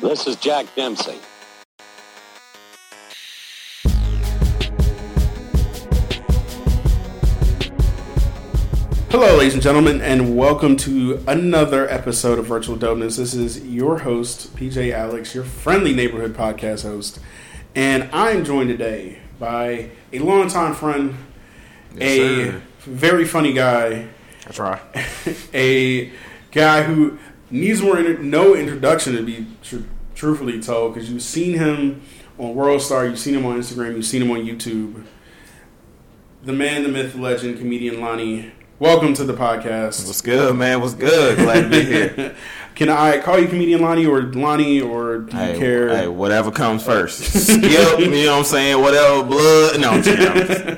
This is Jack Dempsey. Hello, ladies and gentlemen, and welcome to another episode of Virtual Dopeness. This is your host, PJ Alex, your friendly neighborhood podcast host, and I'm joined today by a longtime friend, a sir. very funny guy, That's right. a guy who needs more inter- no introduction to be tr- truthfully told because you've seen him on World Star, you've seen him on Instagram, you've seen him on YouTube. The man, the myth, the legend, comedian Lonnie. Welcome to the podcast. What's good, man? What's good? Glad to be here. Can I call you comedian Lonnie or Lonnie or do you hey, care? hey, whatever comes uh, first. Skip, you know what I'm saying? Whatever, blood. No, I'm just-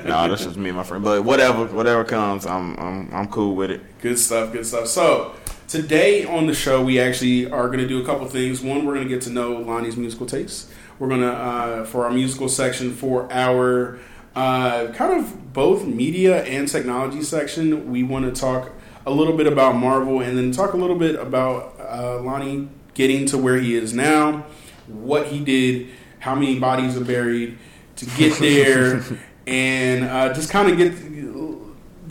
no, that's just me and my friend. But whatever, whatever comes, I'm, I'm, I'm cool with it. Good stuff, good stuff. So, today on the show, we actually are going to do a couple things. One, we're going to get to know Lonnie's musical tastes. We're going to, uh, for our musical section, for our uh, kind of both media and technology section, we want to talk a little bit about Marvel and then talk a little bit about uh, Lonnie getting to where he is now, what he did, how many bodies are buried to get there, and uh, just kind of get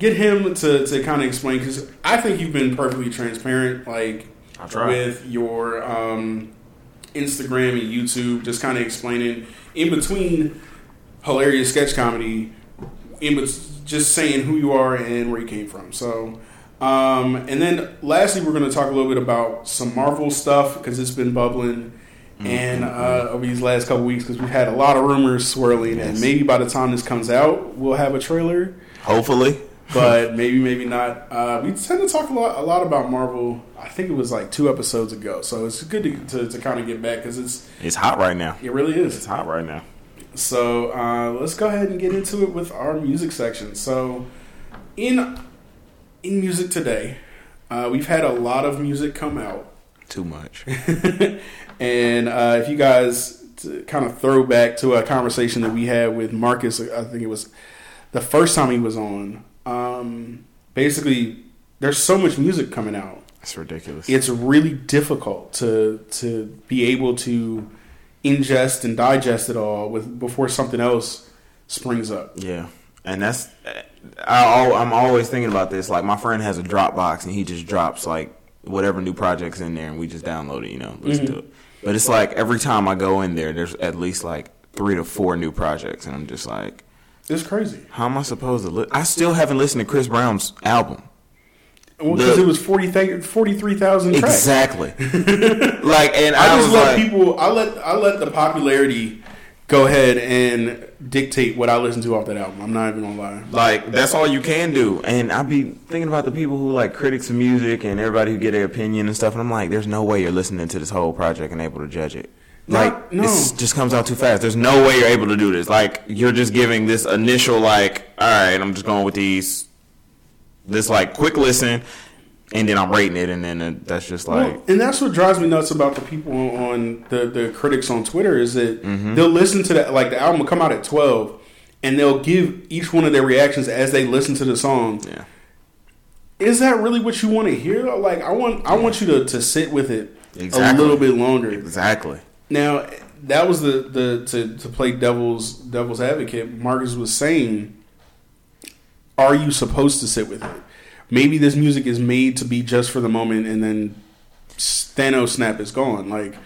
get him to, to kind of explain because I think you've been perfectly transparent, like with your um, Instagram and YouTube, just kind of explaining in between hilarious sketch comedy, in bet- just saying who you are and where you came from. So. Um, and then lastly, we're going to talk a little bit about some Marvel stuff because it's been bubbling. And uh, over these last couple weeks, because we've had a lot of rumors swirling, and maybe by the time this comes out, we'll have a trailer Hopefully. But maybe maybe not. Uh, we tend to talk a lot a lot about Marvel. I think it was like two episodes ago, so it's good to to, to kind of get back because it's It's hot right now. it really is. It's hot right now. So uh, let's go ahead and get into it with our music section. So in in music today, uh, we've had a lot of music come out. Too much. and uh, if you guys to kind of throw back to a conversation that we had with Marcus, I think it was the first time he was on. Um, basically, there's so much music coming out. It's ridiculous. It's really difficult to to be able to ingest and digest it all with before something else springs up. Yeah, and that's I, I'm always thinking about this. Like my friend has a Dropbox, and he just drops like whatever new projects in there, and we just download it. You know, listen to it. But it's like every time I go in there, there's at least like three to four new projects, and I'm just like, It's crazy how am I supposed to? Li- I still haven't listened to Chris Brown's album. because it was 40 43,000 tracks. Exactly. like, and I I, just let like, people. I let I let the popularity go ahead and dictate what I listen to off that album. I'm not even gonna lie. Like that's all you can do. And I be thinking about the people who like critics of music and everybody who get their opinion and stuff. And I'm like, there's no way you're listening to this whole project and able to judge it. No, Like no. it just comes out too fast. There's no way you're able to do this. Like you're just giving this initial like, all right, I'm just going with these, this like quick listen, and then I'm rating it, and then uh, that's just like. Well, and that's what drives me nuts about the people on the the critics on Twitter is that they'll listen to that like the album will come out at 12 and they'll give each one of their reactions as they listen to the song. yeah. Is that really what you want to hear? Like I want I want you to, to sit with it a little bit longer. Exactly. Now that was the the to, to play devil's devil's advocate. Marcus was saying, "Are you supposed to sit with it? Maybe this music is made to be just for the moment, and then Thanos snap is gone. Like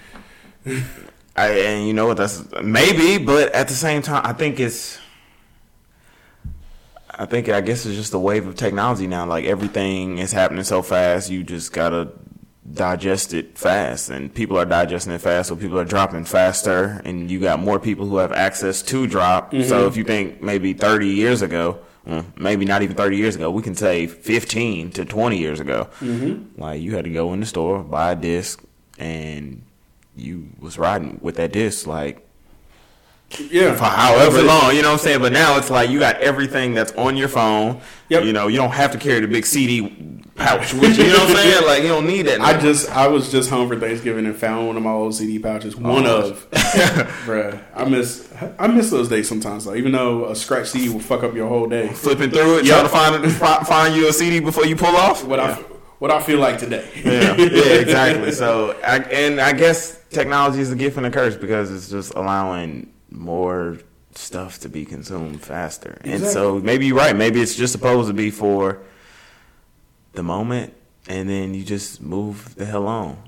I, and you know what? That's maybe, but at the same time, I think it's. I think I guess it's just the wave of technology now. Like everything is happening so fast, you just gotta digest it fast, and people are digesting it fast, so people are dropping faster, and you got more people who have access to drop. So mm-hmm. if you think maybe 30 years ago, well, maybe not even 30 years ago, we can say 15 to 20 years ago, mm-hmm. like you had to go in the store buy a disc, and you was riding with that disc like yeah, for however long, you know what I'm saying? But now it's like you got everything that's on your phone. Yep. You know, you don't have to carry the big CD pouch with you. You know what I'm saying? Like you don't need that. I just I was just home for Thanksgiving and found one of my old CD pouches. One Oh. of, bruh. I miss I miss those days sometimes though. Even though a scratch CD will fuck up your whole day. flipping through it, Yep. trying to find fi- find you a CD before you pull off. What I what I feel like today. yeah, yeah, exactly. So, I, and I guess technology is a gift and a curse because it's just allowing more stuff to be consumed faster. And so maybe you're right. Maybe it's just supposed to be for the moment, and then you just move the hell on.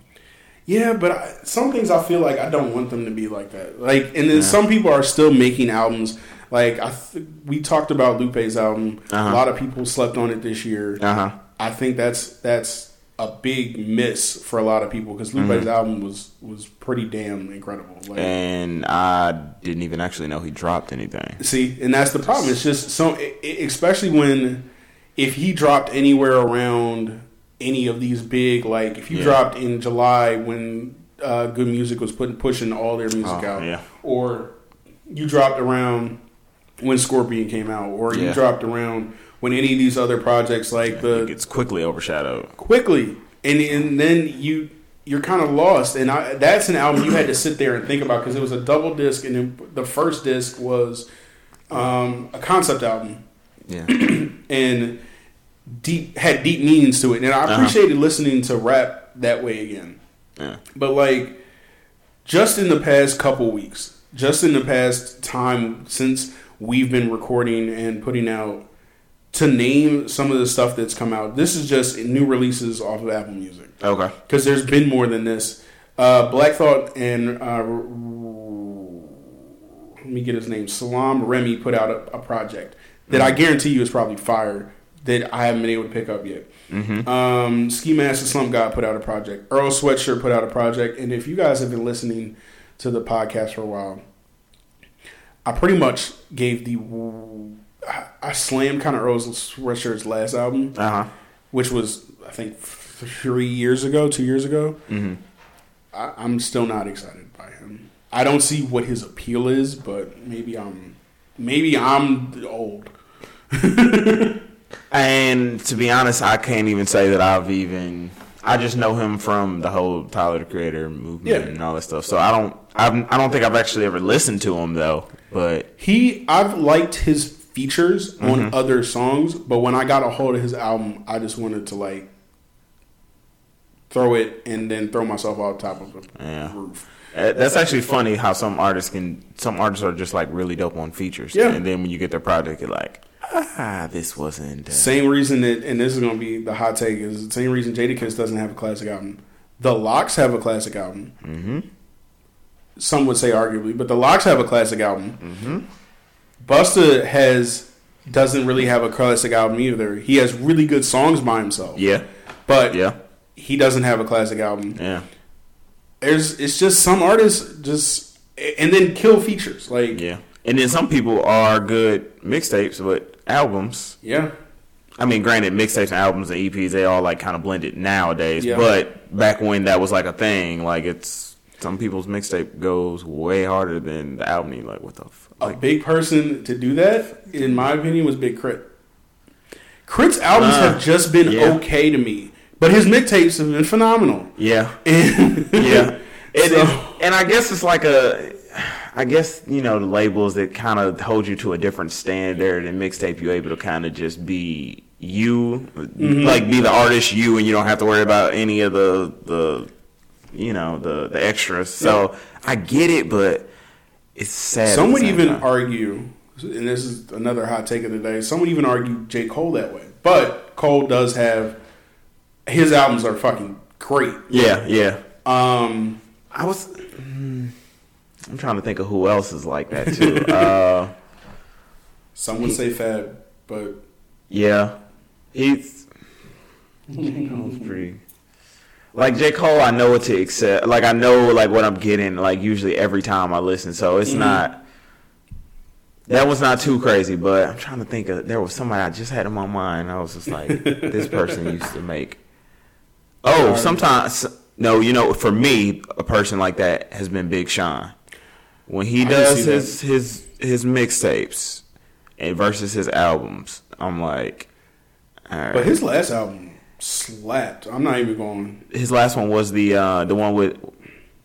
Yeah, but I, some things I feel like I don't want them to be like that. Like, and then some people are still making albums. Like I, th- we talked about Lupe's album. Uh-huh. A lot of people slept on it this year. Uh huh. I think that's that's a big miss for a lot of people because Lupe's album was was pretty damn incredible. Like, And I didn't even actually know he dropped anything. See, and that's the problem. It's just so, especially when if he dropped anywhere around any of these big, like if you Yeah. dropped in July when uh, Good Music was putting pushing all their music Oh, out, yeah. or you dropped around when Scorpion came out, or you dropped around when any of these other projects like It the gets quickly overshadowed. quickly, and and then you you're kind of lost. And I, that's an album you had to sit there and think about because it was a double disc, and then the first disc was um, a concept album Yeah. and deep had deep meanings to it. And I Uh-huh. appreciated listening to rap that way again. Yeah. But like just in the past couple weeks, just in the past time since we've been recording and putting out to name some of the stuff that's come out. This is just new releases off of Apple Music Okay. because there's been more than this. Uh, Black Thought and uh, let me get his name. Salaam Remi put out a, a project that I guarantee you is probably fire that I haven't been able to pick up yet. Um, Ski Mask the Slump God put out a project. Earl Sweatshirt put out a project. And if you guys have been listening to the podcast for a while, I pretty much gave the I, slammed kind of Earl Sweatshirt's last album Uh huh. which was I think three years ago, two years ago. Mm-hmm. I, I'm still not excited by him. I don't see what his appeal is, but maybe I'm maybe I'm old. And to be honest, I can't even say that I've even. I just know him from the whole Tyler the Creator movement Yeah. and all that stuff. So I don't. I've, I don't think I've actually ever listened to him though. But He I've liked his features Mm-hmm. on other songs, but when I got a hold of his album, I just wanted to like throw it and then throw myself off top of the Yeah. roof. uh, that's actually funny how some artists can. Some artists are just like really dope on features. Yeah. And then when you get their project, you're like, ah, this wasn't. Uh, Same reason that, and this is going to be the hot take, is the same reason Jadakiss doesn't have a classic album. The LOX have a classic album. mm-hmm. Some would say arguably, but the LOX have a classic album. Mm-hmm. Busta has doesn't really have a classic album either. He has really good songs by himself, Yeah. but Yeah. he doesn't have a classic album. Yeah. There's it's just some artists just and then kill features like Yeah. And then some people are good mixtapes, but albums. yeah. I mean, granted, mixtapes and albums and EPs they all like kind of blended nowadays. Yeah. But back when that was like a thing, like it's some people's mixtape goes way harder than the album. You're like, what the fuck? A big person to do that, in my opinion, was Big Crit. K.R.I.T.'s albums Uh, have just been yeah. okay to me, but his mixtapes have been phenomenal. yeah, And yeah. It So- and I guess it's like a. I guess you know the labels that kind of hold you to a different standard and mixtape you able to kind of just be you, Mm-hmm. like be the artist you, and you don't have to worry about any of the the you know the the extras. So I get it, but it's sad. at Some would even time. argue, and this is another hot take of the day. Some would even argue J. Cole that way, but Cole does have his albums are fucking great. Yeah, yeah. Um, I was. mm, I'm trying to think of who else is like that too. uh, some would say Fab, but yeah, he's. J. Cole's pretty. Like J. Cole, I know what to accept. Like I know like what I'm getting. Like usually every time I listen, so it's mm-hmm. not. That was not too crazy, but I'm trying to think of. There was somebody I just had in my mind. I was just like, this person used to make. Oh, sometimes no. You know, for me, a person like that has been Big Sean. When he does see his his his mixtapes and versus his albums, I'm like, all right. but his last album slapped. I'm not even going. his last one was the uh the one with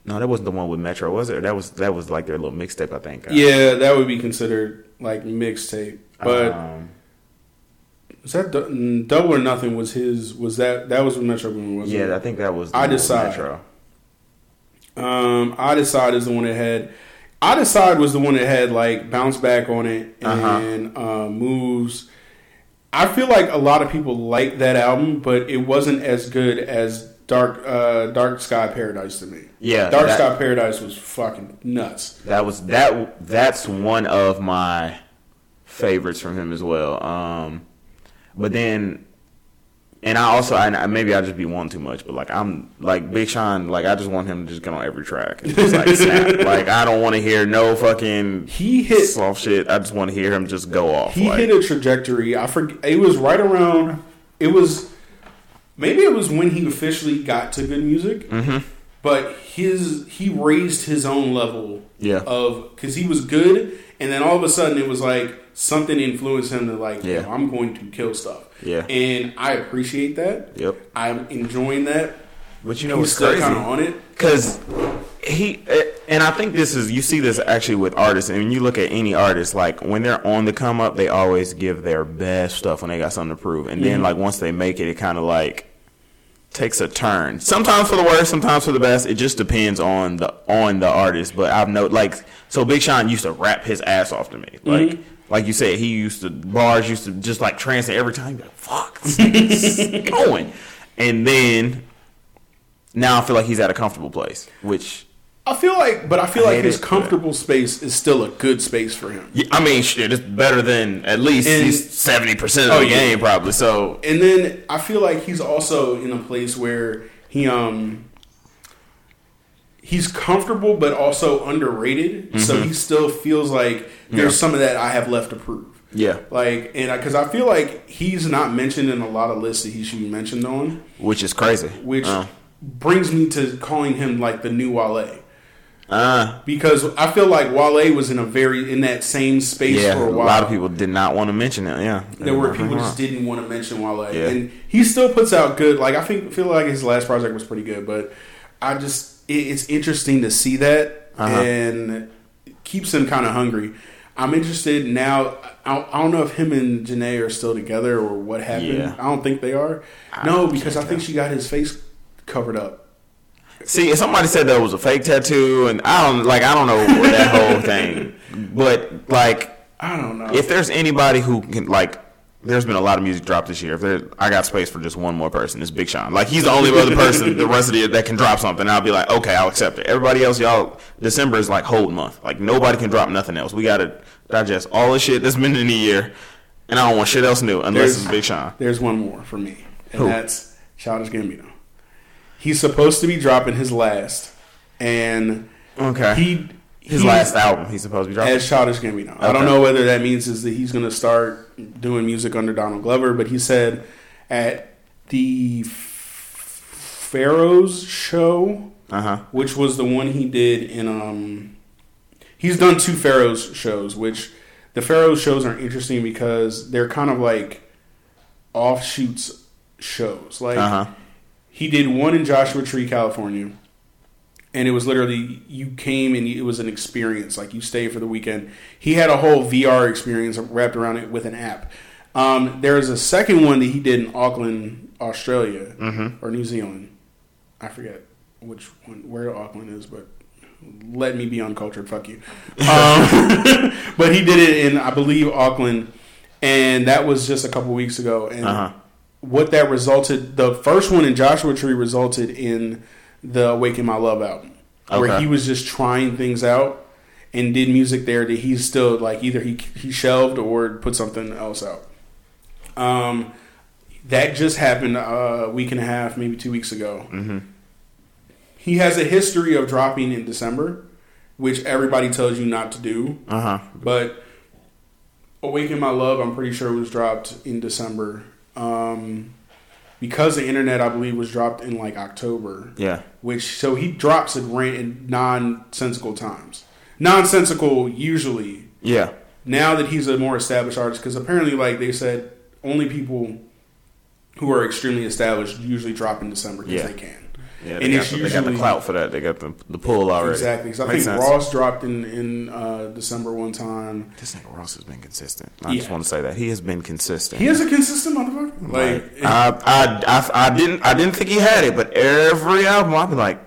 no that wasn't the one with Metro was it that was that was like their little mixtape I think Yeah, that would be considered like mixtape, but. um, Was that Double or Nothing? Was his? Was that that was with Metro Boomin? Was yeah it? I think that was the I Decide. Metro Um, I decide is the one that had. I decide was the one that had like bounce back on it Uh-huh. and uh, moves. I feel like a lot of people like that album, but it wasn't as good as Dark uh, Dark Sky Paradise to me. Yeah, Dark that- Sky Paradise was fucking nuts. That was that. That's one of my favorites from him as well. Um, but then, and I also, I, maybe I just be wanting too much, but like I'm like Big Sean, like I just want him to just get on every track and just like snap. Like I don't want to hear no fucking He hit soft shit. I just want to hear him just go off. He like, hit a trajectory. I forget. It was right around. It was maybe it was when he officially got to good music. Mhm. But his he raised his own level. Yeah. Of because he was good, and then all of a sudden it was like something influenced him to like, Yeah. "Yo, I'm going to kill stuff. Yeah. And I appreciate that. Yep. I'm enjoying that. But you know He's what's still crazy? kind of on it. Because he, eh, and I think this is, you see this actually with artists, and when you look at any artist, like when they're on the come up, they always give their best stuff when they got something to prove. And then, like, once they make it, it kind of like takes a turn. Sometimes for the worst, sometimes for the best. It just depends on the on the artist. But I've noted, like, so Big Sean used to rap his ass off to me. Like, mm-hmm. like you said, he used to, bars used to just like translate every time. Like, fuck, going. And then now I feel like he's at a comfortable place, which I feel like, but I feel I like his it, but- comfortable space is still a good space for him. yeah, I mean, shit, it's better than at least he's seventy percent of Oh, the yeah. game, probably. So And then I feel like he's also in a place where he um he's comfortable but also underrated. So he still feels like there's Yeah. some of that I have left to prove. yeah, Like and because I feel like he's not mentioned in a lot of lists that he should be mentioned on, which is crazy. which uh, brings me to calling him like the new Wale. Uh, Because I feel like Wale was in a very in that same space yeah, for a while. a lot of people did not want to mention it. Yeah, There were people just didn't want to mention Wale, Yeah. and he still puts out good. Like I think feel like his last project was pretty good, but I just it, it's interesting to see that Uh-huh. and keeps him kind of hungry. I'm interested now. I, I don't know if him and Jhené are still together or what happened. Yeah. I don't think they are. I no, because I think she got his face covered up. See, somebody said that was a fake tattoo, and I don't like. I don't know that whole thing, but like, I don't know. if there's anybody who can like. There's been a lot of music dropped this year. If there, I got space for just one more person, it's Big Sean. Like he's the only other person the rest of the year that can drop something. I'll be like, okay, I'll accept it. Everybody else, y'all, December is like hold month. Like nobody can drop nothing else. We gotta digest all the shit that's been in the year, and I don't want shit else new unless There's- it's Big Sean. There's one more for me, and Who? that's Childish Gambino. He's supposed to be dropping his last, and Okay. he His last album, he's supposed to be dropping. as Childish Gambino. I don't know whether that means is that he's going to start doing music under Donald Glover, but he said at the Pharos show, Uh huh. which was the one he did in um, he's done two Pharos shows, which the Pharos shows are interesting because they're kind of like offshoots shows. Like Uh huh. He did one in Joshua Tree, California, and it was literally you came and it was an experience. Like you stayed for the weekend. He had a whole VR experience wrapped around it with an app. Um, there's a second one that he did in Auckland, Australia, Mhm. or New Zealand. I forget which one, where Auckland is, but let me be uncultured. Fuck you. Um, but he did it in, I believe, Auckland, and that was just a couple weeks ago. And Uh-huh. What that resulted, the first one in Joshua Tree resulted in the Awaken My Love album, where he was just trying things out and did music there that he's still like either he he shelved or put something else out. Um, that just happened a week and a half, maybe two weeks ago. Mhm. He has a history of dropping in December, which everybody tells you not to do. Uh huh. But Awaken My Love, I'm pretty sure was dropped in December. Um, because the internet, I believe, was dropped in like October. Yeah. Which so he drops at ran in nonsensical times. Nonsensical usually. Yeah. Now that he's a more established artist, because apparently, like they said, only people who are extremely established usually drop in December because Yeah. they can. Yeah, And they, got it's the, they got the clout for that. They got the the pull already. Exactly. 'Cause I Makes think sense. Ross dropped in in uh, December one time. This nigga Ross has been consistent. I just want to say that he has been consistent. He is a consistent motherfucker. Like, I, I, I, I didn't I didn't think he had it, but every album I'd be like,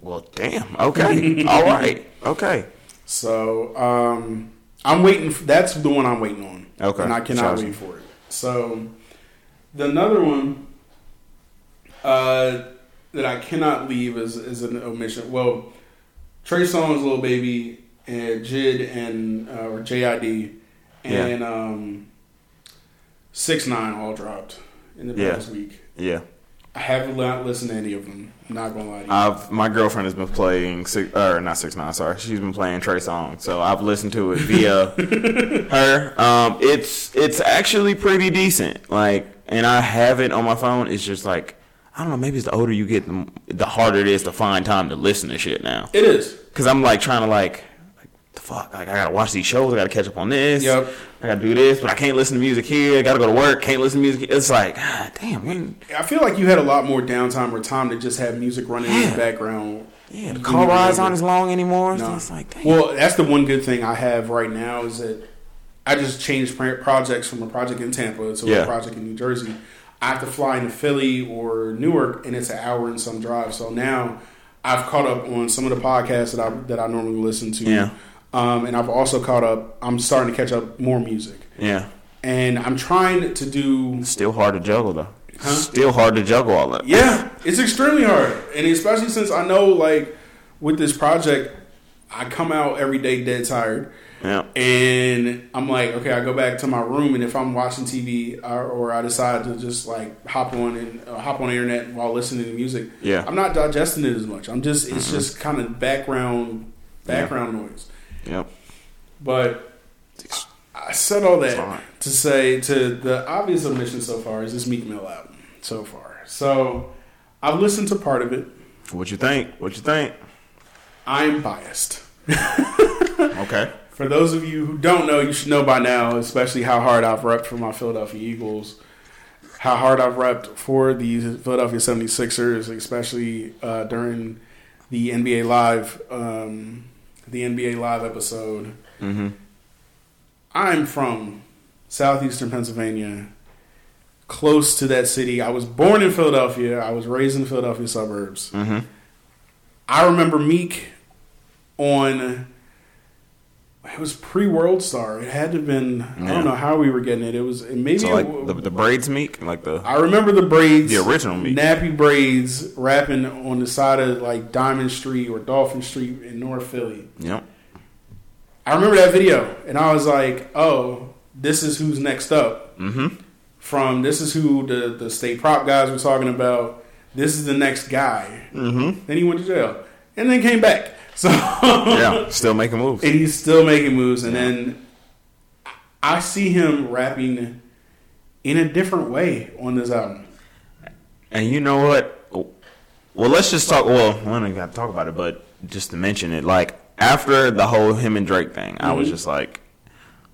Well, damn. Okay. All right. Okay. So um, I'm waiting. For, that's the one I'm waiting on. Okay. and I cannot wait for it. So the another one uh, that I cannot leave is is an omission. Well, Trey Songz, Little Baby, and Jid and uh, or JID and um, Six Nine all dropped in the Yeah. past week. Yeah. I have not listened to any of them. I'm not gonna lie to you. I've my girlfriend has been playing six or not six nine. Sorry, she's been playing Trey Songz, so I've listened to it via her. Um, it's it's actually pretty decent. Like, and I have it on my phone. It's just like I don't know. Maybe it's the older you get, the, the harder it is to find time to listen to shit now. it is. Because I'm like trying to like, like the fuck. Like I gotta watch these shows. I gotta catch up on this. Yep. I gotta do this, but I can't listen to music here. I gotta go to work. Can't listen to music. It's like, ah, damn. I feel like you had a lot more downtime or time to just have music running in the background. yeah, the car rides aren't as long anymore. So No. it's like, damn. Well, that's the one good thing I have right now is that I just changed projects from a project in Tampa to Yeah. a project in New Jersey. I have to fly into Philly or Newark, and it's an hour and some drive. So now I've caught up on some of the podcasts that I that I normally listen to. Yeah. Um, and I've also caught up. I'm starting to catch up more music, yeah. and I'm trying to do Still hard to juggle though. Huh? Still hard to juggle all that. Yeah, it's extremely hard, and especially since I know, like, with this project, I come out every day dead tired, Yeah. and I'm like, okay, I go back to my room, and if I'm watching TV or, or I decide to just like hop on and uh, hop on the internet while listening to music, Yeah. I'm not digesting it as much. I'm just, it's just kind of background background noise. Yep. But I said all that to say to the obvious omission so far is this Meek Mill album so far. So I've listened to part of it. What you think? What you think? I'm biased. Okay. For those of you who don't know, you should know by now, especially how hard I've repped for my Philadelphia Eagles, how hard I've repped for the Philadelphia 76ers, especially uh, during the NBA Live, um, the NBA Live episode. Mm-hmm. I'm from southeastern Pennsylvania, close to that city. I was born in Philadelphia. I was raised in the Philadelphia suburbs. Mm-hmm. I remember Meek on. It was pre World Star. It had to have been. I don't know how we were getting it. It was maybe. So like it- the, the braids meek, like the I remember the braids, The original Meek. nappy braids, rapping on the side of like Diamond Street or Dauphin Street in North Philly. yep. I remember that video, and I was like, "Oh, this is who's next up." Mm-hmm. From this is who the the state prop guys were talking about. This is the next guy. Mm-hmm. Then he went to jail, and then came back. So Yeah. Still making moves. and he's still making moves. And then I see him rapping in a different way on this album. And you know what? Well, let's just talk. Well, I don't even have to talk about it, but just to mention it, like after the whole him and Drake thing, I was Mhm. just like,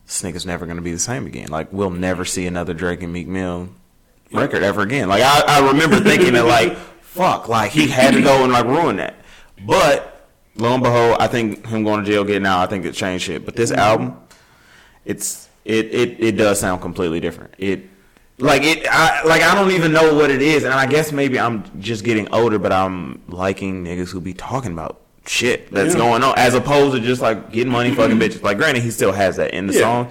this nigga's never going to be the same again. Like, we'll never see another Drake and Meek Mill record ever again. Like, I, I remember thinking that, like, fuck, like he had to go and like ruin that. But lo and behold, I think him going to jail, getting out, I think it changed shit. But this album, it's it it it does sound completely different. It like it I like I don't even know what it is, and I guess maybe I'm just getting older, but I'm liking niggas who be talking about shit that's Yeah. going on as opposed to just like getting money, fucking bitches. Like, granted, he still has that in the Yeah. song,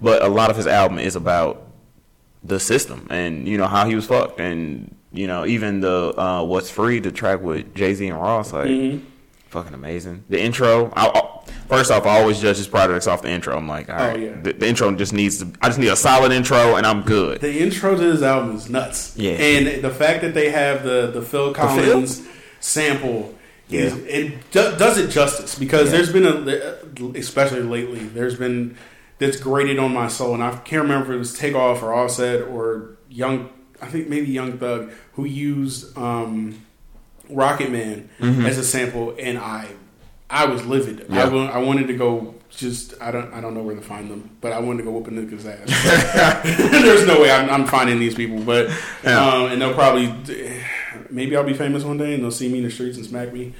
but a lot of his album is about the system and you know how he was fucked, and you know even the uh, what's free the track with Jay Z and Ross like Mhm. Fucking amazing. The intro, I, I, first off, I always judge his projects off the intro. I'm like, all right, Oh, yeah. the, the intro just needs to. I just need a solid intro, and I'm good. The intro to this album is nuts. Yeah. And the fact that they have the, the Phil Collins sample Yeah. is, it do, does it justice because Yeah. there's been a, especially lately, there's been that's grated on my soul. And I can't remember if it was Takeoff or Offset or Young, I think maybe Young Thug, who used um, Rocket Man Mm-hmm. as a sample. And I, I was livid. Yeah. I, wanted to go just I don't I don't know where to find them, but I wanted to go whoop a nigga's ass. There's no way I'm, I'm finding these people, but Yeah. um, and they'll probably maybe I'll be famous one day and they'll see me in the streets and smack me.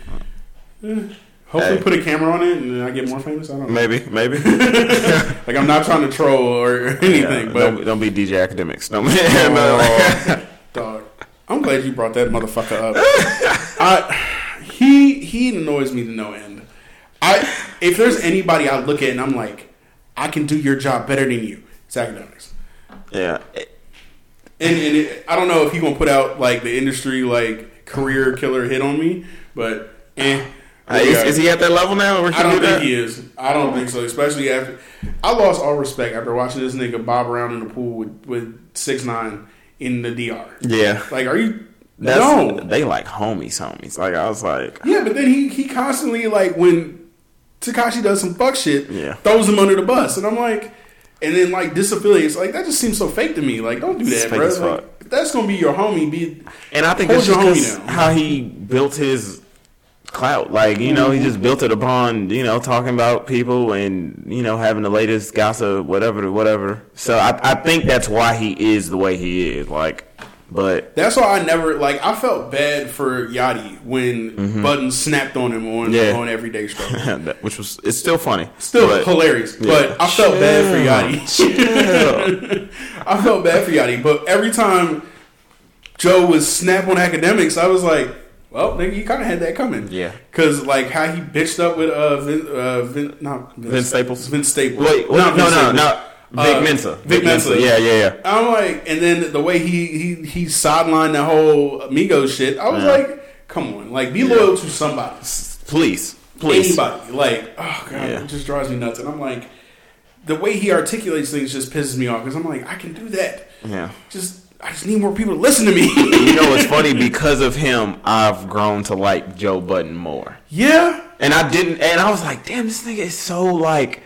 Eh, hopefully, Hey. put a camera on it and then I get more famous. I don't know. Maybe, maybe. Like I'm not trying to troll or anything, Yeah, but don't, don't be DJ Akademiks. Don't be, Oh. I'm glad you brought that motherfucker up. I, he he annoys me to no end. I if there's anybody I look at and I'm like, I can do your job better than you. It's Akademiks. Yeah. And, and it, I don't know if he gonna put out like the industry like career killer hit on me, but eh. Uh, is, is he at that level now? I don't do think that? he is. I don't think so. Especially after I lost all respect after watching this nigga bob around in the pool with with six nine in the DR. Yeah. Like, are you? That's, no. They like homies, homies. Like I was like, Yeah, but then he he constantly like when Tekashi does some fuck shit, Yeah. throws him under the bus, and I'm like, and then like disaffiliates. Like that just seems so fake to me. Like, don't do that, fake bro. as Like, that's gonna be your homie. Be and I think that's your just how he built his clout. Like you know, he just built it upon you know talking about people and you know having the latest gossip, whatever, whatever. So I, I think that's why he is the way he is. Like, but That's why I never like. I felt bad for Yachty when Budden snapped on him on Mm-hmm. Yeah. on Everyday Struggle. which was it's still funny. Still but, hilarious, yeah. but I felt bad for Chill. Yachty. I felt bad for Yachty, but every time Joe was snap on Akademiks, I was like, "Well, nigga, you kind of had that coming." Yeah. because like how he bitched up with uh, Vin, uh Vin, not Vince Staples? Vince Staples. Wait, wait, no, Vince no, Staples. no. Vic Uh, Mensa. Vic Mensa. Yeah, yeah, yeah. I'm like, and then the way he he he sidelined the whole Amigos shit, I was Yeah. like, "Come on, like be loyal to somebody." Please, please. anybody. Like, oh god, Yeah. it just drives me nuts. And I'm like, the way he articulates things just pisses me off because I'm like, I can do that. Yeah. Just I just need more people to listen to me. You know it's funny? Because of him, I've grown to like Joe Budden more. yeah, And I didn't, and I was like, damn, this nigga is so like.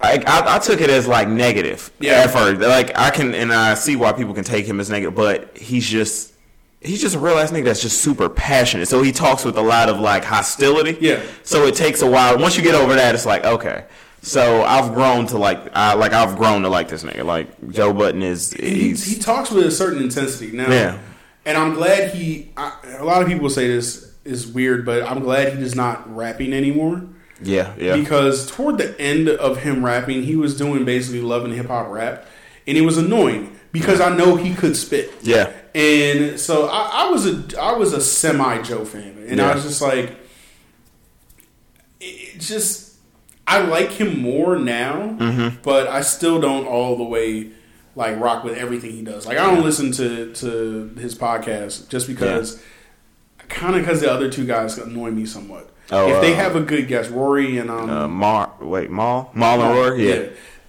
I, I, I took it as like negative Yeah. at first. Like I can, and I see why people can take him as negative, but he's just. He's just a real ass nigga that's just super passionate. So he talks with a lot of like hostility. Yeah. So it takes a while. Once you get over that, it's like okay. So I've grown to like, I like I've grown to like this nigga. Like Joe Budden is. he, He's, he talks with a certain intensity now. Yeah. and I'm glad he. I, a lot of people say this is weird, but I'm glad he is not rapping anymore. yeah, yeah. Because toward the end of him rapping, he was doing basically love and hip hop rap, and it was annoying because I know he could spit. Yeah. And so I, I was a I was a semi Joe fan, and I was just like, it just I like him more now, Mm-hmm. but I still don't all the way like rock with everything he does. Like I don't listen to to his podcast just because, kind of because the other two guys annoy me somewhat. Oh, if they uh, have a good guest, Rory and um, Uh, Mar, wait, Mal, Mal and Rory, yeah.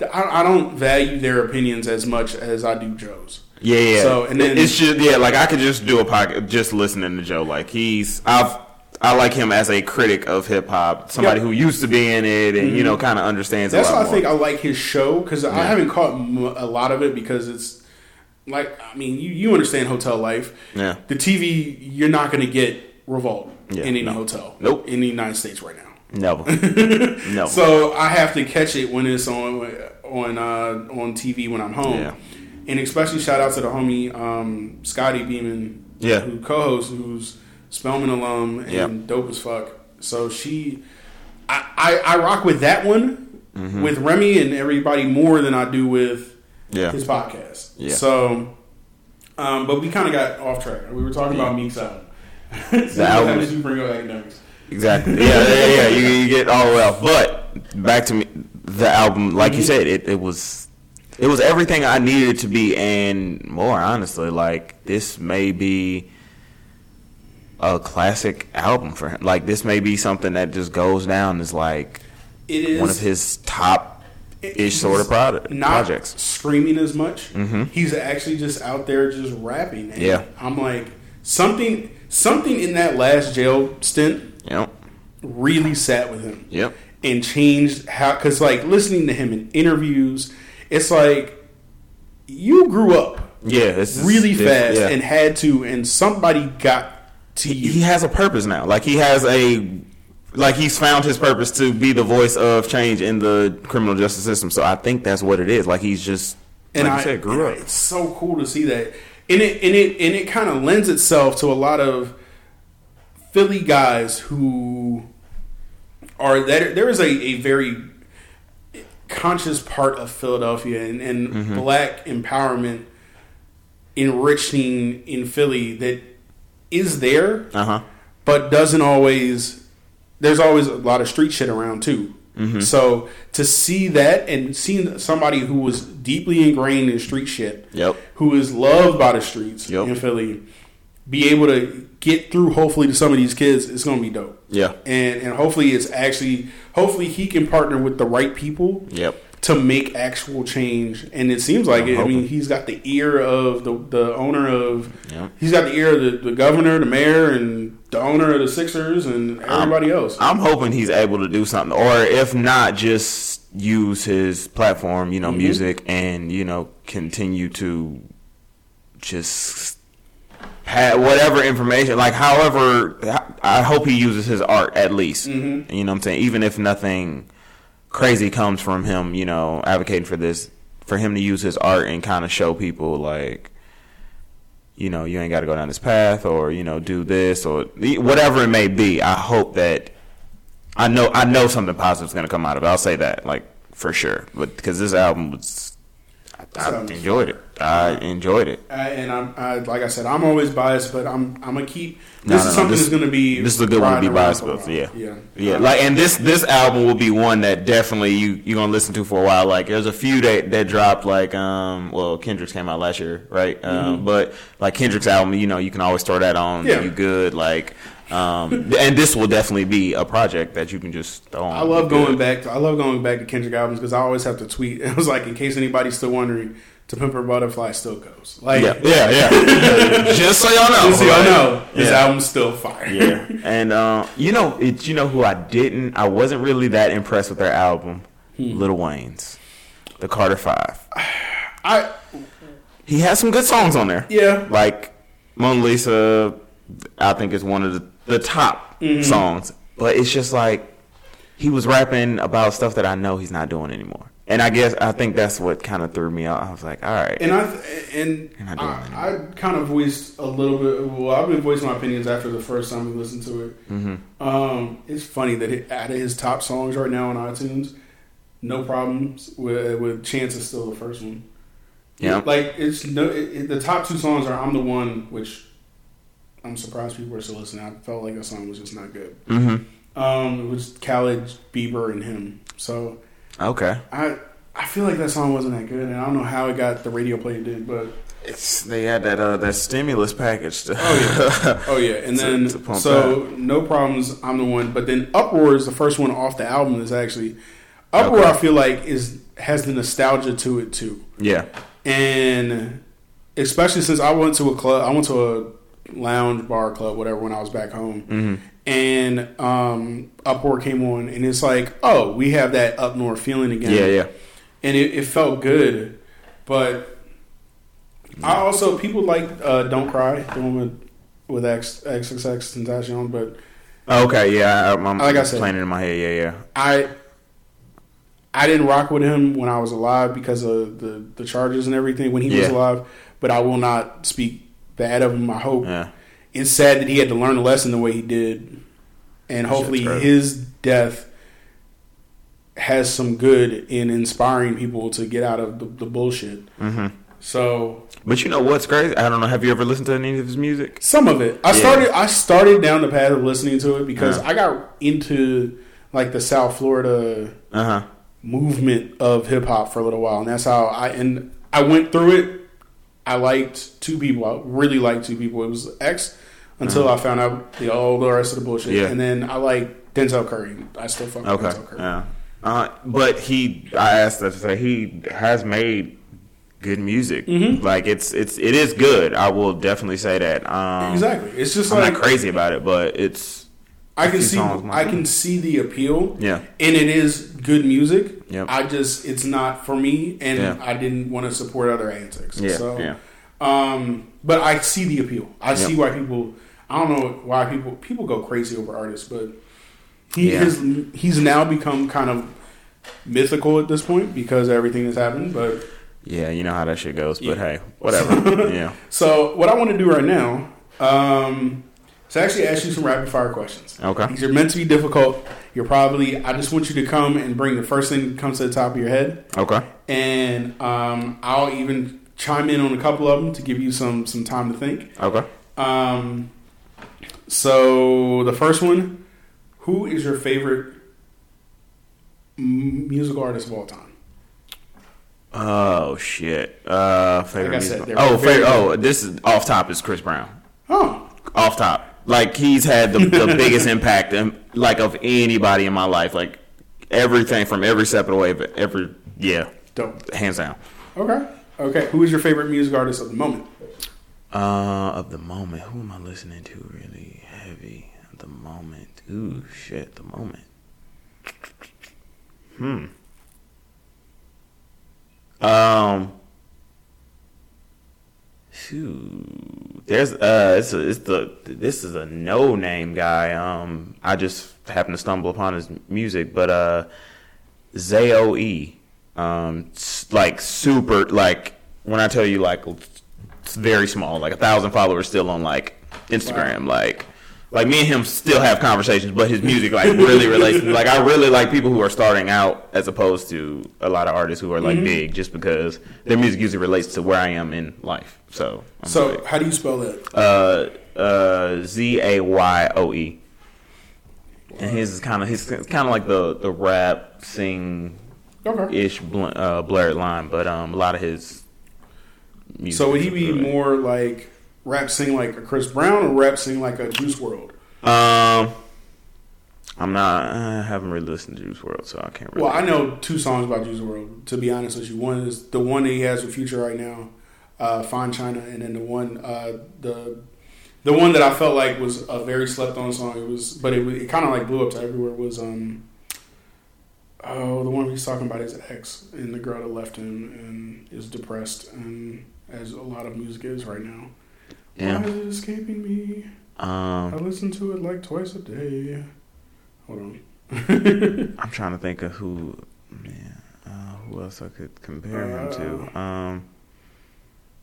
yeah. I, I don't value their opinions as much as I do Joe's. Yeah, yeah. So, and then- it's just yeah, like I could just do a podcast just listening to Joe. Like he's I've I like him as a critic of hip hop, somebody. Mm-hmm. who used to be in it and you know kind of understands. That's why I think. I like his show because I haven't caught a lot of it because it's like I mean you you understand hotel life. Yeah. The TV you're not going to get Revolt Yeah, in any no. hotel. Nope. In the United States right now. Never, no. So I have to catch it when it's on on uh, on TV when I'm home. Yeah. And especially shout out to the homie um, Scotty Beeman, Yeah. who co-hosts, who's Spelman alum and Yeah. dope as fuck. So she, I, I, I rock with that one Mm-hmm. with Remy and everybody more than I do with yeah, his podcast. Yeah. So, um, but we kind of got off track. We were talking about Meek's album. so The album- How you bring up Akademiks? exactly. Yeah, yeah, yeah. You, you get all well, but back to me, the album. Like you said, it, it was it was everything I needed to be and more. Honestly, like this may be a classic album for him. Like this may be something that just goes down as like It is one of his top ish sort of product, not projects. screaming as much. Mhm. He's actually just out there just rapping. And Yeah. I'm like something something in that last jail stint Yep. really sat with him. Yep. And changed how because like listening to him in interviews, it's like you grew up Yeah. Really it's- fast yeah. and had to, and somebody got to he has a purpose now. Like he has a like he's found his purpose to be the voice of change in the criminal justice system. So I think that's what it is. Like he's just and like I you said, grew up. It's so cool to see that, and it and it and it kind of lends itself to a lot of Philly guys who are that there is a, a very conscious part of Philadelphia and, and Mm-hmm. black empowerment enriching in Philly that is there, Uh huh. but doesn't always. There's always a lot of street shit around too. Mm-hmm. So to see that and seeing somebody who was deeply ingrained in street shit, Yep. who is loved by the streets Yep. in Philly, be able to get through hopefully to some of these kids, it's going to be dope. Yeah. And and hopefully it's actually hopefully he can partner with the right people Yep. To make actual change. And it seems like I'm it. I mean, he's got the ear of the the owner of. Yep. He's got the ear of the, the governor, the mayor, and the owner of the Sixers, and everybody else. I'm hoping he's able to do something, or if not, just use his platform, you know, Mhm. music, and you know, continue to just have whatever information, like however. I hope he uses his art at least. Mhm. You know, what I'm saying, even if nothing crazy comes from him, you know, advocating for this, for him to use his art and kind of show people like you know, you ain't got to go down this path or, you know, do this or whatever it may be. I hope that I know I know something positive is going to come out of it. I'll say that like for sure. But because this album was I, I enjoyed it. I enjoyed it. I, and I'm I, like I said, I'm always biased, but I'm I'm gonna keep. This No, is no, no, something this- that's gonna be. This is a good one to be biased with. Yeah. yeah, Yeah, like and this this album will be one that definitely you you're gonna listen to for a while. Like there's a few that that dropped like um well Kendrick's came out last year, right? Um, but like Kendrick's album, you know, you can always throw that on. Mm-hmm. Yeah. You good like um and this will definitely be a project that you can just throw on. I love going good. back. To, I love going back to Kendrick albums because I always have to tweet. It was like in case anybody's still wondering, "To Pimp a Butterfly" still goes. Like, Yeah, yeah, yeah. just so y'all know. just so y'all right? know, this Yeah. album's still fire. yeah, and uh, you know, it, you know who I didn't. I wasn't really that impressed with their album, Hmm. Little Wayne's, the Carter Five. I He has some good songs on there. yeah. Like Mona Lisa, I think is one of the, the top Mm-hmm. songs. But it's just like he was rapping about stuff that I know he's not doing anymore. And I guess I think that's what kind of threw me out. I was like, all right. And I and not doing I, I kind of voiced a little bit. Well, I've been voicing my opinions after the first time we listened to it. hmm Um, it's funny that it, out of his top songs right now on iTunes, no problems with with Chance is still the first one. Yeah. like it's no. It- the top two songs are "I'm the One," which I'm surprised people are still listening. I felt like that song was just not good. hmm Um, it was Khaled, Bieber, and him. So Okay. I I feel like that song wasn't that good, and I don't know how it got the radio play it did, but It's they had that uh, that stimulus package. To, Oh, yeah. Oh yeah, and then to so no problems. I'm the one, but then Uproar is the first one off the album. Is actually Uproar. Okay. I feel like is has the nostalgia to it too, yeah. and especially since I went to a club, I went to a lounge bar club, whatever, when I was back home, hmm and um, Uproar came on, and it's like, oh, we have that up north feeling again. Yeah, yeah. and it, it felt good, but I also people like uh, "Don't Cry," the one with with X XXXTentacion, but Okay, yeah. I, I'm Like I said- playing it in my head. Yeah, yeah. I I didn't rock with him when I was alive because of the the charges and everything when he was alive. But I will not speak bad of him. I hope Yeah. it's sad that he had to learn a lesson the way he did, and hopefully his death has some good in inspiring people to get out of the, the bullshit. hmm So But you know what's crazy? I don't know. Have you ever listened to any of his music? Some of it. I Yeah. started. I started down the path of listening to it because Yeah. I got into like the South Florida Uh huh. movement of hip hop for a little while, and that's how I and I went through it. I liked two people. I really liked two people. It was X until I found out the all the rest of the bullshit, Uh-huh. Yeah. and then I like Denzel Curry. I still fuck with Okay. Denzel Curry. Yeah. Uh, but he, I asked that to say he has made good music. Mhm. Like it's it's it is good. I will definitely say that. Um, Exactly. It's just I'm like not crazy about it, but it's I can see. I can see the appeal. yeah. and it is good music. Yep. I just it's not for me, and Yeah. I didn't want to support other antics. Yeah. So, yeah. um, but I see the appeal. I Yep. see why people. I don't know why people people go crazy over artists, but he Yeah. has he's now become kind of mythical at this point because everything that's happened. But Yeah, you know how that shit goes. But Yeah. hey, whatever. yeah. so what I want to do right now um, is actually ask you some rapid fire questions. Okay. These are meant to be difficult. You're probably. I just want you to come and bring the first thing that comes to the top of your head. Okay. and um, I'll even chime in on a couple of them to give you some some time to think. Okay. Um, So the first one, who is your favorite musical artist of all time? Oh shit. Uh, favorite Like I said, Oh, favorite, oh, this is off top is Chris Brown. Oh, Off top, like he's had the, the biggest impact, um, like of anybody in my life. Like everything from every step of the way, but every yeah, dope. hands down. Okay, okay. Who is your favorite music artist of the moment? Uh, of the moment, who am I listening to really heavy at the moment? Ooh, shit, the moment. Hmm. Um. Phew. There's uh, it's a, it's the this is a no name guy. Um, I just happened to stumble upon his music, but uh, Zoe, um, like super like when I tell you like it's very small, like a thousand followers still on like Instagram, like. Like me and him still have conversations, but his music like really relates. to me. Like I really like people who are starting out as opposed to a lot of artists who are like big, just because their music usually relates to where I am in life. So, I'm So, like, how do you spell that? uh, uh, Z A Y O E, and his is kind of his kind of like the the rap sing ish bl- uh, blurred line, but um, a lot of his. Music So would he be really- more like rap sing like a Chris Brown or rap sing like a Juice WRLD? Um, I'm not. I haven't really listened to Juice WRLD, so I can't. Really. Well, I know two songs about Juice WRLD. To be honest with you, one is the one that he has with Future right now, uh, "Fine China," and then the one uh, the the one that I felt like was a very slept on song. It was, but it, it kind of like blew up to everywhere. Was um oh the one he's talking about his ex and the girl that left him and is depressed and as a lot of music is right now. Yeah. Why is it escaping me? I Um, listen to it like twice a day. Hold on. I'm trying to think of who. Man, uh, who else I could compare him to? Um,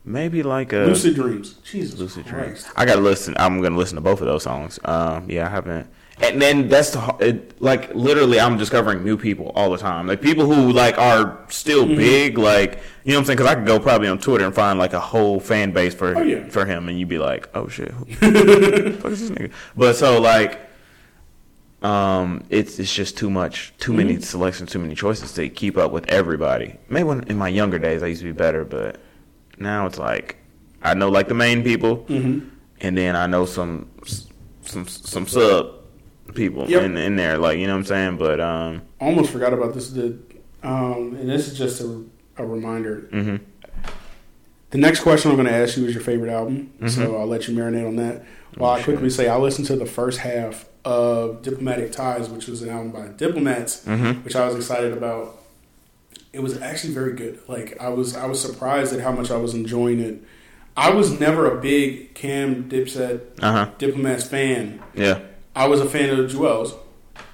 maybe like a Lucid Dreams. Jesus Lucid Christ. Dreams. I gotta listen. I'm gonna listen to both of those songs. Um, yeah, I haven't. And then that's the it, like literally, I'm discovering new people all the time. Like people who like are still Mm-hmm. big. Like you know what I'm saying? Because I could go probably on Twitter and find like a whole fan base for Oh, yeah. for him, and you'd be like, oh shit, fuck is this nigga? But so like. Um, it's it's just too much, too many Mm-hmm. selections, too many choices to keep up with everybody. Maybe when, in my younger days I used to be better, but now it's like I know like the main people, Mm-hmm. and then I know some some some sub people Yep. in in there, like you know what I'm saying. But um, almost forgot about this. The um, and this is just a, a reminder. mhm. The next question I'm going to ask you is your favorite album, Mm-hmm. so I'll let you marinate on that. While I quickly say I listened to the first half of Diplomatic Ties, which was an album by Diplomats, Mhm. which I was excited about. It was actually very good. Like I was, I was surprised at how much I was enjoying it. I was never a big Cam Dipset uh huh, Diplomats fan. yeah, I was a fan of Juelz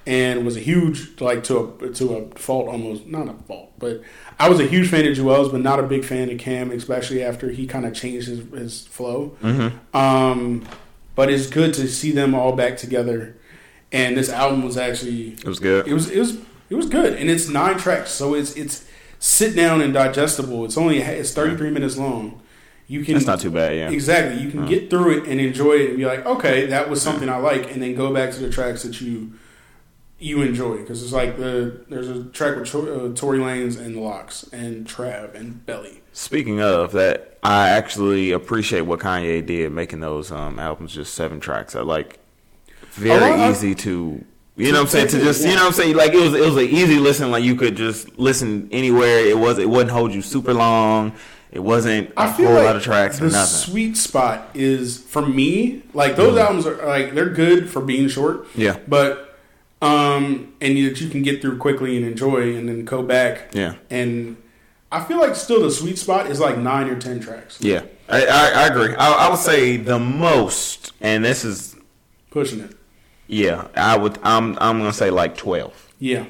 and was a huge like to a to a fault almost not a fault, but I was a huge fan of Juelz, but not a big fan of Cam, especially after he kind of changed his, his flow. mm-hmm. Um, but it's good to see them all back together. And this album was actually it was good. it was it was it was good, and it's nine tracks, so it's it's sit down and digestible. It's only it's thirty three minutes long. You can That's not too bad, yeah. Exactly. You can get through it and enjoy it and be like, okay, that was something I like, and then go back to the tracks that you you enjoy because it's like the there's a track with uh, Tory Lanez and LOX and Trav and Belly. Speaking of that, I actually appreciate what Kanye did making those um, albums just seven tracks. I like very lot easy to you know what I'm saying to just you know what I'm saying like it was it was an easy listen like you could just listen anywhere. It was it wouldn't hold you super long. It wasn't a I feel whole like lot of tracks the or nothing. sweet spot is for me like those albums are like they're good for being short. Yeah. but um and that you can get through quickly and enjoy and then go back. Yeah. and I feel like still the sweet spot is like nine or ten tracks. Yeah, I, I, I agree. I, I would say the most, and this is Pushing it. yeah. I would. I'm I'm gonna say like twelve. Yeah.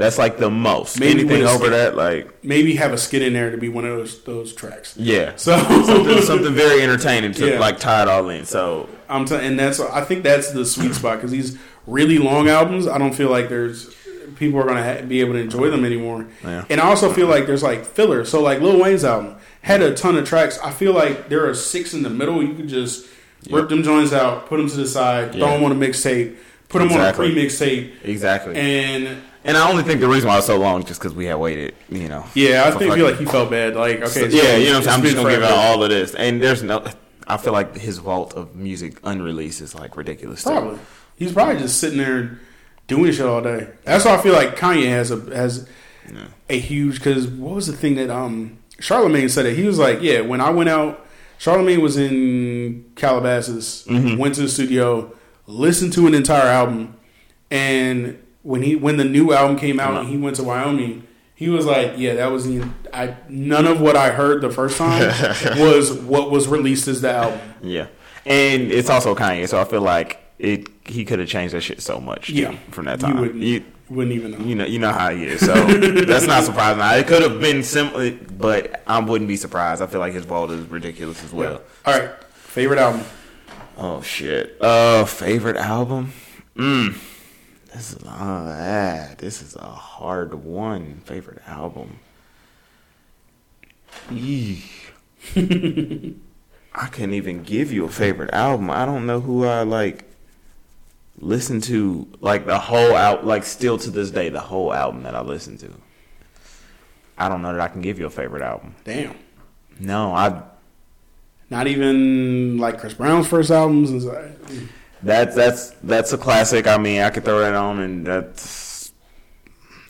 That's like the most. Maybe Anything over skit. that, like maybe have a skit in there to be one of those those tracks. yeah, So something, something very entertaining to Yeah. like tie it all in. So I'm t- and that's I think that's the sweet spot because these really long albums, I don't feel like there's people are gonna ha- be able to enjoy them anymore. Yeah. And I also feel like there's like filler. So like Lil Wayne's album had a ton of tracks. I feel like there are six in the middle. You could just rip them joints out, put them to the side, Yeah. throw them on a mixtape, put them Exactly. on a pre-mixtape, Exactly. And, and I only think the reason why it's so long is just because we had waited. You know. yeah, I think feel like he felt bad. Like, okay, So, yeah, you know what I'm saying. it's I'm just gonna give out all of this, and there's no. I feel like his vault of music unreleased is like ridiculous. too. Probably. He's probably just sitting there doing shit all day. That's why I feel like Kanye has a has Yeah. a huge because what was the thing that um Charlemagne said that He was like, yeah, when I went out, Charlemagne was in Calabasas, Mhm. went to the studio, listened to an entire album, and when he when the new album came out and he went to Wyoming. He was like, "Yeah, that was the I none of what I heard the first time was what was released as the album." Yeah, and it's also Kanye, so I feel like it. He could have changed that shit so much. Yeah. from that You time. wouldn't- You, Wouldn't even know. you know, you know how he is. So that's not surprising. It could have been simple, but I wouldn't be surprised. I feel like his vault is ridiculous as well. All right, favorite album. Oh shit. Uh, favorite album. Mm. This is uh, ah, this is a hard one. Favorite album. I couldn't even give you a favorite album. I don't know who I like listen to like the whole out like still to this day the whole album that I listen to. I don't know that I can give you a favorite album. Damn. No, I Not even like Chris Brown's first albums. And so- That's that's that's a classic. I mean, I could throw that on, and that's.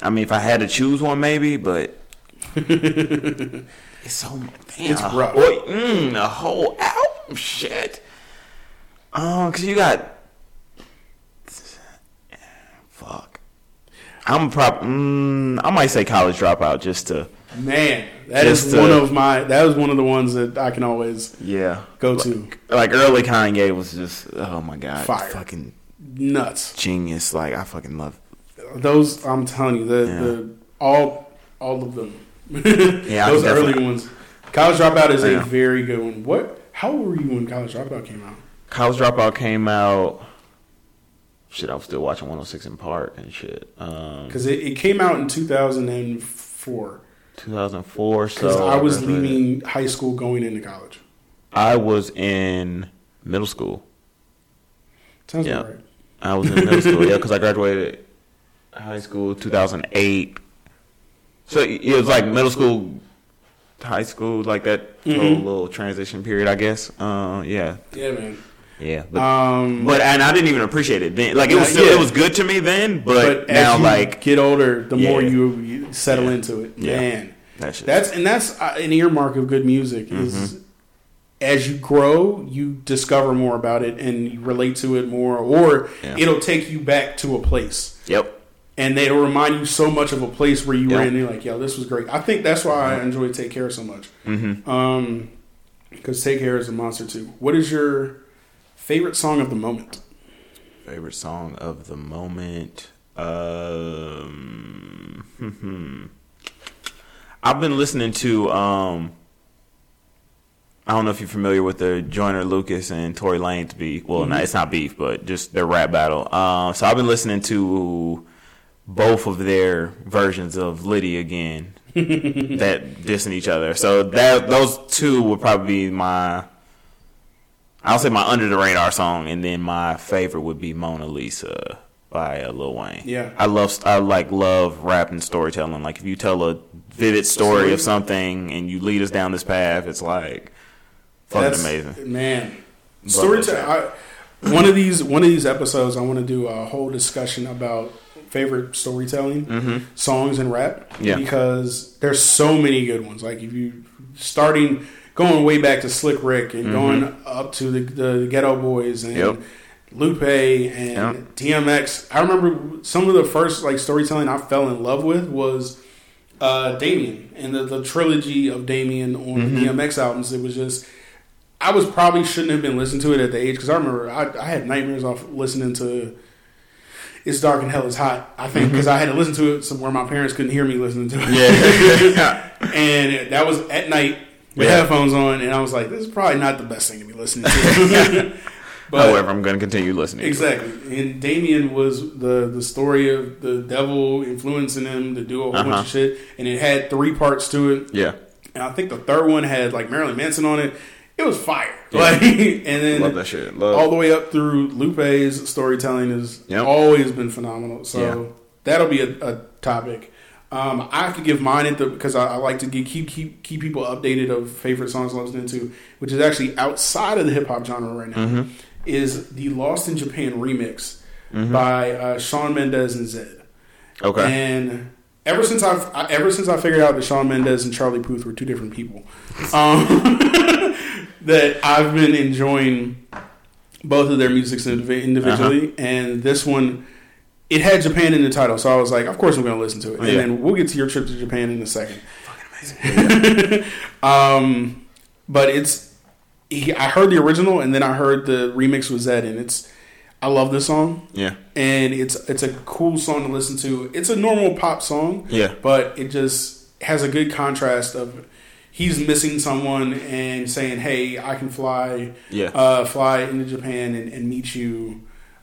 I mean, if I had to choose one, maybe, but it's so damn, It's rough. Boy, mm, a whole album, shit. Oh, cause you got. Fuck. I'm prob. Mm, I might say college dropout just to. Man, that is Just, uh, one of my. That was one of the ones that I can always Yeah. go like, to. Like early Kanye was just. Oh my god. Fire. Fucking Nuts. genius. Like I fucking love. Those I'm telling you, the, Yeah. the all all of them. Yeah, those early ones. College Dropout is Yeah. a very good one. What? How old were you when College Dropout came out? College Dropout came out. Shit, I was still watching 106 & Park and shit. Um, Because it, it came out in 2004. 2004. So I was leaving high school going into college. I was in middle school. Sounds Yeah. right. I was in middle school. Yeah, because I graduated high school 2008. So it was like middle school, high school, like that Mhm. little, little transition period, I guess. Uh, yeah, Yeah, man. Yeah. But, Um, but and I didn't even appreciate it then. Like it was still, yeah. it was good to me then, but, but now like get older, the more you, you settle Yeah. into it. Yeah. Man, that shit. that's and that's uh, an earmark of good music. Is Mm-hmm. as you grow, you discover more about it and you relate to it more, or Yeah. it'll take you back to a place. Yep. and they'll remind you so much of a place where you were in. And you're like, yo, this was great. I think that's why I enjoy Take Care so much. Mm-hmm. Um, because Take Care is a monster too. What is your favorite song of the moment? Favorite song of the moment. Um, hmm. I've been listening to. Um, I don't know if you're familiar with the Joyner Lucas and Tory Lanez beef. Well, Mm-hmm. not, it's not beef, but just their rap battle. Um, so I've been listening to both of their versions of Litty Again that dissing each other. So that those two would probably be my. I'll say my under the radar song, and then my favorite would be Mona Lisa by uh, Lil Wayne. Yeah. I love I like love rap and storytelling. Like if you tell a vivid story of something and you lead us down this path, it's like fucking That's- amazing. man. Storytelling. One of these, one of these episodes, I want to do a whole discussion about favorite storytelling songs and rap. Mm-hmm. Yeah. because there's so many good ones. Like if you starting going way back to Slick Rick and going up to the, the Geto Boys and Mm-hmm. Yep. Lupe and. DMX. I remember some of the first like storytelling I fell in love with was uh, Damien and the, the trilogy of Damien on Mm-hmm. the DMX albums. It was just I was probably shouldn't have been listening to it at the age because I remember I, I had nightmares off listening to "It's Dark and Hell Is Hot." I think because I had to listen to it somewhere my parents couldn't hear me listening to it. Mm-hmm. Yeah. and that was at night with Yeah. headphones on, and I was like, "This is probably not the best thing to be listening to." but However, I'm going to continue listening. to exactly, and Damien was the the story of the devil influencing him to do a whole bunch Uh-huh. of shit, and it had three parts to it. Yeah. And I think the third one had like Marilyn Manson on it. it was fire. Like, and then Love that shit. Love. all the way up through Lupe's storytelling has Yep. always been phenomenal. So Yeah. that'll be a, a topic. Um, I have to give mine at the because I, I like to get, keep keep keep people updated of favorite songs I'm listening to, which is actually outside of the hip hop genre right now. Mm-hmm. Is the Lost in Japan remix by uh, Shawn Mendes and Zedd. okay. And ever since I've I, ever since I figured out that Shawn Mendes and Charlie Puth were two different people, um, that I've been enjoying both of their music individually, Uh-huh. and this one. It had Japan in the title, so I was like, "Of course, I'm going to listen to it." And Yeah. then we'll get to your trip to Japan in a second. Fucking um, but it's he, I heard the original, and then I heard the remix with Zedd, and it's I love this song yeah. and it's it's a cool song to listen to. It's a normal pop song, Yeah. but it just has a good contrast of he's missing someone and saying, "Hey, I can fly, Yeah. uh, fly into Japan and, and meet you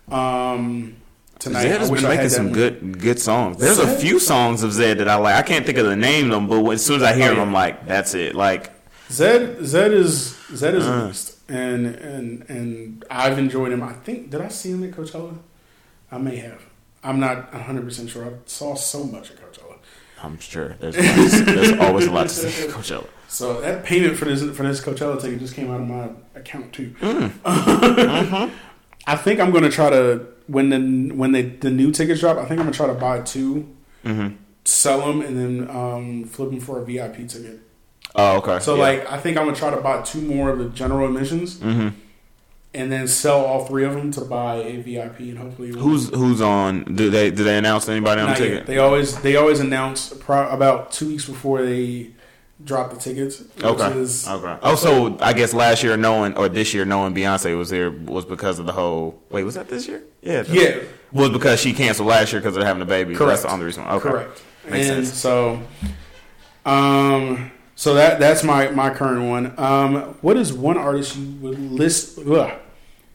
um, tonight." Zedd has been making some good good songs. There's a few songs of Zedd that I like. I can't think of the name of them, but as soon as I hear Oh, them. I'm like, that's it. Like, Zedd Zedd is Zedd is Uh. a beast, and and and I've enjoyed him. I think did I see him at Coachella? I may have. I'm not 100 percent sure. I saw so much at Coachella. I'm sure there's to there's always a lot to say. at Coachella. So that payment for this for this Coachella ticket just came out of my account too. Mm. I think I'm gonna try to when the when they the new tickets drop. I think I'm gonna try to buy two, Mm-hmm. sell them, and then um, flip them for a VIP ticket. Oh, okay. So Yeah. like I think I'm gonna try to buy two more of the general admissions, Mhm. and then sell all three of them to buy a VIP, and hopefully who's who's on? Do they do they announce anybody on the Not yet. ticket? They always they always announce pro- about two weeks before they drop the tickets. Which Okay. Is, Okay. Oh, so I guess last year knowing or this year knowing Beyonce was there was because of the whole. Wait, was that this year? Yeah. that- Yeah. Was because she canceled last year because they're having a baby. Correct. That's the only reason. Okay. Correct. Makes and sense. so, um, so that that's my my current one. Um, what is one artist you would list? Ugh.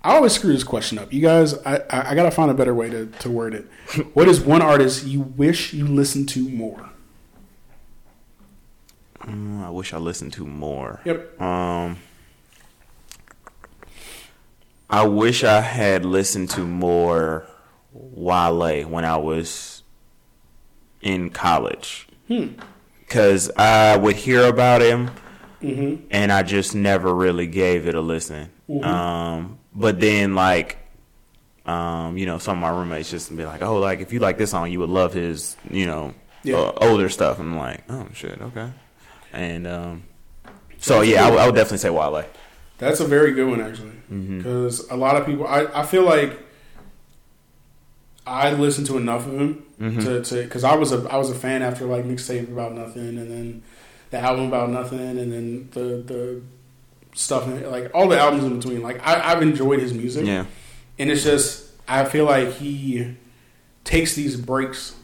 I always screw this question up. You guys, I, I, I gotta find a better way to, to word it. What is one artist you wish you listened to more? Mm, I wish I listened to more. Yep. Um, I wish I had listened to more Wale when I was in college. Because I would hear about him, Mm-hmm. and I just never really gave it a listen. Mhm. Um, but then, like, um, you know, some of my roommates just be like, "Oh, like if you like this song, you would love his, you know, Yeah. uh, older stuff." I'm like, "Oh shit, okay." And um, so yeah, I would- I would definitely say Wale. That's a very good one, actually, because a lot of people. I, I feel like I listened to enough of him Mhm. to to because I was a I was a fan after like mixtape about nothing, and then the album about nothing, and then the the stuff in- like all the albums in between. Like I, I've enjoyed his music, Yeah, and it's just I feel like he takes these breaks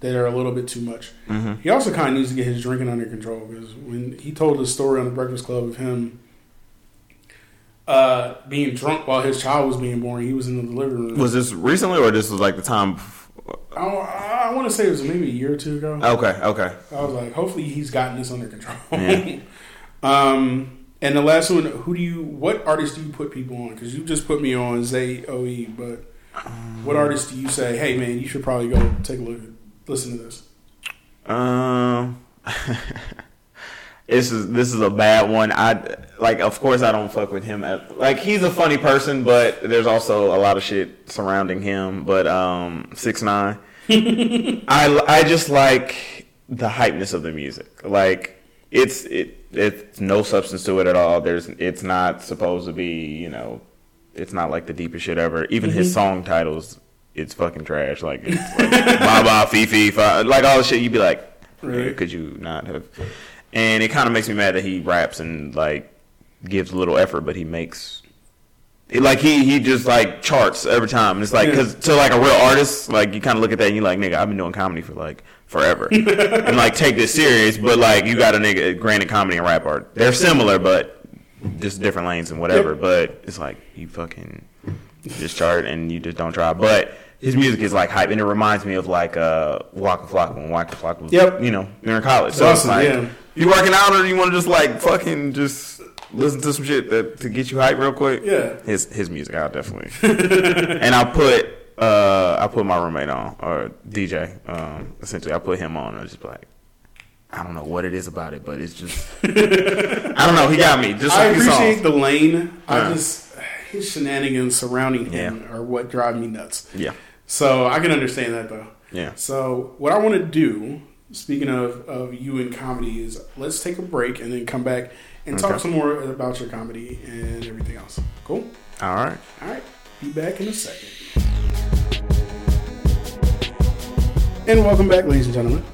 that are a little bit too much. hmm He also kind of needs to get his drinking under control because when he told the story on the Breakfast Club of him uh, being drunk while his child was being born, he was in the delivery room. was this recently or this was like the time? I, I want to say it was maybe a year or two ago. Okay, okay, I was like, hopefully he's gotten this under control. Yeah. um, and the last one, who do you, what artist do you put people on? Because you just put me on Zay Oe, but what artist do you say, hey man, you should probably go take a look, at, listen to this? Um, this is this is a bad one. I like, of course, I don't fuck with him. At, like, he's a funny person, but there's also a lot of shit surrounding him. But um, six nine, I I just like the hypeness of the music. Like, it's it it's no substance to it at all. There's it's not supposed to be you know, it's not like the deepest shit ever. Even his song titles. It's fucking trash. Like, it's like Baba, Fifi, Fi, like all the shit. You'd be like, Really? could you not have? And it kind of makes me mad that he raps and like gives a little effort, but he makes it like he he just like charts every time. And it's like because to like a real artist, like you kind of look at that and you're like, nigga, I've been doing comedy for like forever, and like take this serious. But like you got a nigga, granted, comedy and rap art, they're similar, but just different lanes and whatever. But it's like you fucking just chart and you just don't try. But his music is like hype, and it reminds me of like uh, Waka Flocka when Waka Flocka was, Yep. you know, you're in college. So it's Awesome, like yeah. you working out, or you want to just like fucking just listen to some shit that to get you hyped real quick. Yeah. his his music, I'll definitely. and I put uh I put my roommate on or DJ. Um, essentially, I put him on. and I just be like. I don't know what it is about it, but it's just I don't know. He got me. Just I like appreciate the lane. I Yeah. just his shenanigans surrounding him are what drive me nuts. Yeah, So I can understand that though. yeah. So what I want to do, speaking of, of you in comedy, is let's take a break and then come back and talk some more about your comedy and everything else. Cool. All right. All right. Be back in a second. And welcome back, ladies and gentlemen.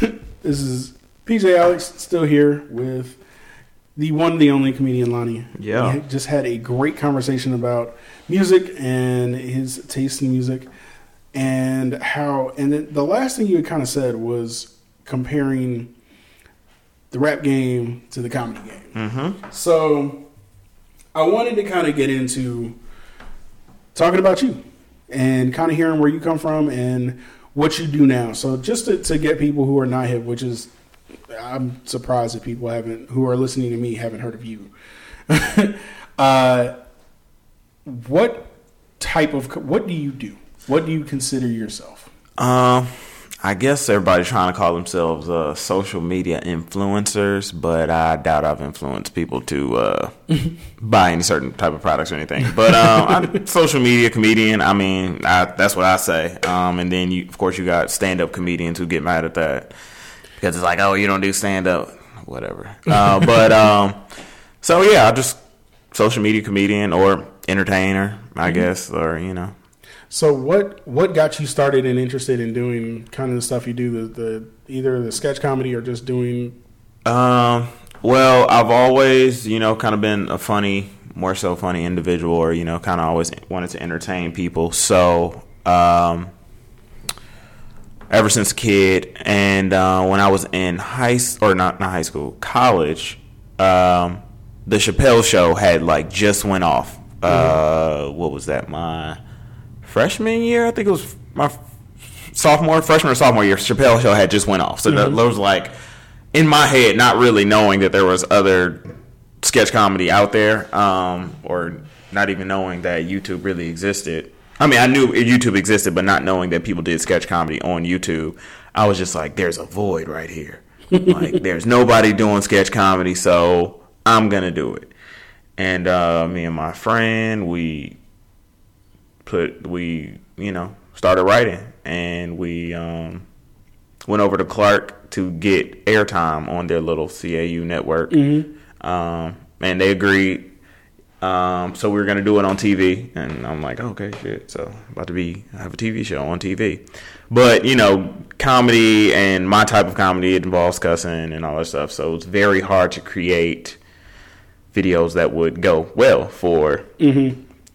this is PJ Alex still here with the one, the only comedian Lonnie. Yeah. We just had a great conversation about music and his taste in music, and how. And then the last thing you had kind of said was comparing the rap game to the comedy game. Mm-hmm. So I wanted to kind of get into talking about you and kind of hearing where you come from and what you do now. So just to, to get people who are not hip, which is I'm surprised that people haven't who are listening to me haven't heard of you. uh, what type of what do you do? What do you consider yourself? Um, I guess everybody's trying to call themselves uh, social media influencers, but I doubt I've influenced people to uh, buy any certain type of products or anything. But um, I'm social media comedian. I mean, I, that's what I say. Um, and then you, of course, you got stand up comedians who get mad at that because it's like, oh, you don't do stand up, whatever. Uh, but um, so yeah, I just social media comedian or entertainer, I guess, or you know. So what what got you started and interested in doing kind of the stuff you do the, the either the sketch comedy or just doing Um, well, I've always, you know, kind of been a funny, more so funny individual, or you know, kind of always wanted to entertain people. So, um, ever since a kid, and uh, when I was in high or not not high school, college, um, the Chappelle Show had like just went off. Uh, what was that? My freshman year, I think it was my sophomore, freshman or sophomore year. Chappelle Show had just went off, so that was like in my head, not really knowing that there was other sketch comedy out there, um, or not even knowing that YouTube really existed. I mean, I knew YouTube existed, but not knowing that people did sketch comedy on YouTube, I was just like, "There's a void right here. like, there's nobody doing sketch comedy, so I'm gonna do it." And uh, me and my friend, we put we you know started writing, and we um, went over to Clark to get airtime on their little CAU network. Um, and they agreed. Um, so we were gonna do it on TV, and I'm like, okay, shit. So about to be have a TV show on TV, but you know, comedy and my type of comedy it involves cussing and all that stuff. So it's very hard to create videos that would go well for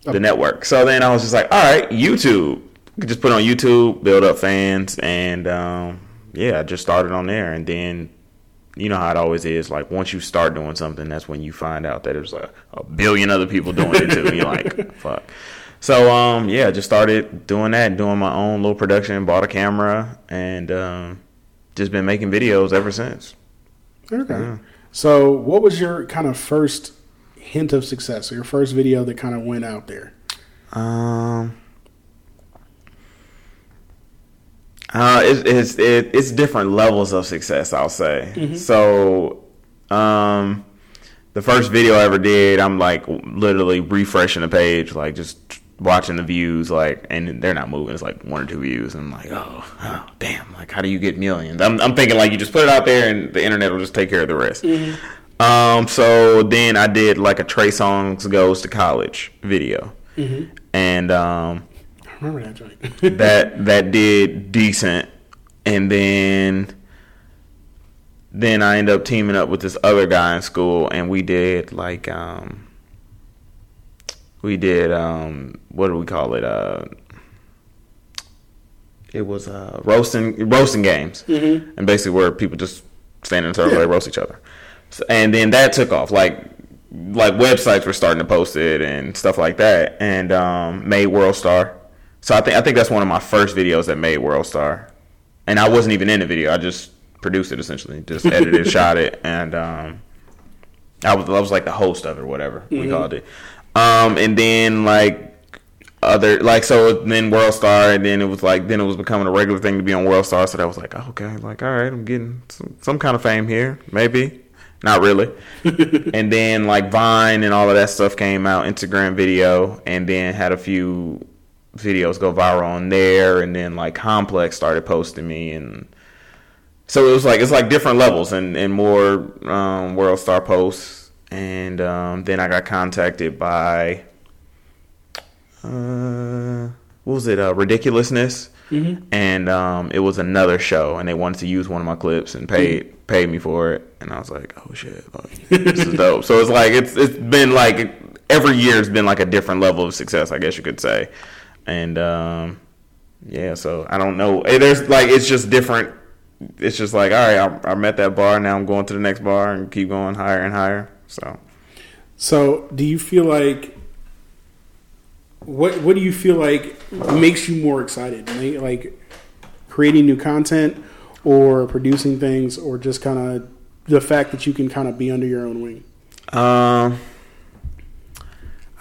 the network. So then I was just like, all right, YouTube. Just put on YouTube, build up fans, and um, yeah, I just started on there. And then, you know how it always is. Like once you start doing something, that's when you find out that there's a, a billion other people doing it too. You're like, fuck. So um, yeah, just started doing that, doing my own little production. Bought a camera, and um, just been making videos ever since. Okay. So, what was your kind of first hint of success, or your first video that kind of went out there? Um. Uh, it's it's it, it's different levels of success. I'll say. So, um, the first video I ever did, I'm like literally refreshing the page, like just watching the views, like, and they're not moving. It's like one or two views, and I'm like, oh, oh, damn! Like, how do you get millions? I'm I'm thinking like you just put it out there, and the internet will just take care of the rest. Um, so then I did like a Trey Songz goes to college video, and um remember that joint. that that did decent, and then then I ended up teaming up with this other guy in school, and we did like um we did um what do we call it uh it was uh roasting roasting games, and basically where people just stand in a circle and roast each other, so, and then that took off. Like like websites were starting to post it and stuff like that, and um, made World Star. So I think I think that's one of my first videos that made World Star, and I wasn't even in the video. I just produced it essentially, just edited, shot it, and um, I was I was like the host of it or whatever we called it. Um, and then like other like so then World Star and then it was like then it was becoming a regular thing to be on World Star. So that was like okay, like all right, I'm getting some, some kind of fame here, maybe. Not really. and then like Vine and all of that stuff came out, Instagram video, and then had a few videos go viral on there, and then like Complex started posting me, and so it was like it's like different levels and and more um, World Star posts, and um, then I got contacted by uh, what was it? Uh, ridiculousness. And um, it was another show, and they wanted to use one of my clips and paid paid me for it, and I was like, "Oh shit, like, this is dope." So it's like it's it's been like every year has been like a different level of success, I guess you could say, and um, yeah. So I don't know. There's like it's just different. It's just like all right, I, I'm at that bar now. I'm going to the next bar and keep going higher and higher. So So, do you feel like what what do you feel like makes you more excited? Like- Like creating new content or producing things or just kind of the fact that you can kind of be under your own wing? Um,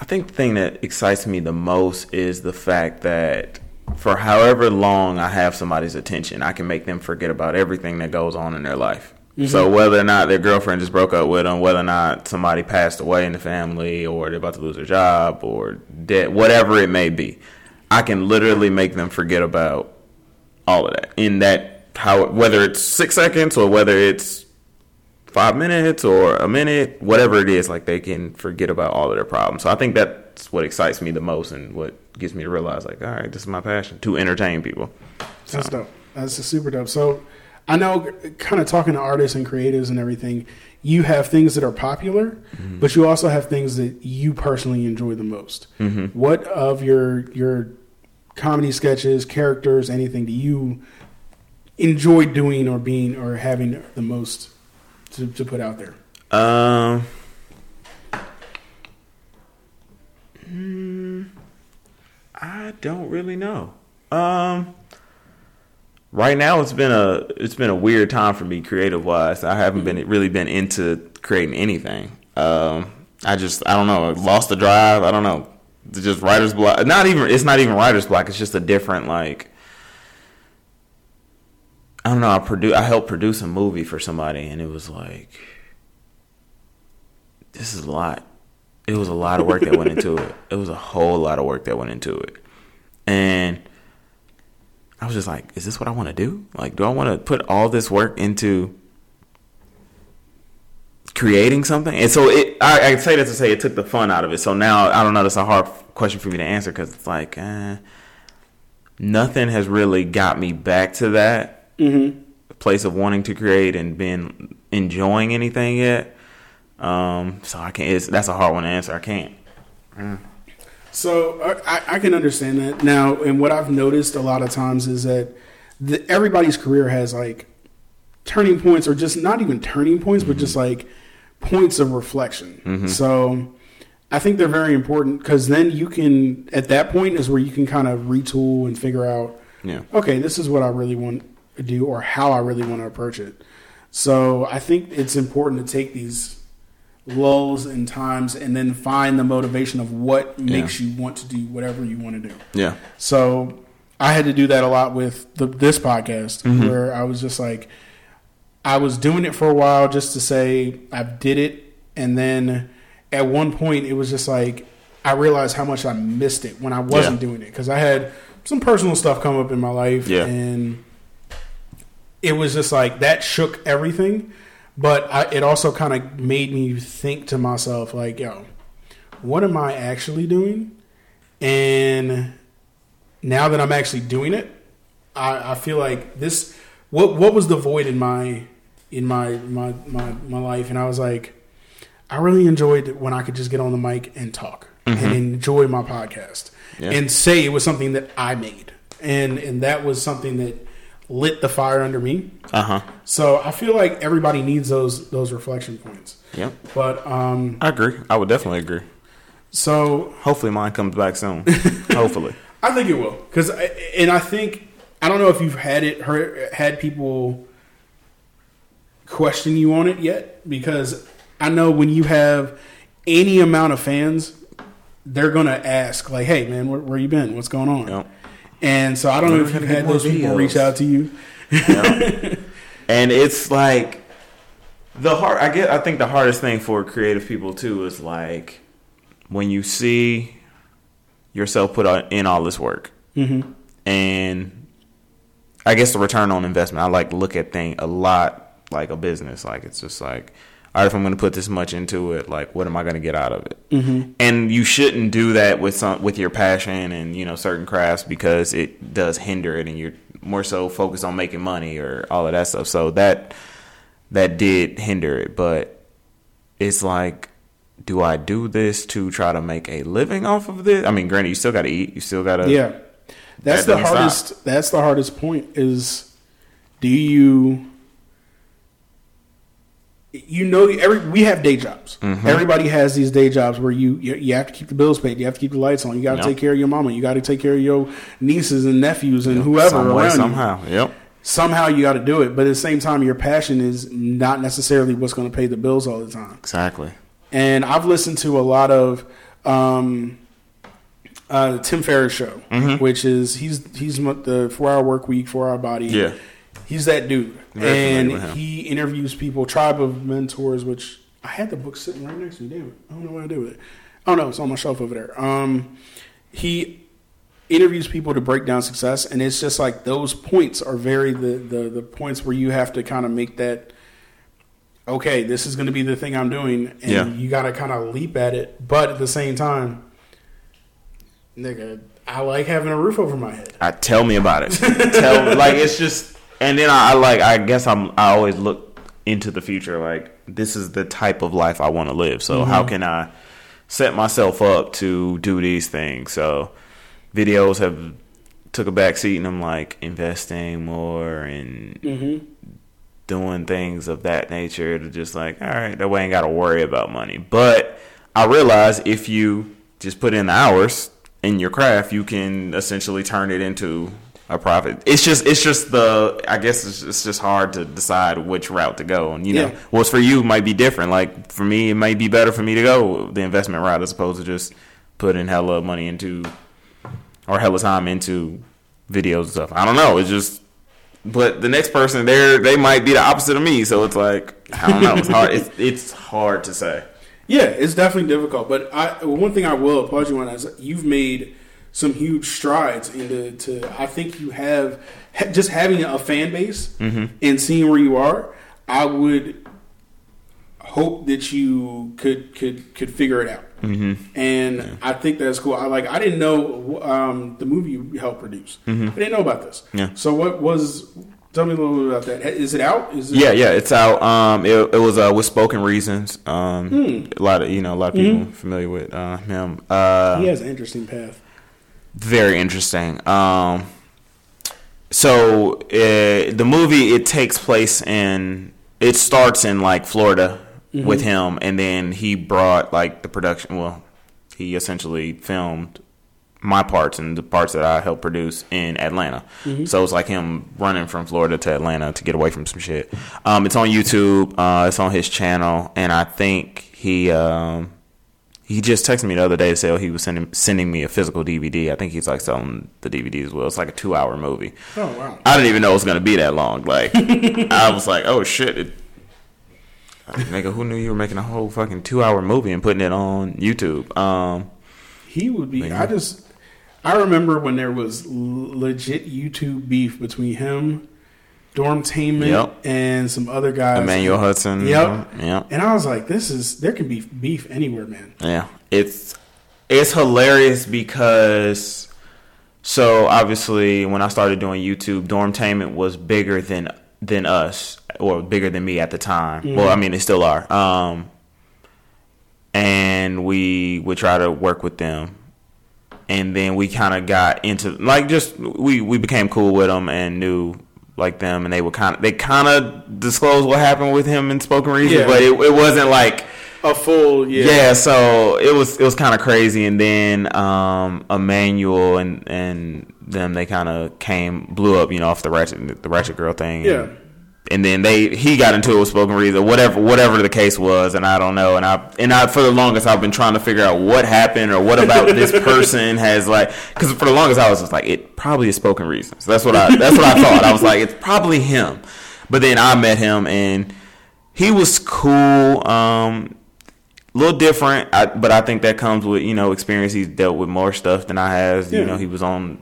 I think the thing that excites me the most is the fact that for however long I have somebody's attention, I can make them forget about everything that goes on in their life. Mm-hmm. So whether or not their girlfriend just broke up with them, whether or not somebody passed away in the family, or they're about to lose their job, or dead, whatever it may be, I can literally make them forget about all of that in that how whether it's six seconds or whether it's five minutes or a minute, whatever it is, like they can forget about all of their problems. So I think that's what excites me the most and what gets me to realize, like, all right, this is my passion to entertain people. That's dope. That's super dope. So, I know, kind of talking to artists and creatives and everything, you have things that are popular, mm-hmm. but you also have things that you personally enjoy the most. Mm-hmm. What of your your comedy sketches, characters, anything do you enjoy doing or being or having the most to, to put out there? Um, hmm, I don't really know. Um, right now it's been a it's been a weird time for me creative wise. I haven't been really been into creating anything. Um, I just I don't know. I lost the drive. I don't know. It's just writer's block. Not even it's not even writer's block. It's just a different like. I don't know. I produ I helped produce a movie for somebody, and it was like, this is a lot. It was a lot of work that went into it. It was a whole lot of work that went into it, and I was just like, is this what I want to do? Like, do I want to put all this work into creating something? And so it, I, I say that to say it took the fun out of it. So now I don't know. That's a hard question for me to answer because it's like, eh, nothing has really got me back to that Mm-hmm. place of wanting to create and been enjoying anything yet. Um, so I can't. It's, that's a hard one to answer. I can't. So I, I can understand that now, and what I've noticed a lot of times is that the, everybody's career has like turning points, or just not even turning points, but just like points of reflection. So I think they're very important because then you can, at that point, is where you can kind of retool and figure out, Yeah. okay, this is what I really want do, or how I really want to approach it. So I think it's important to take these lulls and times and then find the motivation of what makes you want to do whatever you want to do. Yeah. So I had to do that a lot with the, this podcast mm-hmm. where I was just like, I was doing it for a while just to say I did it. And then at one point, it was just like, I realized how much I missed it when I wasn't Yeah. doing it because I had some personal stuff come up in my life. Yeah. And it was just like that shook everything. But I, it also kind of made me think to myself, like, yo, what am I actually doing? And now that I'm actually doing it, I, I feel like this. What what was the void in my in my my my my life? And I was like, I really enjoyed when I could just get on the mic and talk and mm-hmm. enjoy my podcast Yeah. and say it was something that I made, and and that was something that lit the fire under me. Uh huh. So I feel like everybody needs those those reflection points. Yep. But um, I agree. I would definitely agree. so Hopefully, mine comes back soon. Hopefully. I think it will, because and I think I don't know if you've had it heard, had people question you on it yet, because I know when you have any amount of fans, they're gonna ask like, "Hey, man, where, where you been? What's going on?" Yep. And so I don't know We're if you've had more those people reach out to you. and it's like the hard. I get. I think the hardest thing for creative people too is like when you see yourself put in all this work, Mm-hmm. and I guess the return on investment. I like look at thing a lot like a business. Like it's just like, all right, if I'm going to put this much into it, like what am I going to get out of it? Mm-hmm. and you shouldn't do that with some with your passion and you know certain crafts because it does hinder it and you're more so focused on making money or all of that stuff so that that did hinder it but it's like do i do this to try to make a living off of this i mean granted you still got to eat you still got to Yeah, that's That the hardest. That's the hardest point. Is do you you know every we have day jobs. Mm-hmm. Everybody has these day jobs where you, you you have to keep the bills paid. You have to keep the lights on. You got to Yep. take care of your mama. You got to take care of your nieces and nephews and whoever some way, around you. somehow yep Somehow you got to do it, but at the same time, your passion is not necessarily what's going to pay the bills all the time. exactly And I've listened to a lot of um, uh, Tim Ferriss show, Mm-hmm. which is he's he's the four hour work week, four hour body. Yeah. He's that dude, Very and he interviews people. Tribe of Mentors, which I had the book sitting right next to me. Damn it, I don't know what I did with it. Oh no, it's on my shelf over there. Um, he interviews people to break down success, and it's just like those points are very the the, the points where you have to kind of make that. Okay, this is going to be the thing I'm doing, and Yeah. you got to kind of leap at it, but at the same time, nigga, I like having a roof over my head. I tell me about it. tell like it's just, and then I, I like. I guess I'm. I always look into the future. Like this is the type of life I want to live. So how can I set myself up to do these things? So videos have took a back seat, and I'm like investing more and Mm-hmm. doing things of that nature to just like, all right, that way I ain't got to worry about money. But I realize if you just put in the hours in your craft, you can essentially turn it into a profit. It's just, it's just the, I guess it's, it's just hard to decide which route to go. And you know, Yeah. what's for you might be different. Like for me, it might be better for me to go the investment route as opposed to just putting hella money into or hella time into videos and stuff. I don't know. It's just, but the next person there, they might be the opposite of me. So it's like, I don't know. It's hard. It's, it's hard to say. Yeah, it's definitely difficult. But I, one thing I will applaud you on is you've made some huge strides into. To, I think you have ha- just having a fan base and seeing where you are. I would hope that you could could could figure it out. Mm-hmm. And I think that's cool. I like. I didn't know um, the movie you helped produce. I didn't know about this. Yeah. So what was? Tell me a little bit about that. Is it out? Is it, Yeah, yeah, it's out. Um, it, it was uh, with Spoken Reasons. Um, a lot of you know, a lot of people familiar with uh, him. Uh, He has an interesting path. Very interesting. Um, so uh, the movie it takes place in it starts in like Florida with him, and then he brought like the production. Well, he essentially filmed my parts and the parts that I helped produce in Atlanta. So it's like him running from Florida to Atlanta to get away from some shit. Um, it's on YouTube. Uh, it's on his channel, and I think he. Um, he just texted me the other day to say oh, he was sending sending me a physical DVD. I think he's like selling the DVD as well. It's like a two hour movie. Oh wow. I didn't even know it was gonna be that long. Like I was like, oh shit, it, nigga, who knew you were making a whole fucking two hour movie and putting it on YouTube? Um, He would be. I just. I remember when there was legit YouTube beef between him, Dormtainment, Yep. and some other guys. Emmanuel Hudson. Yep. yeah, And I was like, "This is there can be beef anywhere, man." yeah. It's it's hilarious because so obviously when I started doing YouTube, Dormtainment was bigger than than us or bigger than me at the time. Well, I mean they still are. Um, and we would try to work with them. And then we kind of got into like just we we became cool with them and knew like them, and they would kind of they kind of disclose what happened with him in Spoken Reason, Yeah. but it, it wasn't like A full yeah. yeah, so it was it was kind of crazy, and then um, Emmanuel and and them they kind of came blew up, you know, off the ratchet the ratchet girl thing. Yeah. and then they he got into it with spoken reason, whatever whatever the case was, and I don't know. And I and I for the longest I've been trying to figure out what happened or what about this person has like because for the longest I was just like it probably is spoken reasons. That's what I that's what I thought. I was like it's probably him, but then I met him and he was cool. Um, a little different, I, but I think that comes with you know experience. He's dealt with more stuff than I has. Yeah. You know, he was on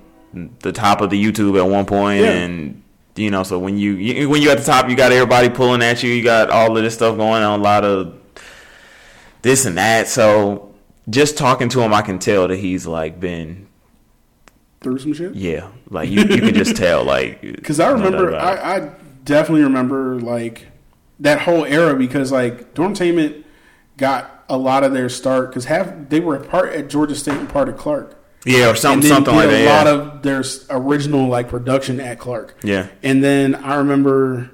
the top of the YouTube at one point, Yeah. and you know, so when you, you when you at the top, you got everybody pulling at you. You got all of this stuff going on, a lot of this and that. So just talking to him, I can tell that he's like been Through some shit. yeah, like you you can just tell like Because I remember. I, I definitely remember like that whole era because like Dormtainment got a lot of their start because half they were a part at Georgia State and part of Clark. Yeah or something something like that. a yeah. lot of their original like production at Clark. Yeah. And then I remember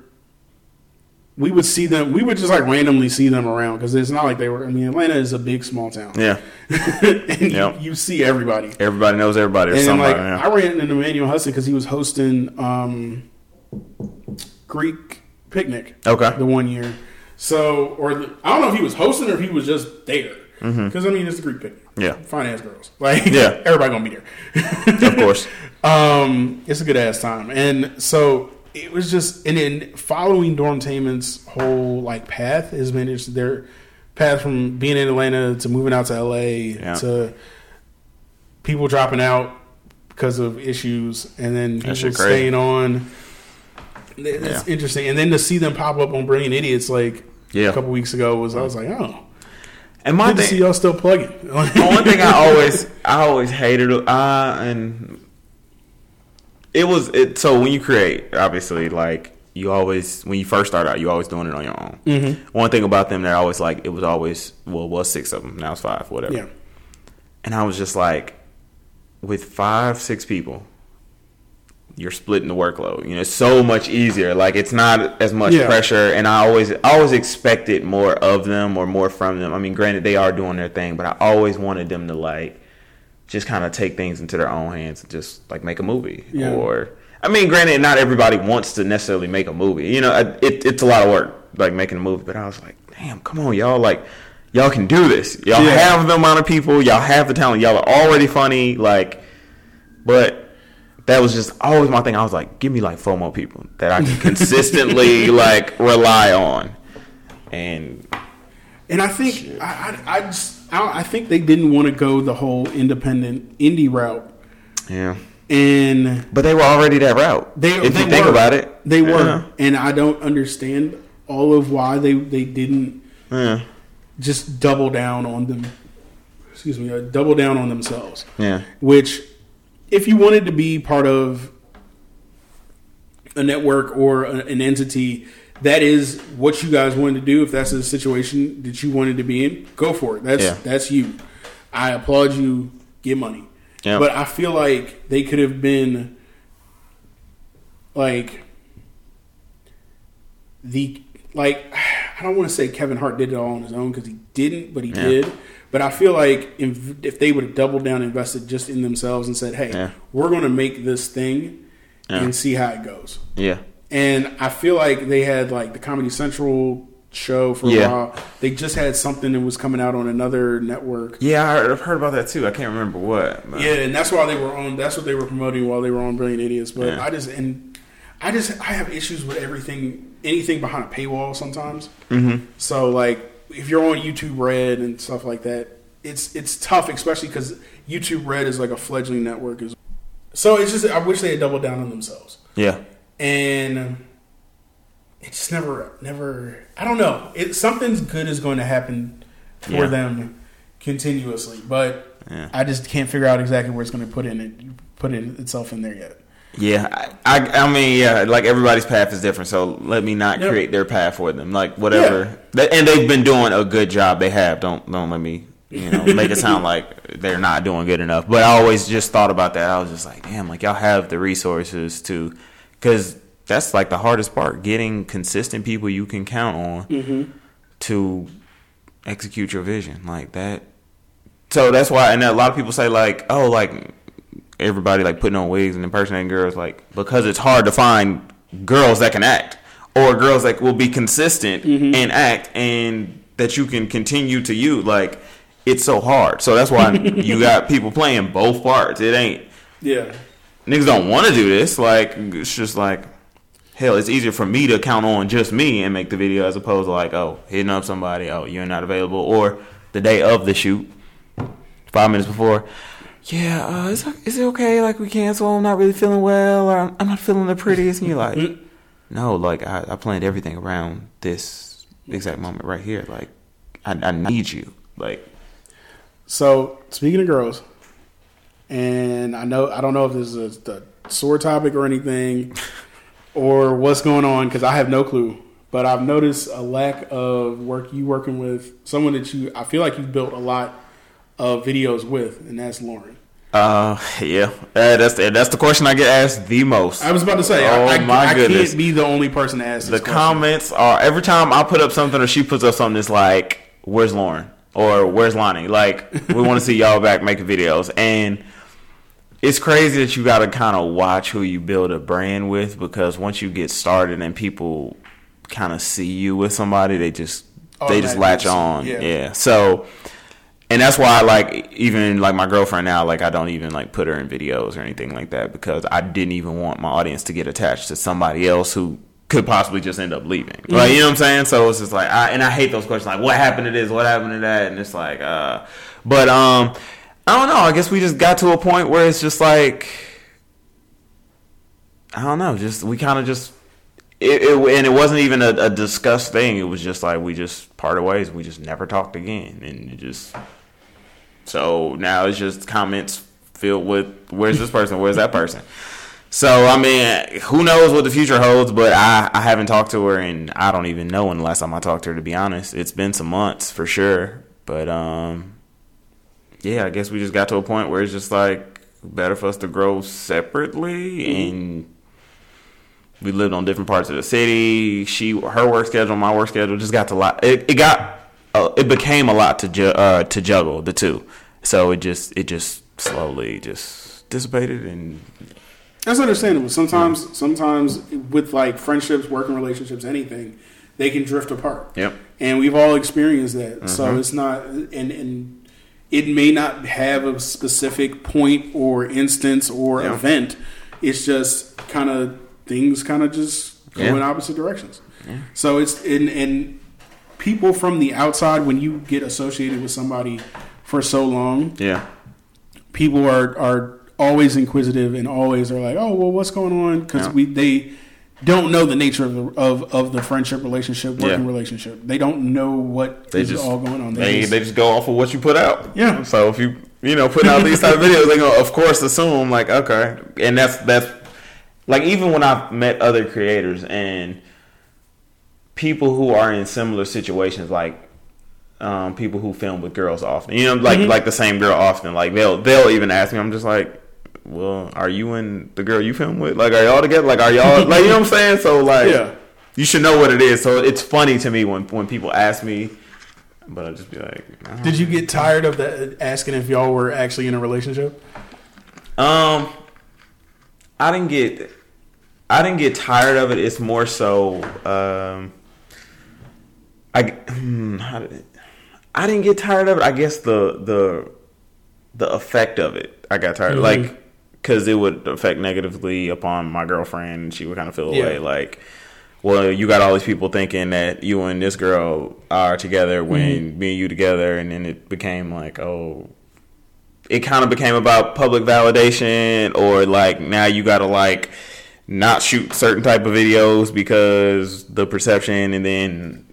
we would see them. We would just like randomly see them around because it's not like they were. I mean, Atlanta is a big small town. yeah, and Yep. you, you see everybody. everybody knows everybody or And somebody. like yeah. I ran into Emmanuel Hudson because he was hosting um, Greek picnic Okay. the one year. So, or the, I don't know if he was hosting or if he was just there. Mm-hmm. Because I mean, it's the Greek picnic. Yeah. fine ass girls. Like, Yeah. everybody gonna be there. of course. Um, it's a good ass time, and so it was just, and then following Dormtainment's whole like path has been just their path from being in Atlanta to moving out to LA Yeah. to people dropping out because of issues, and then people That shit crazy. staying on. It's Yeah. interesting, and then to see them pop up on Brilliant Idiots like Yeah. a couple weeks ago was I was like, oh, And my good to thing, see y'all still plugging. one thing I always I always hated uh and it was it so when you create obviously like you always when you first start out you always doing it on your own. Mm-hmm. One thing about them they're always like it was always well it was six of them now it's five whatever. yeah, And I was just like with five six people you're splitting the workload. You know, it's so much easier. Like it's not as much Yeah. pressure, and I always, I always expected more of them or more from them. I mean, granted, they are doing their thing, but I always wanted them to like just kind of take things into their own hands and just like make a movie. Yeah. Or, I mean, granted, not everybody wants to necessarily make a movie. You know, it, it's a lot of work, like making a movie. But I was like, damn, come on, y'all, like. Y'all can do this. Y'all Yeah. have the amount of people. Y'all have the talent. Y'all are already funny. Like, but that was just always my thing. I was like, give me like four more people that I can consistently like rely on. And And I think I, I, I just I, I think they didn't want to go the whole independent indie route, yeah, and but they were already that route. they if they you think about it, they were, Yeah. and I don't understand all of why they they didn't Yeah, just double down on them. Excuse me, uh, double down on themselves. yeah, Which, if you wanted to be part of a network or an entity, that is what you guys wanted to do. If that's the situation that you wanted to be in, go for it. That's Yeah. that's you. I applaud you. Get money. Yeah. But I feel like they could have been like the like I don't want to say Kevin Hart did it all on his own because he didn't, but he Yeah. did. But I feel like if, if they would have doubled down, invested just in themselves, and said, "Hey, Yeah. we're going to make this thing Yeah. and see how it goes," yeah, and I feel like they had like the Comedy Central show for Yeah. a while. They just had something that was coming out on another network. yeah. I heard, I've heard about that too. I can't remember what. but- Yeah, and that's why they were on. That's what they were promoting while they were on Brilliant Idiots. But Yeah. I just and I just I have issues with everything, anything behind a paywall sometimes. Mm-hmm. So like if you're on YouTube Red and stuff like that, it's it's tough, especially because YouTube Red is like a fledgling network. So it's just I wish they had doubled down on themselves yeah, and it just never never I don't know. It something's good is going to happen for Yeah. them continuously, but Yeah. I just can't figure out exactly where it's going to put in it put it itself in there yet. Yeah. I, I, I mean, yeah. Like everybody's path is different, so let me not Yep. create their path for them. Like whatever. They- And they've been doing a good job. They have. Don't don't let me. You know, make it sound like they're not doing good enough. But I always just thought about that. I was just like, damn, like y'all have the resources to, because that's like the hardest part: getting consistent people you can count on mm-hmm. to execute your vision like that. So that's why, and a lot of people say like, oh, like everybody like putting on wigs and impersonating girls, like because it's hard to find girls that can act or girls that will be consistent Mm-hmm. and act and that you can continue to use. Like it's so hard. So that's why you got people playing both parts. It ain't Yeah. niggas don't want to do this. Like it's just like hell. It's easier for me to count on just me and make the video as opposed to like oh hitting up somebody. Oh you're not available or the day of the shoot, five minutes before. Yeah, uh, is, is it okay? Like we cancel? I'm not really feeling well, or I'm, I'm not feeling the prettiest. And you're like, no, like I, I planned everything around this exact moment right here. Like I, I need you. Like So speaking of girls, and I know I don't know if this is a, a sore topic or anything, or what's going on because I have no clue. But I've noticed a lack of work you working with someone that you I feel like you've built a lot of videos with, and that's Lauren. Uh, yeah, uh, that's the, that's the question I get asked the most. I was about to say, Oh I, I, my I goodness. can't be the only person to ask the question. comments are every time I put up something or she puts up something, it's like, "Where's Lauren?" or "Where's Lonnie?" Like, we want to see y'all back making videos, and it's crazy that you got to kind of watch who you build a brand with because once you get started and people kind of see you with somebody, they just they just latch on. Yeah. yeah. So and that's why like even like my girlfriend now like i don't even like put her in videos or anything like that because i didn't even want my audience to get attached to somebody else who could possibly just end up leaving. Like you know what i'm saying? So it's just like i and i hate those questions like what happened to this? What happened to that? And it's like uh but um i don't know. I guess we just got to a point where it's just like i don't know. Just we kind of just it, it, and it wasn't even a, a discussed thing. It was just like we just parted ways. We just never talked again, and it just so now it's just comments filled with where's this person, where's that person. So I mean, who knows what the future holds? But I I haven't talked to her, and I don't even know when the last time I talked to her. To be honest, it's been some months for sure. But um, yeah, I guess we just got to a point where it's just like better for us to grow separately and we lived on different parts of the city. She, her work schedule, my work schedule, just got to lot. It, it got, uh, it became a lot to ju- uh, to juggle the two. So it just, it just slowly just dissipated, and That's understandable. Sometimes, sometimes with like friendships, working relationships, anything, they can drift apart. yep, and we've all experienced that. So Mm-hmm. it's not, and and it may not have a specific point or instance or Yeah. event. It's just kind of things kind of just go Yeah. in opposite directions. So it's in and people from the outside when you get associated with somebody for so long, yeah, people are are always inquisitive and always are like, oh well, what's going on? Because Yeah. we they don't know the nature of the of, of the friendship relationship, working Yeah. relationship. They don't know what they just all going on. They just- they just go off of what you put out. Yeah. So if you you know put out these type of videos, they go of course assume like okay, and that's that's like even when I've met other creators and people who are in similar situations, like um, people who film with girls often, you know, like Mm-hmm. like the same girl often, like they'll they'll even ask me, I'm just like. Well, are you and the girl you film with? Like, are y'all together? Like, are y'all like, you know what I'm saying? So, like, Yeah. you should know what it is. So it's funny to me when when people ask me, but I just be like, Did you get tired of that asking if y'all were actually in a relationship? Um, I didn't get, I didn't get tired of it. It's more so, um, I, hmm, did, I didn't get tired of it. I guess the the the effect of it, I got tired. Mhm. Like, because it would affect negatively upon my girlfriend, and she would kind of feel Yeah. away. Like, well, you got all these people thinking that you and this girl are together when me and you together, and then it became like, oh, it kind of became about public validation or like now you gotta like not shoot certain type of videos because the perception and then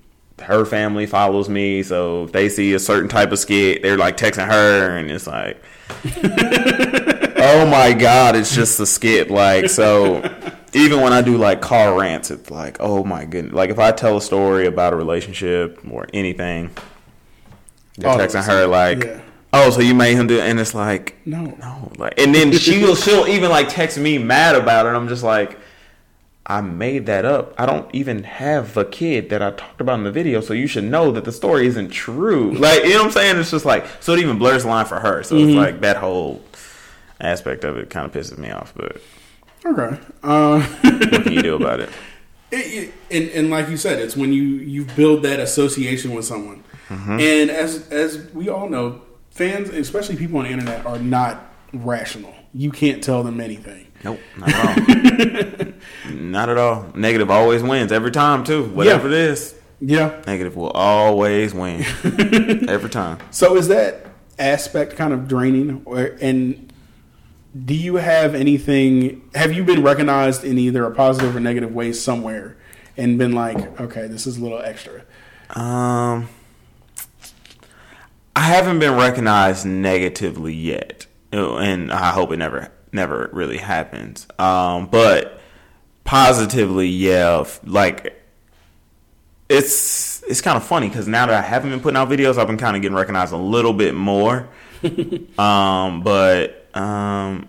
her family follows me so if they see a certain type of skit they're like texting her and it's like oh my god it's just a skit like so even when i do like car rants it's like oh my goodness like if i tell a story about a relationship or anything they're Oh, texting her like yeah. oh so you made him do it and it's like No. no like and then she'll she'll even like text me mad about it and i'm just like i made that up. I don't even have a kid that i talked about in the video so you should know that the story isn't true. Like you know what i'm saying? It's just like so it even blurs the line for her. So it's like that whole aspect of it kind of pisses me off but Okay. Uh, what can you do about it? It, it, and, and like you said, it's when you you build that association with someone, and as as we all know, fans, especially people on the internet, are not rational. You can't tell them anything. Nope, not at all. not at all. Negative always wins every time too. Whatever Yeah. it is, Yeah. negative will always win every time. So is that aspect kind of draining, or and do you have anything? Have you been recognized in either a positive or negative way somewhere, and been like, okay, this is a little extra? Um, I haven't been recognized negatively yet, and I hope it never, never really happens. Um, but positively, yeah, like it's it's kind of funny because now that I haven't been putting out videos, I've been kind of getting recognized a little bit more. um, but um,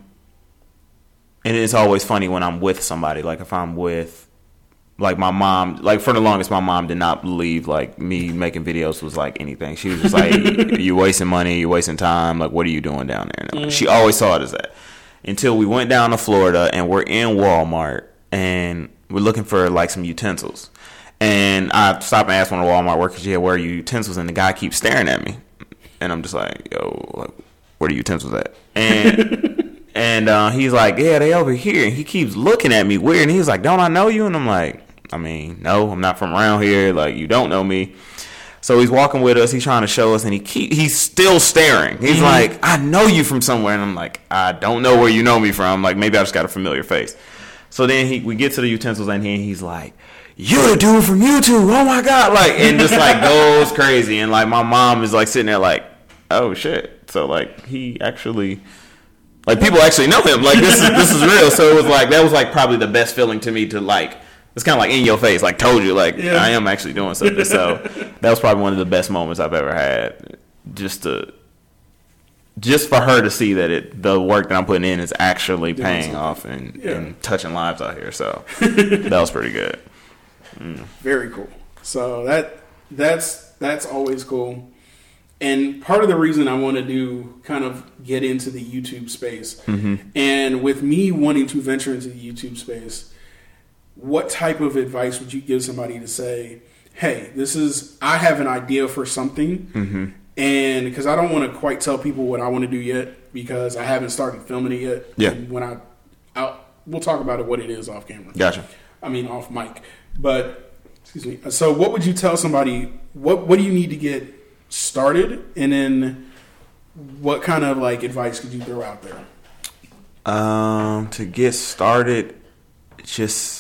and it's always funny when I'm with somebody. Like if I'm with like my mom like for the longest my mom did not believe like me making videos was like anything she was just like you wasting money You're wasting time like what are you doing down there And she always saw it as that until we went down to florida and we're in walmart and we're looking for like some utensils and i stopped and asked one of the walmart workers yeah where are your utensils and the guy keeps staring at me and i'm just like yo like where are the utensils at and And uh, he's like, "Yeah, they over here." And he keeps looking at me weird. And he's like, "Don't I know you?" And I'm like, "I mean, no, I'm not from around here. Like, you don't know me." So he's walking with us. He's trying to show us, and he keep he's still staring. He's mm-hmm. like, "I know you from somewhere," and I'm like, "I don't know where you know me from. Like, maybe I just got a familiar face." So then he we get to the utensils, and he, he's like. You're the dude from YouTube. Oh my god! Like, and just like goes crazy, and like my mom is like sitting there, like, oh shit. So like he actually like people actually know him. Like this is this is real. So it was like that was like probably the best feeling to me to like it's kind of like in your face, like told you, like Yeah. I am actually doing something. So that was probably one of the best moments I've ever had. Just to just for her to see that it the work that I'm putting in is actually paying off and, Yeah. and touching lives out here. So that was pretty good. Mm. Very cool. So that that's that's always cool. And part of the reason I want to do kind of get into the YouTube space, mm-hmm. and with me wanting to venture into the YouTube space, what type of advice would you give somebody to say, "Hey, this is I have an idea for something," and because I don't want to quite tell people what I want to do yet because I haven't started filming it yet. Yeah. And when I, I'll, we'll talk about it what it is off camera. Gotcha. I mean off mic. But excuse me. So what would you tell somebody what what do you need to get started and then what kind of like advice could you throw out there? Um, to get started, just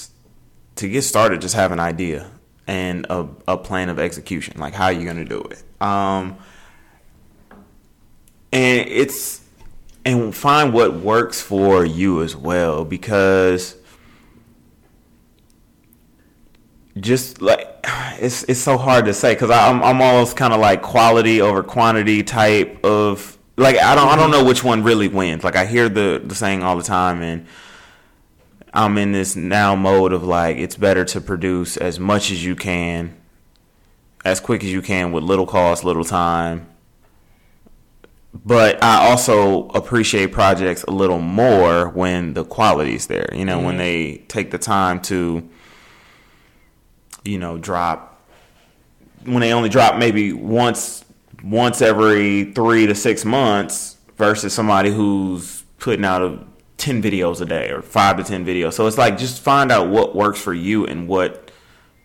to get started, just have an idea and a, a plan of execution, like how you're gonna do it. Um, and it's and find what works for you as well, because just like it's it's so hard to say because I'm I'm almost kind of like quality over quantity type of like I don't I don't know which one really wins. Like I hear the the saying all the time, and I'm in this now mode of like it's better to produce as much as you can, as quick as you can with little cost, little time. But I also appreciate projects a little more when the quality's there. You know, when they take the time to you know, drop when they only drop maybe once once every three to six months versus somebody who's putting out a, 10 videos a day or five to 10 videos. So it's like just find out what works for you and what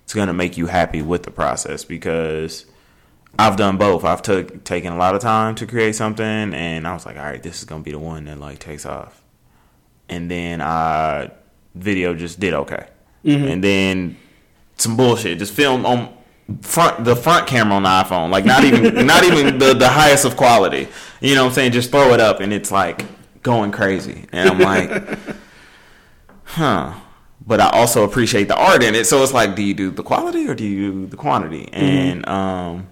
is going to make you happy with the process because I've done both. I've took taken a lot of time to create something and I was like, all right, this is going to be the one that like takes off. And then uh video just did okay. And then some bullshit. Just film on front the front camera on the iPhone, like not even not even the the highest of quality. You know what I'm saying? Just throw it up and it's like going crazy, and I'm like, huh. But I also appreciate the art in it, so it's like, do you do the quality or do you do the quantity? And um,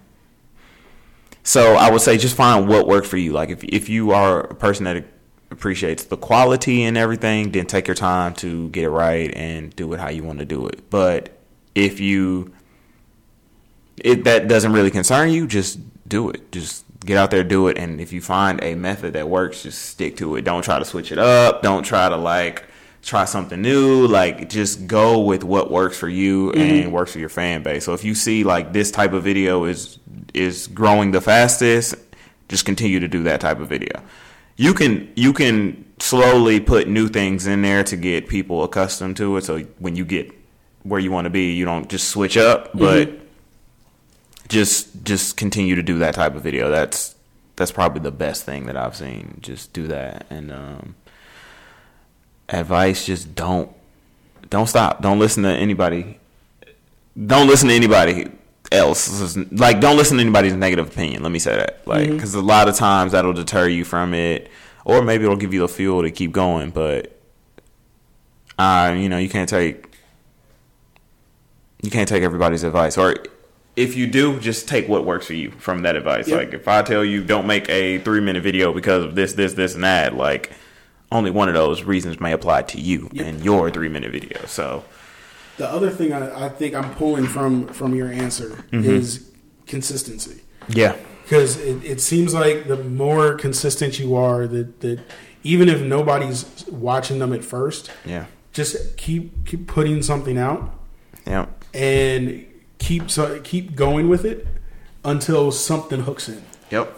so I would say just find what works for you. Like if if you are a person that appreciates the quality and everything, then take your time to get it right and do it how you want to do it. But if you it that doesn't really concern you, just do it. Just get out there, do it. And if you find a method that works, just stick to it. Don't try to switch it up. Don't try to like try something new. Like just go with what works for you mm-hmm. and works for your fan base. So if you see like this type of video is is growing the fastest, just continue to do that type of video. You can you can slowly put new things in there to get people accustomed to it. So when you get where you want to be, you don't just switch up, but mm-hmm. Just just continue to do that type of video. That's that's probably the best thing that I've seen. Just do that and um, advice. Just don't don't stop. Don't listen to anybody. Don't listen to anybody else. Like don't listen to anybody's negative opinion. Let me say that. Like because a lot of times that'll deter you from it, or maybe it'll give you the fuel to keep going. But uh, you know you can't take you can't take everybody's advice or if you do just take what works for you from that advice. Yep. like if i tell you don't make a three minute video because of this this this and that like only one of those reasons may apply to you Yep. and your three minute video. So The other thing I, I think I'm pulling from from your answer mm-hmm. is consistency. yeah. Because it, it seems like the more consistent you are, that that even if nobody's watching them at first, yeah. just keep keep putting something out. Yeah. And keep so, keep going with it until something hooks in. Yep.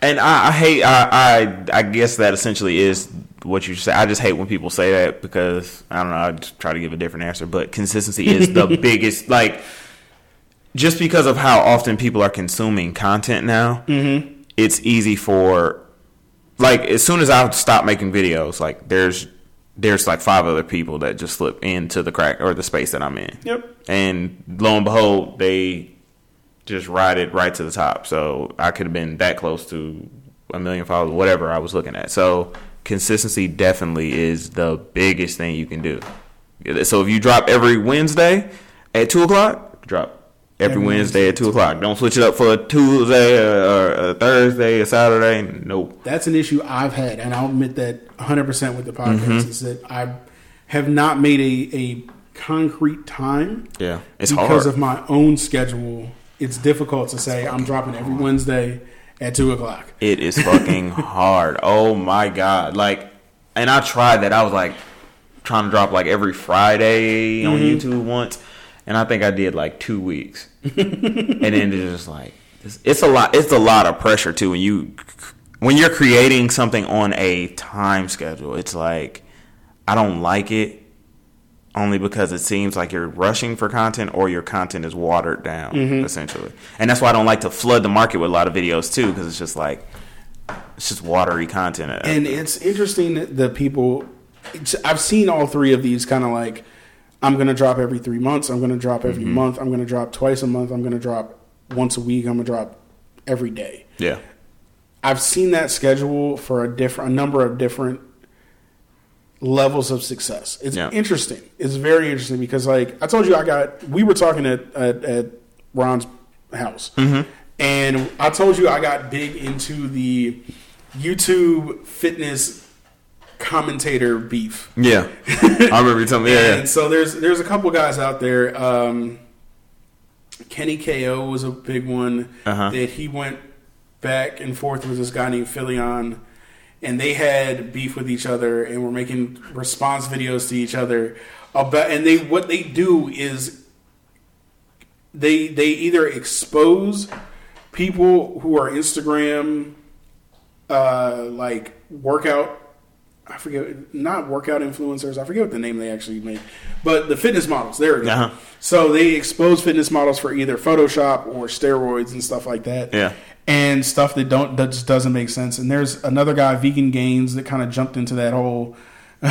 And I, I hate. I, I I guess that essentially is what you say. I just hate when people say that because I don't know. I just try to give a different answer, but consistency is the biggest. Like, just because of how often people are consuming content now, Mm-hmm. it's easy for. Like as soon as I stop making videos, like there's there's like five other people that just slip into the crack or the space that I'm in. Yep. And lo and behold, they just ride it right to the top. So I could have been that close to a million followers, whatever I was looking at. So consistency definitely is the biggest thing you can do. So if you drop every Wednesday at two o'clock, drop every, Every Wednesday Wednesday at two o'clock. Don't switch it up for a Tuesday or, or a Thursday or Saturday. Nope. That's an issue I've had, and I'll admit that 100 percent with the podcast Mm-hmm. is that I have not made a, a concrete time Yeah, it's because hard. of my own schedule. It's difficult to say I'm dropping every Wednesday at two o'clock. It is fucking hard. Oh my god! Like, and I tried that. I was like trying to drop like every Friday on YouTube once, and I think I did like two weeks, and then it's just like it's, it's a lot. It's a lot of pressure too when you when you're creating something on a time schedule. It's like I don't like it only because it seems like you're rushing for content or your content is watered down mm-hmm. essentially and that's why i don't like to flood the market with a lot of videos too because it's just like it's just watery content And it's interesting that the people. I've seen all three of these kind of like. I'm going to drop every three months. I'm going to drop every mm-hmm. month. I'm going to drop twice a month. I'm going to drop once a week. I'm going to drop every day. yeah I've seen that schedule for a different, a number of different levels of success. It's Yeah. interesting. It's very interesting because, like I told you, I got. We were talking at at, at Ron's house, mm-hmm. and I told you I got big into the YouTube fitness commentator beef. yeah i remember you telling me yeah, And so there's there's a couple guys out there. Um, Kenny KO was a big one Uh-huh. that he went back and forth with this guy named Philion, and they had beef with each other and were making response videos to each other about. And they what they do is they they either expose people who are Instagram uh, like workout. I forget, not workout influencers. I forget what the name they actually make, but the fitness models. There we go. Uh-huh. So they expose fitness models for either Photoshop or steroids and stuff like that. Yeah. and stuff that don't that just doesn't make sense. And there's another guy, Vegan Gains, that kind of jumped into that whole uh,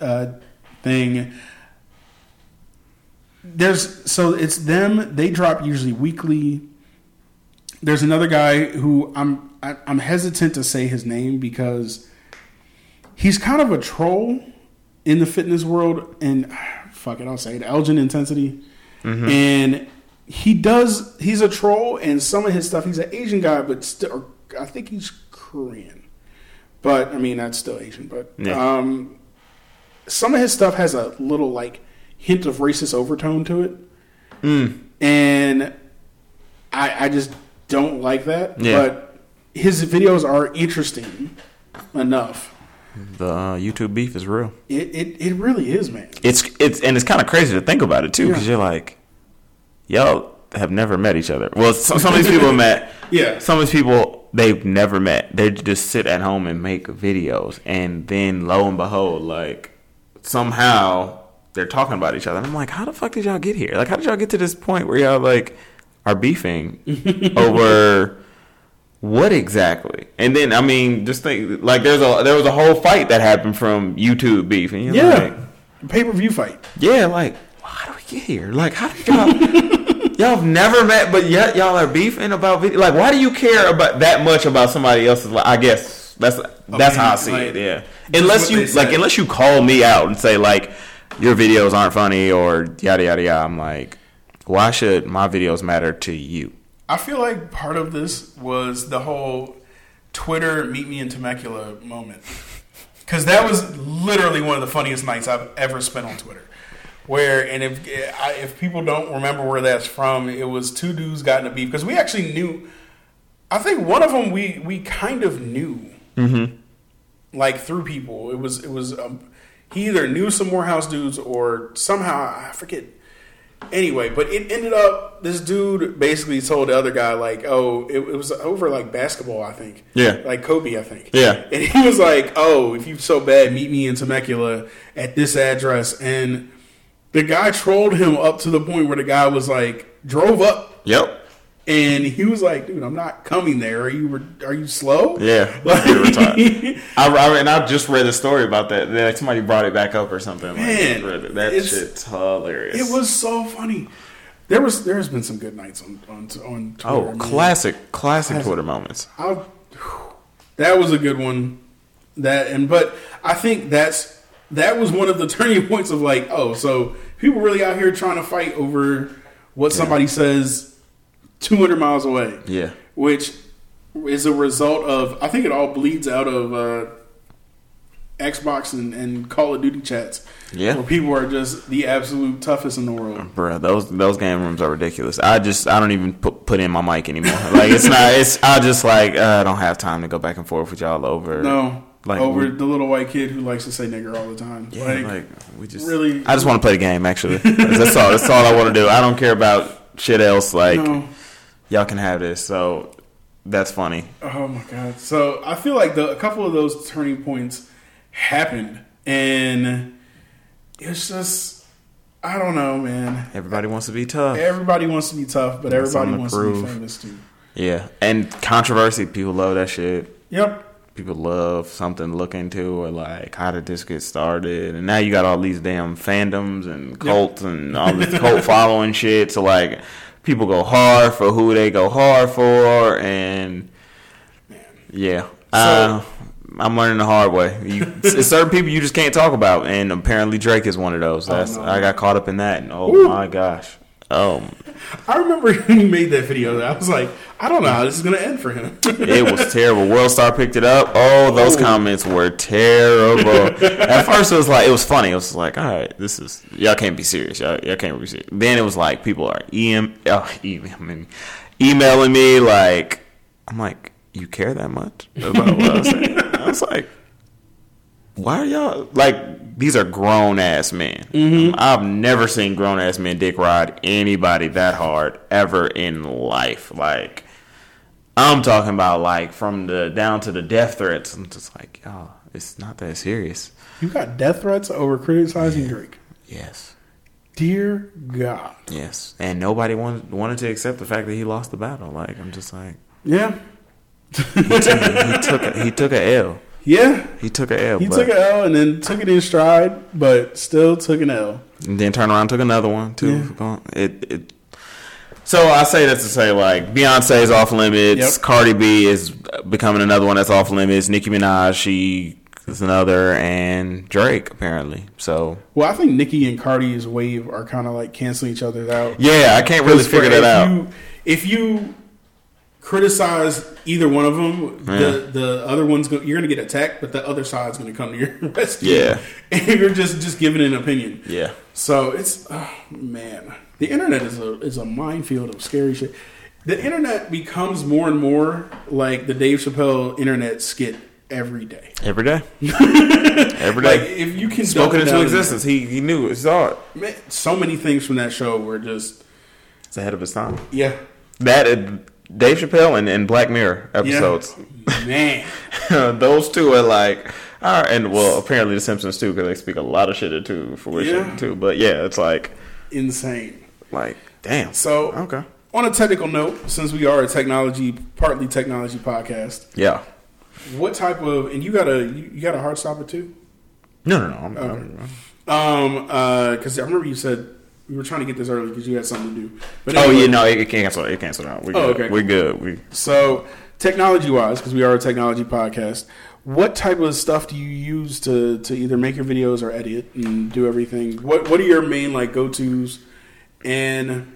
uh, thing. There's so it's them. They drop usually weekly. There's another guy who I'm I, I'm hesitant to say his name because he's kind of a troll in the fitness world, and fuck it, I'll say it. Elgin Intensity, and he does. He's a troll, and some of his stuff. He's an Asian guy, but still, I think he's Korean. But I mean, that's still Asian. But Yeah. um, some of his stuff has a little like hint of racist overtone to it, Mm. and I, I just don't like that. Yeah. But his videos are interesting enough. The uh, YouTube beef is real. It, it it really is, man. It's it's and it's kind of crazy to think about it too, because Yeah. you're like, y'all have never met each other. Well, some, some of these people met. Yeah. Some of these people they've never met. They just sit at home and make videos, and then lo and behold, like somehow they're talking about each other. And I'm like, how the fuck did y'all get here? Like, how did y'all get to this point where y'all like are beefing over? What exactly? And then I mean, just think like there's a there was a whole fight that happened from YouTube beef, and you're like, Yeah, pay per view fight. yeah, like how do we get here? Like how did y'all y'all have never met, but yet y'all are beefing about video? Like why do you care about that much about somebody else's? Like I guess that's that's how I see like, it. Yeah, unless you like unless you call me out and say like your videos aren't funny or yada yada yada. I'm like, why should my videos matter to you? I feel like part of this was the whole Twitter meet me in Temecula moment. Because that was literally one of the funniest nights I've ever spent on Twitter. Where, and if if people don't remember where that's from, it was two dudes got in a beef. Because we actually knew, I think one of them we, we kind of knew. Mm-hmm. like through people. It was it was um, he either knew some Morehouse dudes or somehow I forget. Anyway, but it ended up this dude basically told the other guy like, oh, it, it was over like basketball, I think. Yeah. like Kobe, I think. Yeah. and he was like, oh, if you're so bad, meet me in Temecula at this address, and the guy trolled him up to the point where the guy was like, drove up. Yep. And he was like, "Dude, I'm not coming there. Are you re- are you slow?" Yeah, Like-. I, I and I just read a story about that. Like somebody brought it back up or something. Like, Man, read it. that shit's hilarious. It was so funny. There was there has been some good nights on on, on Twitter. oh classic, classic Classic. Twitter moments. I, that was a good one. That and but I think that's that was one of the turning points of like, oh, so people really out here trying to fight over what somebody says 200 miles away, Yeah, which is a result of I think it all bleeds out of uh, Xbox and, and Call of Duty chats. Yeah. where people are just the absolute toughest in the world. Bruh, those those game rooms are ridiculous. I just I don't even put put in my mic anymore. Like it's not. It's I just like uh, I don't have time to go back and forth with y'all over. No, Like, over we- the little white kid who likes to say nigger all the time. Yeah, like, like, we just really- I just want to play the game. Actually, that's all. That's all I want to do. I don't care about shit else. Like no. Y'all can have this. So that's funny. Oh my god! So I feel like the, a couple of those turning points happened, and it's just I don't know, man. Everybody wants to be tough. Everybody wants to be tough, but That's everybody the wants to be famous too. Yeah, and controversy. People love that shit. Yep. People love something to look into, or like how did this get started? And now you got all these damn fandoms and cults and all this cult following shit. So like, people go hard for who they go hard for, and yeah, uh, I'm learning the hard way. You, it's certain people you just can't talk about, and apparently Drake is one of those. That's no. I got caught up in that, and oh Woo. my gosh, oh I remember when he made that video. I was like, I don't know how this is gonna end for him. It was terrible. Worldstar picked it up. Oh, those Oh. comments were terrible. At first, it was like it was funny. It was like, all right, this is y'all can't be serious. Y'all, y'all can't be serious. Then it was like people are em oh, emailing, emailing me like, I'm like, you care that much about what I was saying? I was like, why are y'all like these are grown ass men? Mm-hmm. I've never seen grown ass men dick ride anybody that hard ever in life. Like I'm talking about like from the down to the death threats. I'm just like, y'all, it's not that serious. you got death threats over criticizing Drake. Yes. Dear God. Yes. And nobody wanted wanted to accept the fact that he lost the battle. Like I'm just like Yeah. he took he took a, he took a L. Yeah. He took a L. He took an L and then took it in stride, but still took an L. and then turned around and took another one too. Yeah. It it so I say that to say like Beyonce is off limits. Yep. Cardi B is becoming another one that's off limits. Nicki Minaj she is another, and Drake apparently. So Well, I think Nicki and Cardi's wave are kind of like canceling each other out. yeah, I can't really figure that out. You, if you criticize either one of them, the the other one's go, you're going to get attacked, but the other side's going to come to your rescue. Yeah. and you're just just giving an opinion. yeah, So it's oh, man, the internet is a is a minefield of scary shit. The internet becomes more and more like the Dave Chappelle internet skit every day. Every day. Every day. Like if you can Spoken it into existence. He he knew it. Saw it. Man, so many things from that show were just It's ahead of his time. yeah, That and Dave Chappelle and, and Black Mirror episodes. man. Those two are like, all right, and well, apparently the Simpsons too, because they speak a lot of shit into fruition Yeah. too. But yeah, it's like, insane. like, damn. So, okay, on a technical note, since we are a technology, partly technology podcast, yeah. what type of and you got a you got a heart stopper too? No, no, no. I'm, I'm- Um, uh, because I remember you said we were trying to get this early because you had something to do. But oh yeah, no, it, it canceled. It canceled out. We Oh, good. okay. we're good. We So, technology wise, because we are a technology podcast, what type of stuff do you use to, to either make your videos or edit and do everything? What What are your main like go tos, and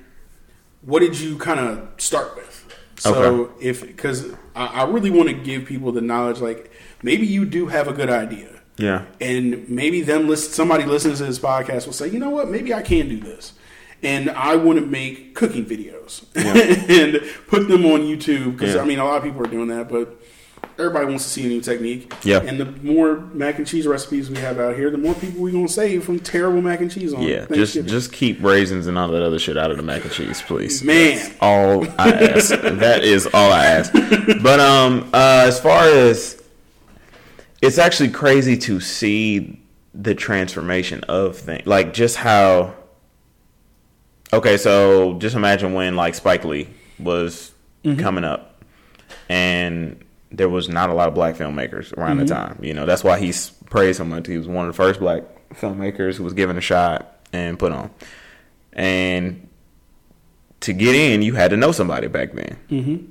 what did you kind of start with? So, Okay. if because I, I really want to give people the knowledge, like maybe you do have a good idea, yeah. and maybe them listen, somebody listens to this podcast will say, you know what, maybe I can do this. And I want to make cooking videos and put them on YouTube because Yeah. I mean a lot of people are doing that, but everybody wants to see a new technique. Yeah. And the more mac and cheese recipes we have out here, the more people we're gonna save from terrible mac and cheese on Yeah, just just keep raisins and all that other shit out of the mac and cheese, please. Man. That's all I ask. that is all I ask. But um, uh, as far as it's actually crazy to see the transformation of things, like just how. Okay, so just imagine when like Spike Lee was coming up, and there was not a lot of black filmmakers around the time. You know, that's why he's praised so much. He was one of the first black filmmakers who was given a shot and put on. And to get in, you had to know somebody back then. Mm-hmm.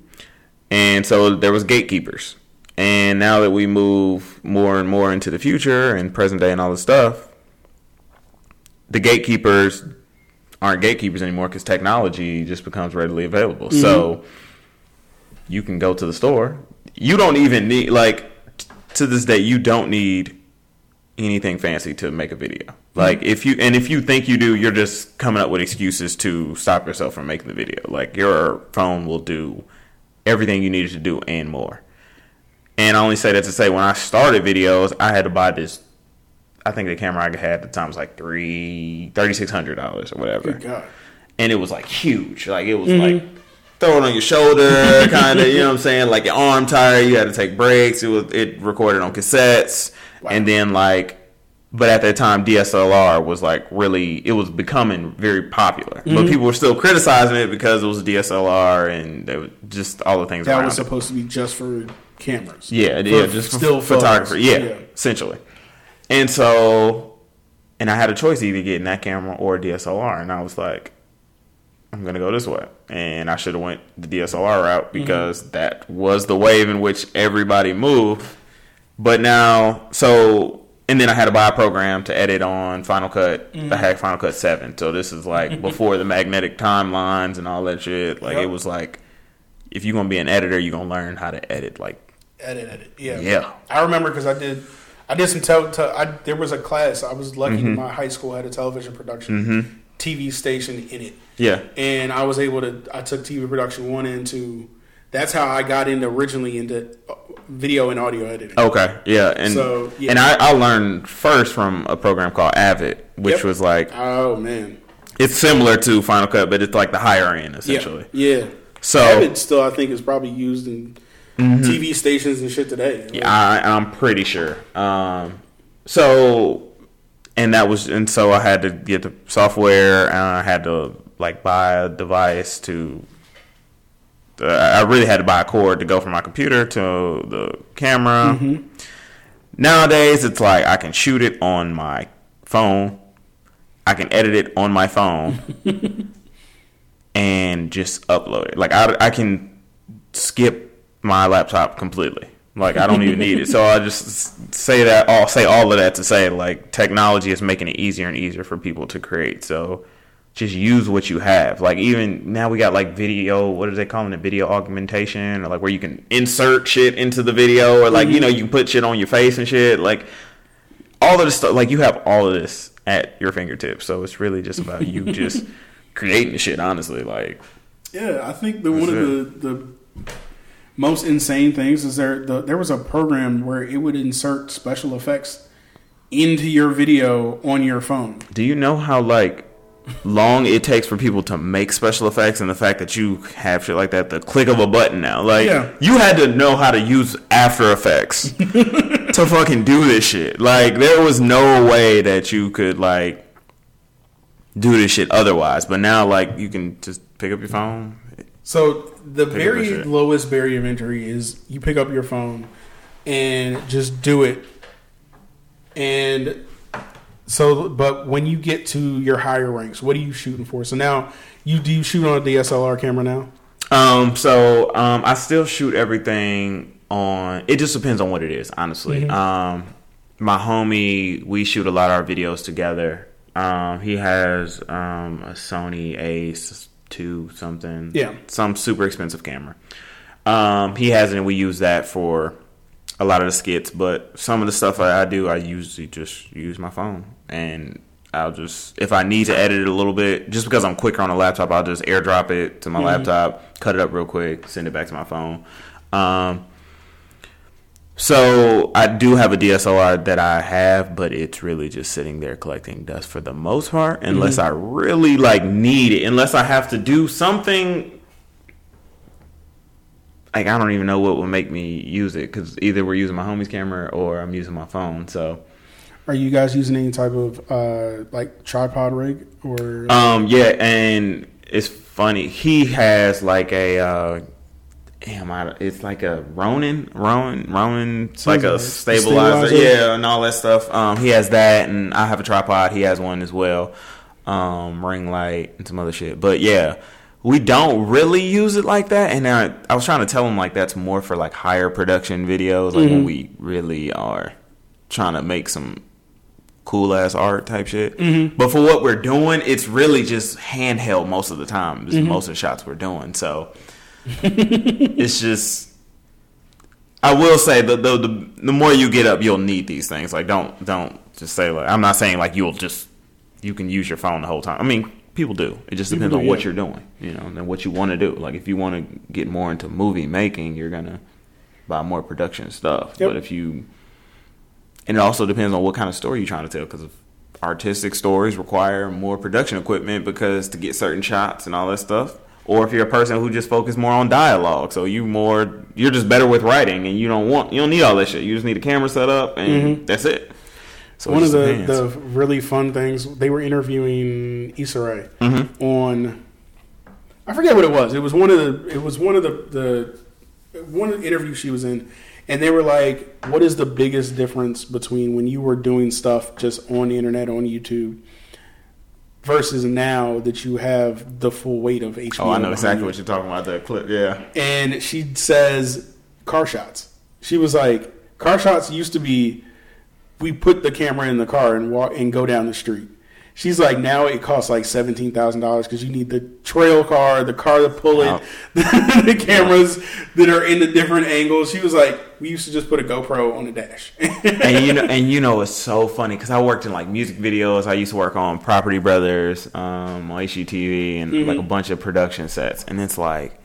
And so there was gatekeepers. And now that we move more and more into the future and present day and all this stuff, the gatekeepers aren't gatekeepers anymore because technology just becomes readily available. Mm-hmm. So you can go to the store. You don't even need like t- to this day you don't need anything fancy to make a video. Mm-hmm. Like if you and if you think you do, you're just coming up with excuses to stop yourself from making the video. Like your phone will do everything you needed to do and more. And I only say that to say when I started videos, I had to buy this. I think the camera I had at the time was like three thirty six hundred dollars or whatever God. and it was like huge. Like it was mm-hmm. like throw it on your shoulder, kind of. You know what I'm saying? Like your arm tired. You had to take breaks. It was it recorded on cassettes, and then like, but at that time DSLR was like really it was becoming very popular. But mm-hmm. people were still criticizing it because it was DSLR and they were just all the things That around was it. supposed to be just for cameras. Yeah, yeah, just still photography. photos. Yeah, essentially. And so, and I had a choice either getting that camera or a DSLR, and I was like, I'm gonna go this way, and I should have went the DSLR route mm-hmm. because that was the wave in which everybody moved. But now, so and then I had to buy a program to edit on Final Cut. I mm-hmm. had Final Cut Seven, so this is like before the magnetic timelines and all that shit. Like Yep. it was like, if you're gonna be an editor, you're gonna learn how to edit like Edit, edit. Yeah. Yeah. I remember because I did, I did some tel. Te- I, there was a class. I was lucky. Mm-hmm. My high school had a television production TV station in it, yeah. and I was able to. I took TV production one and two. That's how I got into originally into uh, video and audio editing. Okay, yeah, and So, yeah. and I, I learned first from a program called Avid, which Yep. was like Oh man. it's similar to Final Cut, but it's like the higher end Yeah. essentially. Yeah. So Avid still, I think, is probably used in TV stations and shit today. yeah, I, I'm pretty sure. Um, so and that was and so I had to get the software, and I had to like buy a device to. Uh, I really had to buy a cord to go from my computer to the camera. Nowadays, it's like I can shoot it on my phone. I can edit it on my phone and just upload it. Like I, I can skip my laptop completely. Like I don't even need it. So I just say that. I'll say all of that to say like technology is making it easier and easier for people to create. So just use what you have. Like even now we got like video. What are they calling it? Video augmentation, or like where you can insert shit into the video, or like you know mm-hmm. you can put shit on your face and shit. Like all of this stuff. Like you have all of this at your fingertips. So it's really just about you just creating the shit. Honestly, like Yeah, I think the one of the the most insane things is there the, there was a program where it would insert special effects into your video on your phone. Do you know how like long it takes for people to make special effects and the fact that you have shit like that the click of a button now like Yeah. you had to know how to use after effects to fucking do this shit like there was no way that you could like do this shit otherwise but now like you can just pick up your phone So the very lowest barrier of entry is you pick up your phone and just do it. And so, but when you get to your higher ranks, what are you shooting for? So now you do you shoot on a DSLR camera now? Um, so um, I still shoot everything on. It just depends on what it is, honestly. Um, my homie, we shoot a lot of our videos together. Um, he has um a Sony Ace two something, Yeah. some super expensive camera. Um, he has it, and we use that for a lot of the skits. But some of the stuff I, I do, I usually just use my phone, and I'll just if I need to edit it a little bit, just because I'm quicker on a laptop, I'll just AirDrop it to my laptop, cut it up real quick, send it back to my phone. Um, so I do have a DSLR that I have, but it's really just sitting there collecting dust for the most part, unless I really like need it, unless I have to do something. Like I don't even know what would make me use it because either we're using my homie's camera or I'm using my phone. So Are you guys using any type of uh, like tripod rig or? Um, yeah, and it's funny. He has like a uh damn, I, it's like a Ronin, Ronin, Ronin. It's like a stabilizer, stabilizer. yeah, and all that stuff. Um, he has that, and I have a tripod. He has one as well. Um, ring light and some other shit. But yeah, we don't really use it like that. And I, I was trying to tell him like that's more for like higher production videos, like when we really are trying to make some cool ass art type shit. But for what we're doing, it's really just handheld most of the time. Is most of the shots we're doing. So it's just. I will say the, the the the more you get up, you'll need these things. Like don't don't just say like I'm not saying like you'll just you can use your phone the whole time. I mean people do. It just depends do, on what yeah. you're doing, you know, and what you want to do. Like if you want to get more into movie making, you're gonna buy more production stuff. Yep. But if you and it also depends on what kind of story you're trying to tell because artistic stories require more production equipment because to get certain shots and all that stuff or if you're a person who just focus more on dialogue so you more you're just better with writing and you don't want you don't need all that shit you just need a camera set up and that's it so One of the, the really fun things they were interviewing Issa Rae Mm-hmm. on. I forget what it was. It was one of the. It was one of the the one of the interviews she was in, and they were like, "What is the biggest difference between when you were doing stuff just on the internet on YouTube versus now that you have the full weight of HBO?" oh i know exactly you?" what you're talking about that clip yeah and she says car shots. She was like, car shots used to be we put the camera in the car and walk and go down the street. She's like, now it costs like seventeen thousand dollars because you need the trail car, the car to pull it, Wow. the cameras that are in the different angles. She was like, we used to just put a GoPro on the dash. and you know, and you know, it's so funny because I worked in like music videos. I used to work on Property Brothers, um, on HGTV, and like a bunch of production sets. And it's like,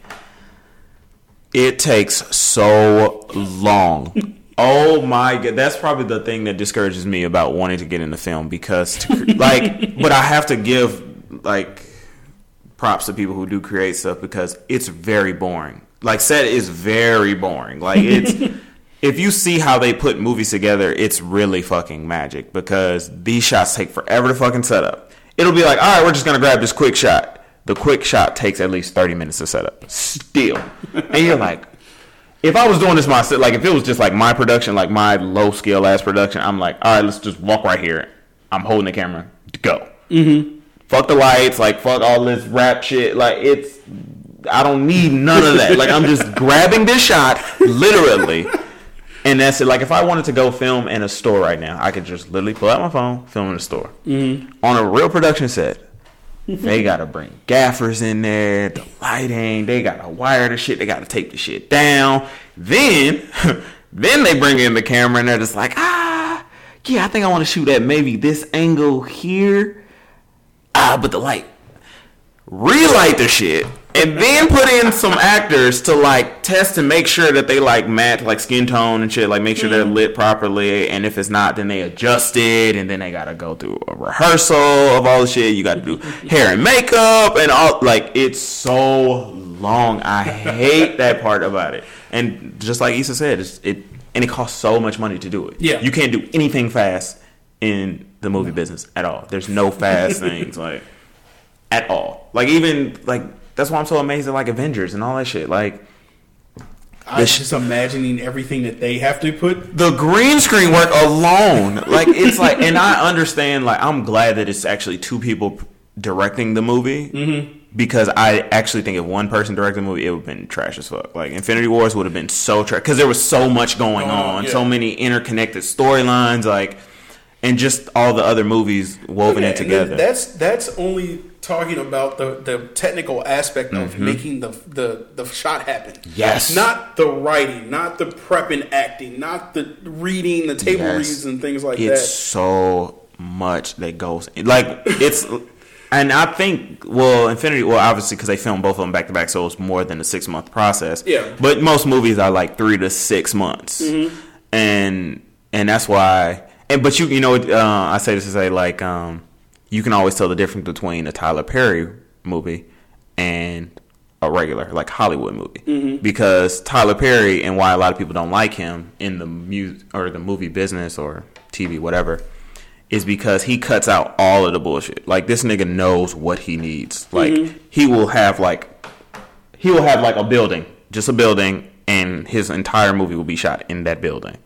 it takes so long. oh my god, that's probably the thing that discourages me about wanting to get into film because, to, like, but I have to give like props to people who do create stuff because it's very boring. Like set is very boring. Like it's if you see how they put movies together, it's really fucking magic because these shots take forever to fucking set up. It'll be like, all right, we're just gonna grab this quick shot. The quick shot takes at least thirty minutes to set up. Still, and you're like, if I was doing this myself, like if it was just like my production, like my low scale ass production, I'm like, all right, let's just walk right here. I'm holding the camera. Go. Mm-hmm. Fuck the lights, like fuck all this rap shit. Like it's, I don't need none of that. like I'm just grabbing this shot, literally, and that's it. Like if I wanted to go film in a store right now, I could just literally pull out my phone, film in a store on a real production set. they gotta bring gaffers in there, the lighting, they gotta wire the shit, they gotta tape the shit down. Then, then they bring in the camera and they're just like, ah, yeah, I think I want to shoot at maybe this angle here. Ah, but the light, relight the shit, and then put in some actors to like test and make sure that they like match like skin tone and shit, like make sure they're Mm-hmm. lit properly. And if it's not, then they adjust it, and then they gotta go through a rehearsal of all the shit. You got to do hair and makeup and all. Like it's so long. I hate that part about it. And just like Issa said, it's, it and it costs so much money to do it. Yeah. you can't do anything fast in the movie business at all. There's no fast things like at all. Like even like that's why I'm so amazed at like Avengers and all that shit. Like I was just imagining everything that they have to put. the green screen work alone, like it's like, and I understand. Like I'm glad that it's actually two people directing the movie. Mm-hmm. Because I actually think if one person directed the movie, it would have been trash as fuck. Like Infinity Wars would have been so trash because there was so much going Going on, yeah. so many interconnected storylines, like, and just all the other movies woven Yeah, in together. That's that's only talking about the, the technical aspect of Mm-hmm. making the, the the shot happen. Yes. not the writing, not the prep and acting, not the reading, the table Yes. reads and things like it's that. It's so much that goes like it's and i think well infinity well obviously because they filmed both of them back to back so it's more than a six month process Yeah. but most movies are like three to six months and and that's why and but you you know uh, i say this to say like um you can always tell the difference between a tyler perry movie and a regular like Hollywood movie mm-hmm. because Tyler Perry and why a lot of people don't like him in the mu- or the movie business or TV whatever is because he cuts out all of the bullshit. Like this nigga knows what he needs. Like mm-hmm. he will have like he will have like a building, just a building and his entire movie will be shot in that building.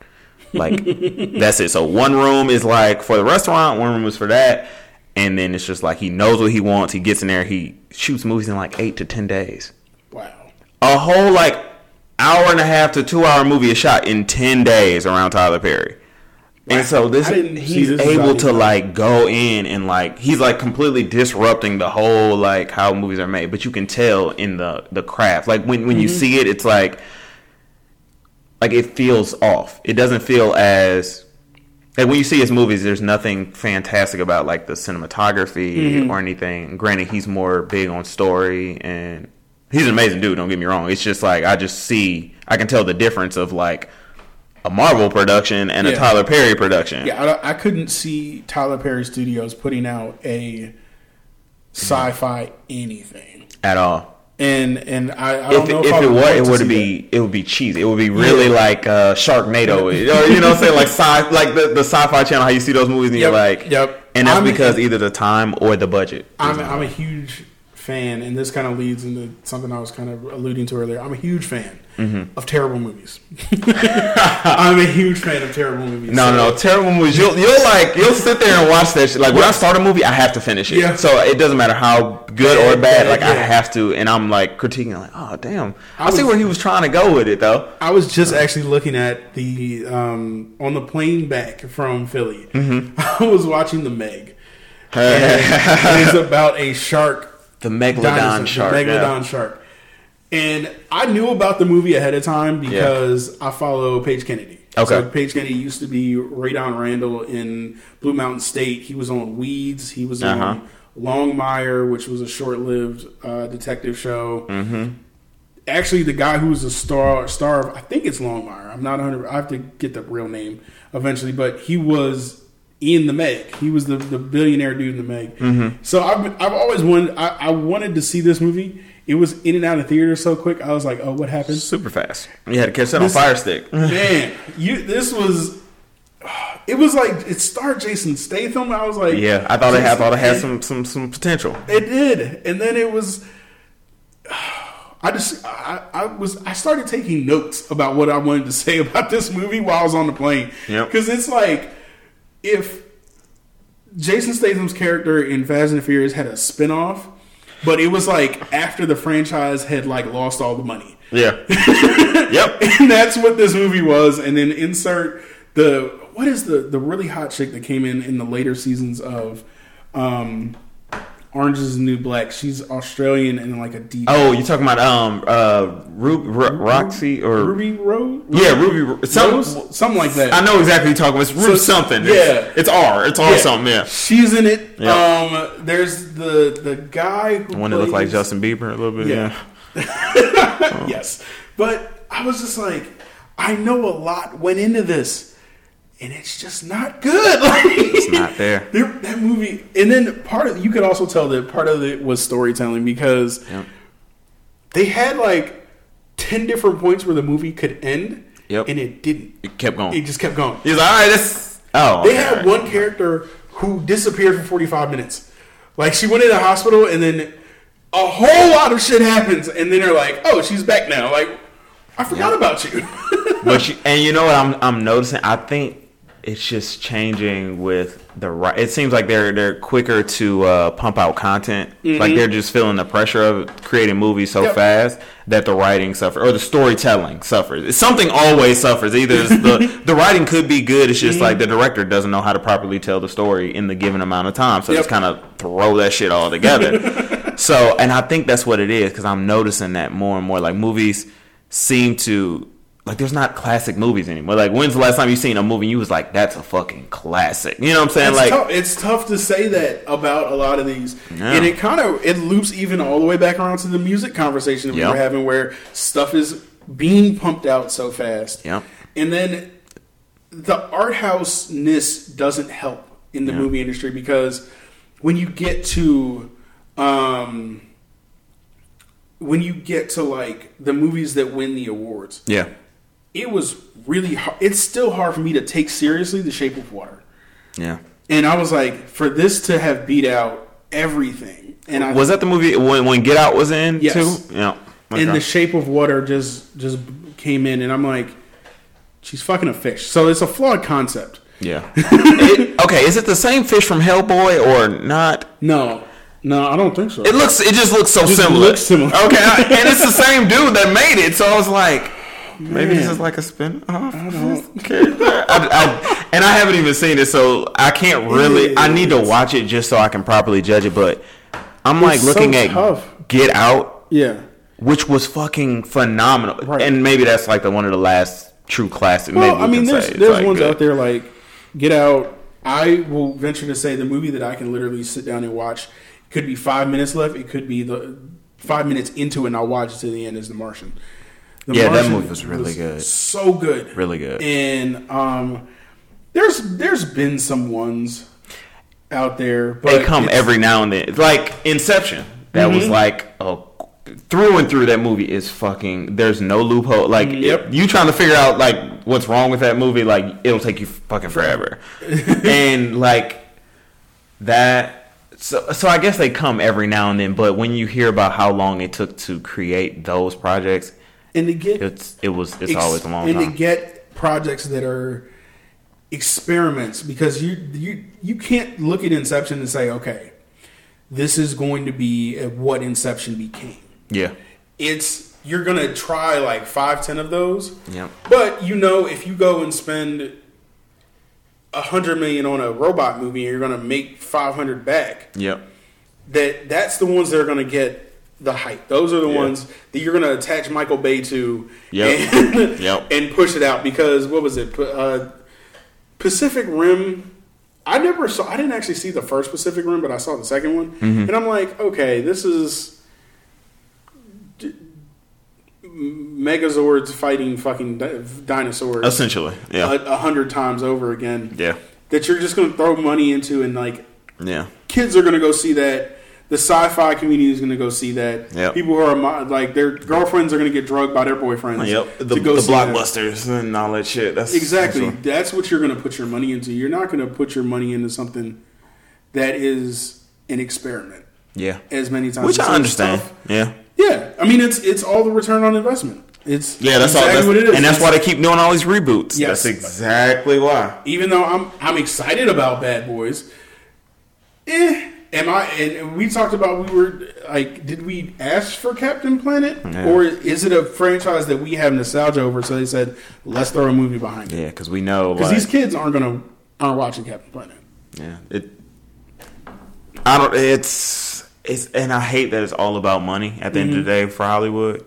Like that's it. So one room is like for the restaurant, one room is for that. And then it's just like he knows what he wants. He gets in there. He shoots movies in like eight to ten days wow. a whole like hour and a half to two hour movie is shot in 10 days around Tyler Perry. And so this I didn't see he's this able to like go in and like he's like completely disrupting the whole like how movies are made, but you can tell in the the craft. Like when when you Mm-hmm. see it it's like like it feels off. It doesn't feel as like when you see his movies, there's nothing fantastic about like the cinematography Mm-hmm. or anything. Granted, he's more big on story and he's an amazing dude. Don't get me wrong. It's just like I just see, I can tell the difference of like a Marvel production and a Tyler Perry production. Yeah, I, I couldn't see Tyler Perry Studios putting out a sci-fi anything, at all. And and I, I don't If, know if, if, it would would, it would be it would be cheesy. It would be really Yeah. like uh, Sharknado, or you know what I'm saying, like sci, like the, the sci-fi channel. How you see those movies and you're Yep, like, yep. And that's I'm- because either the time or the budget. I'm, I'm a huge fan, and this kind of leads into something I was kind of alluding to earlier. I'm a huge fan Mm-hmm. of terrible movies. I'm a huge fan of terrible movies. No, So- no, no, terrible movies. You'll, you'll like, you'll sit there and watch that shit. Like when I start a movie, I have to finish it. Yeah. So it doesn't matter how good or Bad. Like I have to, and I'm like critiquing, like, oh damn. I, I see where he was trying to go with it though. I was just actually looking at the um, on the plane back from Philly. Mm-hmm. I was watching the Meg. And it's about a shark The megalodon dinosaur, shark. the yeah. megalodon shark. And I knew about the movie ahead of time because I follow Page Kennedy. Okay. So Page Kennedy used to be Radon Randell in Blue Mountain State. He was on Weeds. He was Uh-huh. on Longmire, which was a short-lived uh, detective show. Mm-hmm. Actually, the guy who was a star star of I think it's Longmire. I'm not 100. I have to get the real name eventually, but he was in the Meg. He was the, the billionaire dude in the Meg. Mm-hmm. So I've I've always wanted I, I wanted to see this movie. It was in and out of theaters so quick. I was like, oh, what happened? Super fast. You had to catch that on This- Fire Stick. Man, you this was. It was like it starred Jason Statham. I was like, Yeah, I thought it had, I thought it had some some some potential. It did, and then it was. I just I, I was I started taking notes about what I wanted to say about this movie while I was on the plane. Yep. Because it's like if Jason Statham's character in Fast and Furious had a spinoff, but it was like after the franchise had like lost all the money. Yeah. yep. And that's what this movie was. And then insert the what is the the really hot chick that came in in the later seasons of um Orange is the New Black. She's Australian and like a DJ. Oh, you talking about um uh Ru- Ru- Roxy or Ruby Rose? yeah Ruby some, Rose? Something like that. I know exactly what you're talking about. It's Ru So- something. yeah. It's, it's R. It's R Yeah. something. Yeah. She's in it. Yeah. Um, there's the the guy who One that looked like Justin Bieber a little bit. Yeah. Yeah. yes, but I was just like, I know a lot went into this, and it's just not good. Like, It's not there. that movie, and then part of you could also tell that part of it was storytelling because Yep. they had like ten different points where the movie could end, Yep. and it didn't. It kept going. It just kept going. He's like, all right, this. Oh, They okay, had right. one character who disappeared for 45 minutes. Like she went in the hospital and then a whole lot of shit happens and then they're like, "Oh, she's back now." Like I forgot Yeah. about you. but you, and you know what I'm I'm noticing? I think it's just changing with the right. It seems like they're they're quicker to uh, pump out content. Like they're just feeling the pressure of creating movies so Mm-hmm. Yep. fast that the writing suffers or the storytelling suffers. Something always suffers. Either it's the the writing could be good. It's Mm-hmm. just like the director doesn't know how to properly tell the story in the given amount of time. So Yep. just kind of throw that shit all together. so, and I think that's what it is because I'm noticing that more and more. Like movies seem to like there's not classic movies anymore. Like when's the last time you seen a movie and you was like, that's a fucking classic. You know what I'm saying? it's, like tough. it's tough to say that about a lot of these, Yeah. and it kind of it loops even all the way back around to the music conversation Yep. we were having, where stuff is being pumped out so fast, Yeah, and then the art house-ness doesn't help in the Yeah. movie industry because when you get to um, when you get to like the movies that win the awards, Yeah. It was really hard. It's still hard for me to take seriously The Shape of Water. Yeah. And I was like, for this to have beat out everything, and I Was that the movie when when Get Out was in Yes. too? Yeah. and The Shape of Water just just came in, and I'm like, she's fucking a fish. So it's a flawed concept. yeah. It- okay, is it the same fish from Hellboy or not? No, no, I don't think so. It looks. It just looks so Just similar. looks similar. Okay, I- and it's the same dude that made it. So I was like, maybe this is like a spin off. I, and I haven't even seen it, so I can't really. I need to watch it just so I can properly judge it. But I'm like It's looking so at tough. Get Out, yeah. which was fucking phenomenal, Right. and maybe that's like the one of the last true classic. Well, we I mean, there's there's like, ones good. out there like Get Out. I will venture to say the movie that I can literally sit down and watch. Could be five minutes left. It could be the five minutes into it, and I'll watch it to the end. Is The Martian. The Yeah, that movie was really good. So good. Really good. And um, there's there's been some ones out there, but they come every now and then. Like Inception. That was Mhm. like a through and through. That movie is fucking. There's no loophole. Like Yep. you trying to figure out like what's wrong with that movie. Like it'll take you fucking forever. and like that. So, so I guess they come every now and then. But when you hear about how long it took to create those projects, and to get it's it was it's ex- always a long and time. to get projects that are experiments because you you you can't look at Inception and say, okay, this is going to be what Inception became. yeah. It's you're gonna try like five, ten of those, Yep. but you know if you go and spend a hundred million on a robot movie and you're gonna make five hundred back, Yep. that that's the ones that are going to get the hype. Those are the Yeah. ones that you're going to attach Michael Bay to Yep. and, Yep. and push it out because what was it? Uh, Pacific Rim. I never saw. I didn't actually see the first Pacific Rim, but I saw the second one, Mm-hmm. and I'm like, okay, this is d- Megazords fighting fucking di- dinosaurs Essentially. Yeah. a, a hundred times over again. yeah. That you're just going to throw money into, and like Yeah. kids are going to go see that. The sci-fi community is going to go see that. Yep. People who are like their girlfriends are going to get drugged by their boyfriends. Yep. The, to the go that. blockbusters and all that shit. That's Exactly. that's That's what you're going to put your money into. You're not going to put your money into something that is an experiment. Yeah. As many times, Which as I understand. tough. Yeah. Yeah, I mean it's it's all the return on investment. It's Yeah, that's all. That's, what it is. And that's why they keep doing all these reboots. Yes. That's exactly why. even though I'm I'm excited about Bad Boys, eh? Am I? And we talked about we were like, did we ask for Captain Planet, Yeah. or is it a franchise that we have nostalgia over? So they said, let's throw a movie behind it Yeah, because we know. because Like, these kids aren't gonna aren't watching Captain Planet. yeah, it. I don't. It's it's and I hate that it's all about money at the end of the day for Hollywood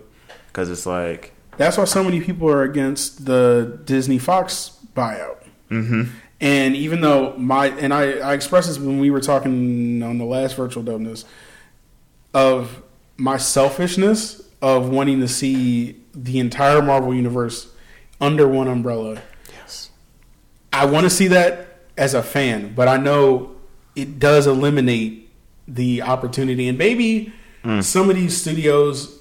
because it's like That's why so many people are against the Disney Fox buyout. Mm-hmm. And even though my and I, I expressed this when we were talking on the last virtual dopeness of my selfishness of wanting to see the entire Marvel universe under one umbrella. yes, I want to see that as a fan, but I know it does eliminate the opportunity. And maybe mm. some of these studios,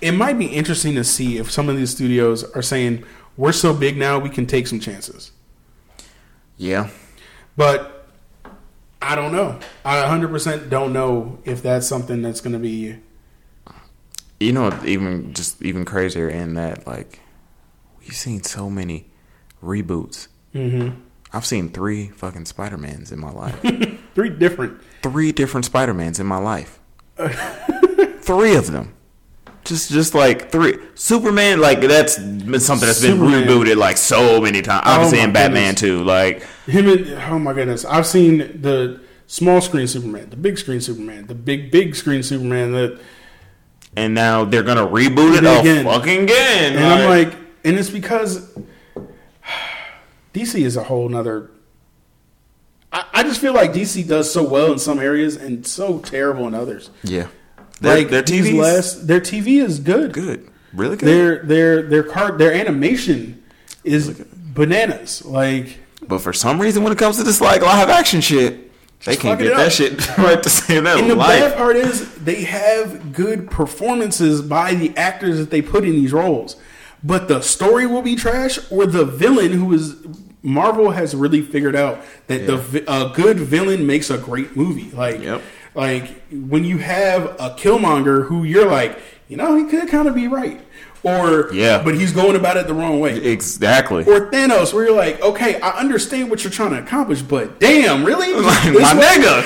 it might be interesting to see if some of these studios are saying, we're so big now, we can take some chances. Yeah, But I don't know. I 100% don't know if that's something that's going to be. you know, even just even crazier in that like we've seen so many reboots. Mm-hmm. I've seen three fucking Spider Mans in my life. Three different. three different Spider Mans in my life. three of them. Just just like three. Superman, like that's been something that's been Superman. rebooted like so many times. Oh Obviously my in Batman goodness. too. Like Him and oh my goodness, I've seen the small screen Superman, the big screen Superman, the big big screen Superman. That and now they're gonna reboot it Again. again. fucking again. and I'm like, and it's because DC is a whole nother. I, I just feel like DC does so well in some areas and so terrible in others. Yeah. Their, like their TV's last, their TV is good. good. Really good. Their their their card their animation is bananas. Like but for some reason when it comes to this like live action shit, they can't get that shit right to save that And the bad part is they have good performances by the actors that they put in these roles. But the story will be trash or the villain who is Marvel has really figured out that the a good villain makes a great movie. Like Yep. Like when you have a Killmonger who you're like, you know, he could kind of be right. Or Yeah. but he's going about it the wrong way. Exactly. Or Thanos, where you're like, okay, I understand what you're trying to accomplish, but damn, really? Like, my nigga.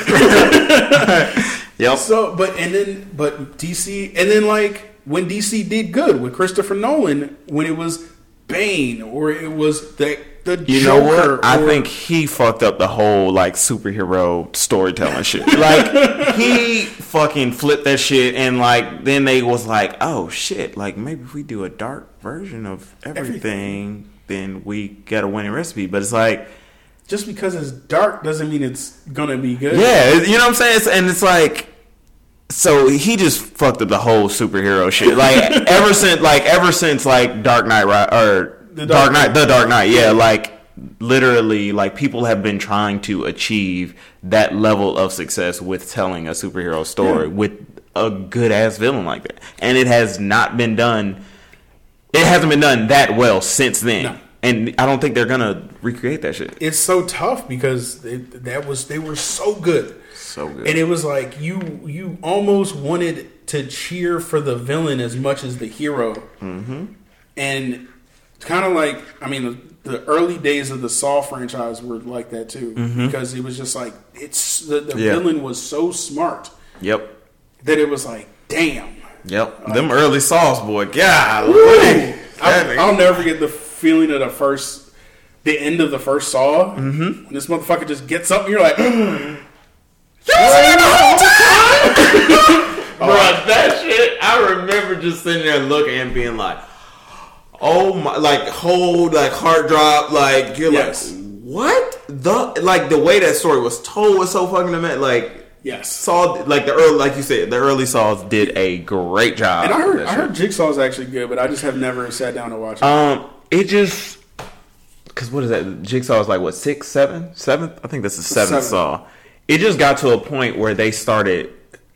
yep. So, but and then, but DC, and then like when DC did good with Christopher Nolan, when it was Bane or it was the the You Joker. know what? I or- think he fucked up the whole like superhero storytelling shit. Like he fucking flipped that shit, and like then they was like, oh shit, like maybe if we do a dark version of everything, then we get a winning recipe. But it's like, just because it's dark doesn't mean it's gonna be good. yeah, you know what I'm saying? It's, and it's like. So he just fucked up the whole superhero shit. Like ever since, like ever since, like Dark Knight, or The Dark Dark Knight, the Dark Knight. Yeah, like literally, like people have been trying to achieve that level of success with telling a superhero story Yeah. with a good ass villain like that, and it has not been done. It hasn't been done that well since then, No. and I don't think they're gonna recreate that shit. It's so tough because it, that was they were so good. So good. And it was like you you almost wanted to cheer for the villain as much as the hero. Mm-hmm. And kind of like I mean the, the early days of the Saw franchise were like that too because it was just like it's the, the Mm-hmm. Yeah. villain was so smart Yep. that it was like damn. Yep. Them early Saws, boy. God. I, I'll never forget the feeling of the first, the end of the first Saw. Mm-hmm. When this motherfucker just gets up, and you're like, Bro, that shit, I remember just sitting there looking and being like, oh my, like, hold, like, heart drop, like, you're Yes. like, what? The, like, the way that story was told was so fucking amazing. Like, yes. Saw, like, the early, like you said, the early Saws did a great job. And I heard, I shit. heard Jigsaw's actually good, but I just have never sat down to watch it. Um, it just because what is that? Jigsaw is like what six, seven, seventh? I think that's the seventh Seven. saw. It just got to a point where they started.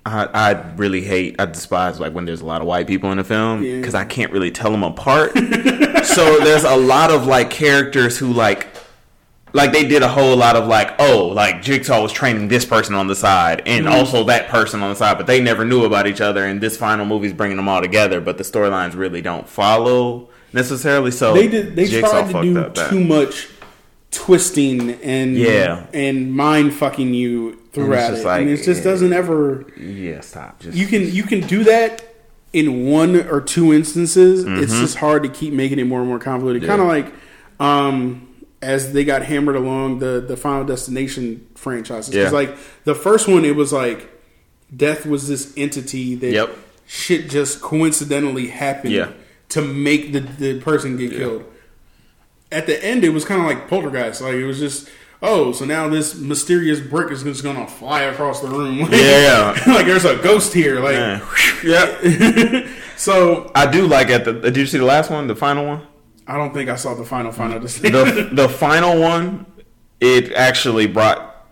I, I really hate, I despise like when there's a lot of white people in the film Yeah. because I can't really tell them apart. so there's a lot of like characters who like like they did a whole lot of like oh like jigsaw was training this person on the side and Mm-hmm. also that person on the side but they never knew about each other and this final movie's bringing them all together but the storylines really don't follow necessarily so they did. They Jigsaw tried to fucked do up that. too much twisting and Yeah. and mind fucking you throughout just it, like, and it just doesn't ever. yeah stop just You can you can do that in one or two instances. It's Mm-hmm. just hard to keep making it more and more convoluted. Kind of like um, as they got hammered along the the Final Destination franchises. Yeah. Like the first one, it was like death was this entity that Yep. shit just coincidentally happened Yeah. to make the, the person get killed. At the end, it was kind of like poltergeist. Like it was just, oh, so now this mysterious brick is just gonna fly across the room. Like, Yeah. like there's a ghost here. Like, Yeah. Yep. so I do like at the. Did you see the last one, the final one? I don't think I saw the final final. The the final one, it actually brought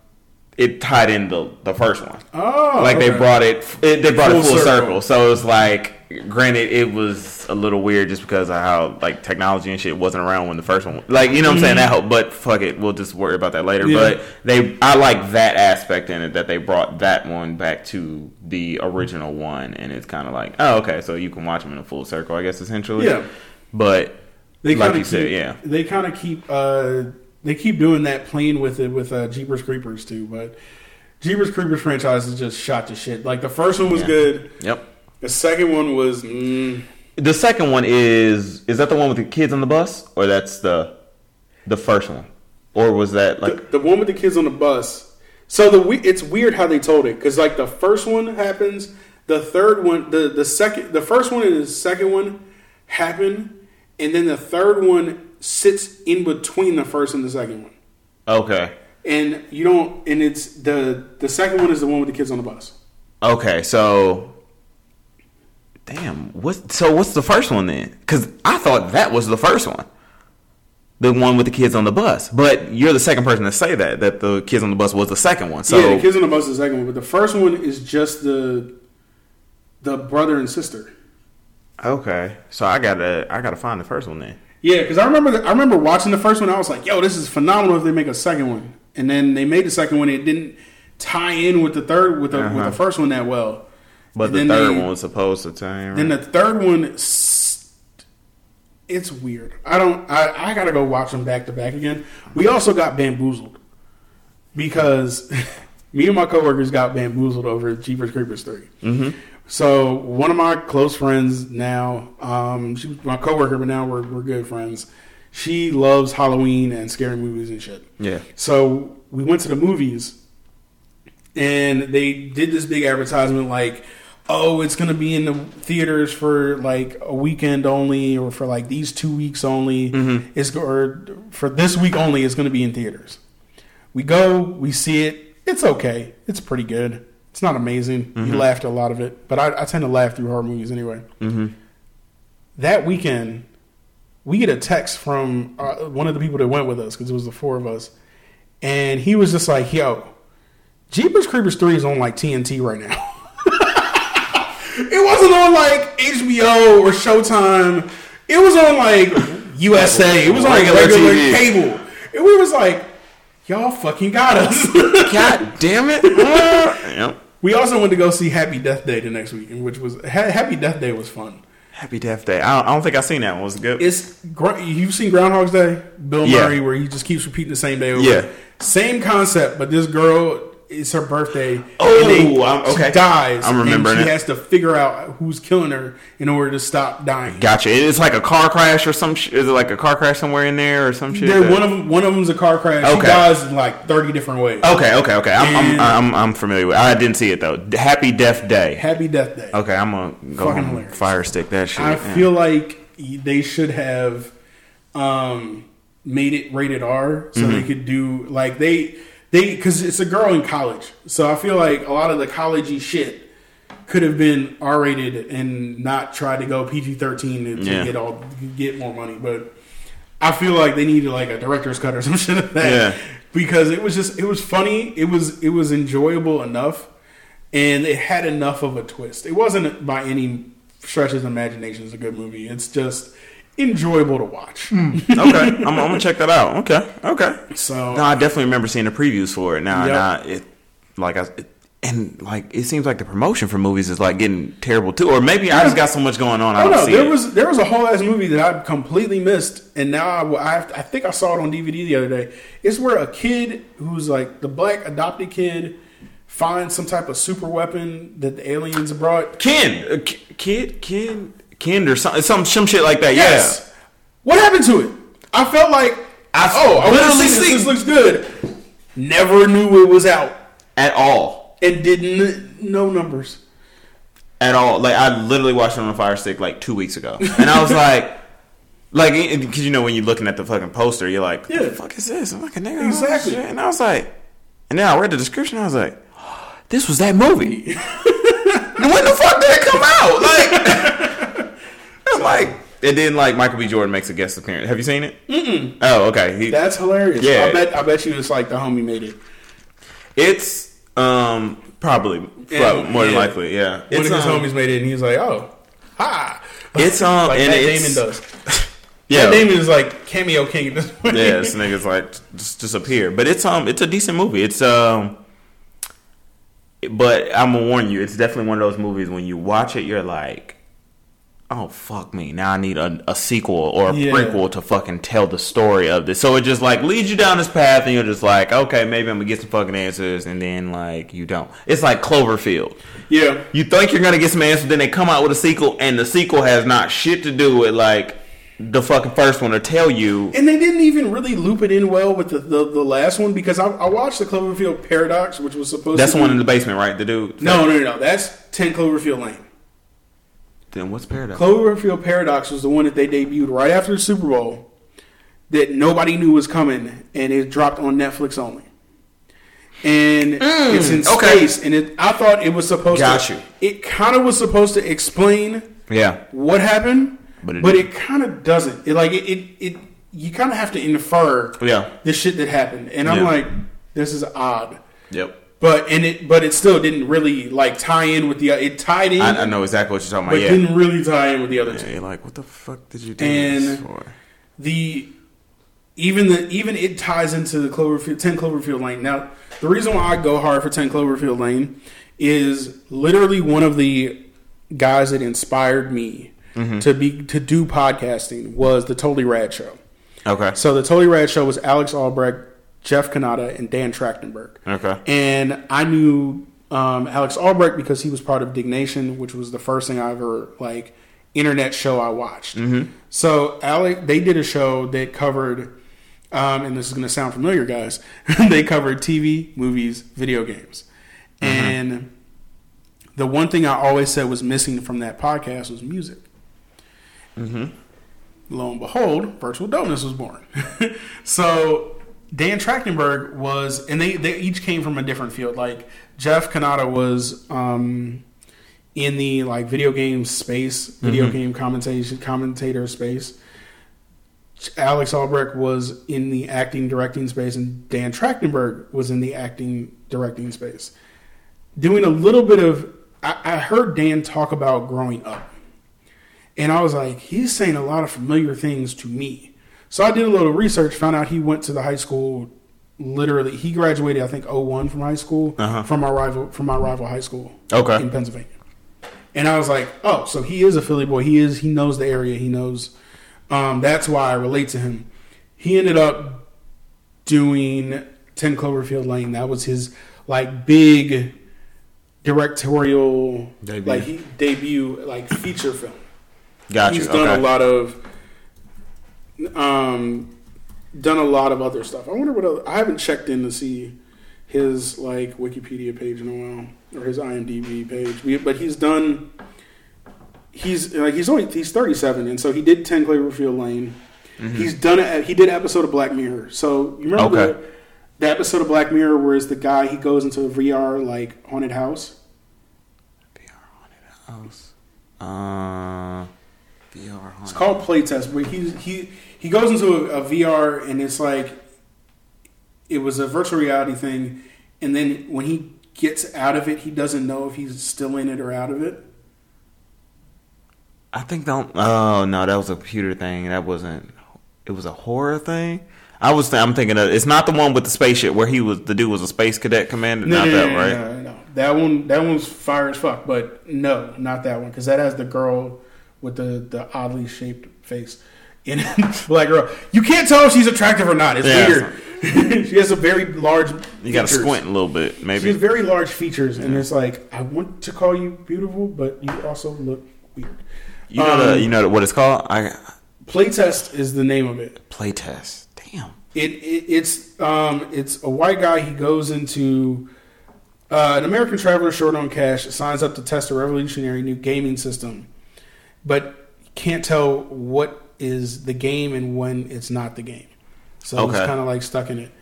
it tied in the the first one. oh, like they brought it, it they brought Full it full circle. circle. So it was like, granted, it was a little weird just because of how like technology and shit wasn't around when the first one. Like you know what I'm saying? That helped, but fuck it, we'll just worry about that later. Mm-hmm. Yeah. But they, I like that aspect in it that they brought that one back to the original one, and it's kind of like, oh okay, so you can watch them in a full circle, I guess essentially. Yeah. But They like kinda you said, keep- yeah. They kind of keep uh, they keep doing that, playing with it with uh, Jeepers Creepers too. But Jeepers Creepers franchise is just shot to shit. Like the first one was Yeah. good. Yep. The second one was mm, The second one is is that the one with the kids on the bus, or that's the the first one, or was that like the, the one with the kids on the bus. So the we- it's weird how they told it because like the first one happens, the third one, the the second, the first one and the second one happen, and then the third one sits in between the first and the second one. okay, And you don't, and it's the the second one is the one with the kids on the bus. okay, so damn, what? So what's the first one then? Because I thought that was the first one, the one with the kids on the bus. But you're the second person to say that that the kids on the bus was the second one. So yeah, the kids on the bus is the second one, but the first one is just the the brother and sister. okay, so I gotta I gotta find the first one then. Yeah, because I remember the, I remember watching the first one. I was like, "Yo, this is phenomenal!" If they make a second one, and then they made the second one, it didn't tie in with the third with the with Uh-huh. the first one that well. But And the third they- one was supposed to tie in. Then the third one, it's weird. I don't. I, I gotta go watch them back to back again. We also got bamboozled because me and my coworkers got bamboozled over Jeepers Creepers 3 Mhm. So one of my close friends now, um, she was my coworker, but now we're we're good friends. She loves Halloween and scary movies and shit. Yeah. So we went to the movies, and they did this big advertisement like, "Oh, it's going to be in the theaters for like a weekend only, or for like these two weeks only. It's or for this week only. It's going to be in theaters." We go, we see it. It's okay. It's pretty good. It's not amazing. You laughed a lot of it, but I, I tend to laugh through horror movies anyway. Mm-hmm. That weekend, we get a text from uh, one of the people that went with us because it was the four of us, and he was just like, "Yo, Jeepers Creepers three is on like TNT right now." it wasn't on like HBO or Showtime. It was on like USA. It was on like Regular TV. cable. And we was like, "Y'all fucking got us." God damn it! Uh, yep. we also went to go see Happy Death Day the next week, which was Ha- Happy Death Day was fun. Happy Death Day. I don't, I don't think I seen that one. Was good? It's you've seen Groundhog's Day, Bill Yeah. Murray, where he just keeps repeating the same day over. Yeah. same concept, but this girl it's her birthday. Oh, and I'm- okay. She dies. I'm remembering and she it. has to figure out who's killing her in order to stop dying. Gotcha. It's like a car crash or some. Sh- is it like a car crash somewhere in there or some shit? There, that- one of them, one of them's a car crash. She Okay. dies in like thirty different ways. Okay, okay, okay. I'm, I'm, I'm, I'm familiar with. I didn't see it though. Happy Death Day. Happy Death Day. Okay, I'm gonna go Fucking home, hilarious. fire stick that shit. I Yeah. feel like they should have um, made it rated R so Mm-hmm. they could do like they they because it's a girl in college, so I feel like a lot of the collegey shit could have been R rated and not try to go PG thirteen to, to Yeah. get all get more money, but. I feel like they needed like a director's cut or some shit like that Yeah. because it was just it was funny. It was it was enjoyable enough, and it had enough of a twist. It wasn't by any stretch of imagination is a good movie. It's just enjoyable to watch. okay, I'm, I'm gonna check that out. Okay, okay. So No, I definitely remember seeing the previews for it. Now, Yep. now it like I it, and like it seems like the promotion for movies is like getting terrible too, or maybe I just got so much going on. I I don't don't know. see There it. was there was a whole ass movie that I completely missed, and now I, I I think I saw it on DVD the other day. It's where a kid who's like the black adopted kid finds some type of super weapon that the aliens brought. Ken, uh, K- kid, Ken, Ken, or some some some shit like that. Yes. What happened to it? I felt like I oh, I literally see this. This looks good. Never knew it was out. At all. and didn't no numbers. at all. Like I literally watched it on a Fire Stick like two weeks ago, and I was like, like because you know when you're looking at the fucking poster, you're like, Yeah. what the fuck is this? I'm like a nigga, Exactly. And I was like, and then I read the description. I was like, this was that movie. when the fuck did it come out? Like, I'm like, and then like Michael B. Jordan makes a guest appearance. Have you seen it? Mm-mm. Oh, okay. He, That's hilarious. Yeah. I bet I bet you it's like the homie made it. it's um probably, probably Yeah, more than likely, yeah. One It's of his um, homies made it, and he's like, "Oh, ha!" It's um like and Matt it's, Damon does. Yeah, Matt Damon is like cameo king at this point. yeah, this nigga's like just disappear. But it's um it's a decent movie. It's um but I'm gonna warn you, it's definitely one of those movies when you watch it you're like Oh fuck me! Now I need a, a sequel or a Yeah. prequel to fucking tell the story of this. So it just like leads you down this path, and you're just like, okay, maybe I'm gonna get some fucking answers, and then like you don't. It's like Cloverfield. yeah. You think you're gonna get some answers, then they come out with a sequel, and the sequel has not shit to do with like the fucking first one to tell you. And they didn't even really loop it in well with the, the, the last one because I, I watched the Cloverfield Paradox, which was supposed to That's to the one in the basement, right? The dude. No, no, no, no. That's 10 Cloverfield Lane. Then what's Paradox? Cloverfield Paradox was the one that they debuted right after the Super Bowl that nobody knew was coming, and it dropped on Netflix only. And it's in Mm, okay. space, and it, I thought it was supposed Got to. you. It kind of was supposed to explain yeah. what happened, But but it it, kind of doesn't. It like it, it, it you kind of have to infer Yeah. the shit that happened, and I'm Yeah. like, this is odd. Yep. But and it, but it still didn't really like tie in with the. It tied in, I, I know exactly what you're talking but about. Yeah. didn't really tie in with the other two. You're like, what the fuck did you do this And- for? the even the even it ties into the Cloverfield ten Cloverfield Lane. Now, the reason why I go hard for ten Cloverfield Lane is literally one of the guys that inspired me Mm-hmm. to be to do podcasting was the Totally Rad Show. Okay. So the Totally Rad Show was Alex Albrecht, Jeff Cannata, and Dan Trachtenberg. Okay. And I knew um, Alex Albrecht because he was part of Diggnation, which was the first thing I ever like internet show I watched. Mm-hmm. So Alex, they did a show that covered, um, and this is going to sound familiar, guys. they covered TV, movies, video games, and the one thing I always said was missing from that podcast was music. Lo and behold, Virtual Donuts was born. so Dan Trachtenberg was, and they, they each came from a different field. Like Jeff Cannata was um, in the like video game space, video game commentation commentator space. Alex Albrecht was in the acting directing space, and Dan Trachtenberg was in the acting directing space. Doing a little bit of, I, I heard Dan talk about growing up. And I was like, he's saying a lot of familiar things to me. So I did a little research, found out he went to the high school literally he graduated I think 01 from high school Uh-huh. from our rival from my rival high school Okay. in Pennsylvania. And I was like, "Oh, so he is a Philly boy. He is he knows the area. He knows um, that's why I relate to him." He ended up doing 10 Cloverfield Lane. That was his like big directorial Debut. like he debut like feature film. Got He's done okay. a lot of um done a lot of other stuff. I wonder what other, I haven't checked in to see his like Wikipedia page in a while or his IMDb page. We- But he's done he's like he's only he's 37 and so he did 10 Cloverfield Lane. He's done it he did an episode of Black Mirror. So you remember Okay. the, the episode of Black Mirror where it's the guy he goes into a VR like haunted house? VR haunted house. Uh, VR. It's called playtest, but he he he goes into a, a VR and it's like it was a virtual reality thing, and then when he gets out of it, he doesn't know if he's still in it or out of it. I think don't. Oh no, that was a computer thing. That wasn't. It was a horror thing. I was. I'm thinking of. It's not the one with the spaceship where he was. The dude was a space cadet commander. not that, right? no, no, no. That one that one's fire as fuck, but no, not that one because that has the girl with the the oddly shaped face. In black girl, you can't tell if she's attractive or not. It's Yeah. weird. she has a very large. You got to squint a little bit, maybe. She has very large features, and it's like I want to call you beautiful, but you also look weird. You know the. um, You know what it's called? I Playtest is the name of it. playtest. Damn. It, it it's um it's a white guy. He goes into Uh, an American traveler short on cash signs up to test a revolutionary new gaming system, but can't tell what is the game and when it's not the game. So Okay. he's kind of like stuck in it.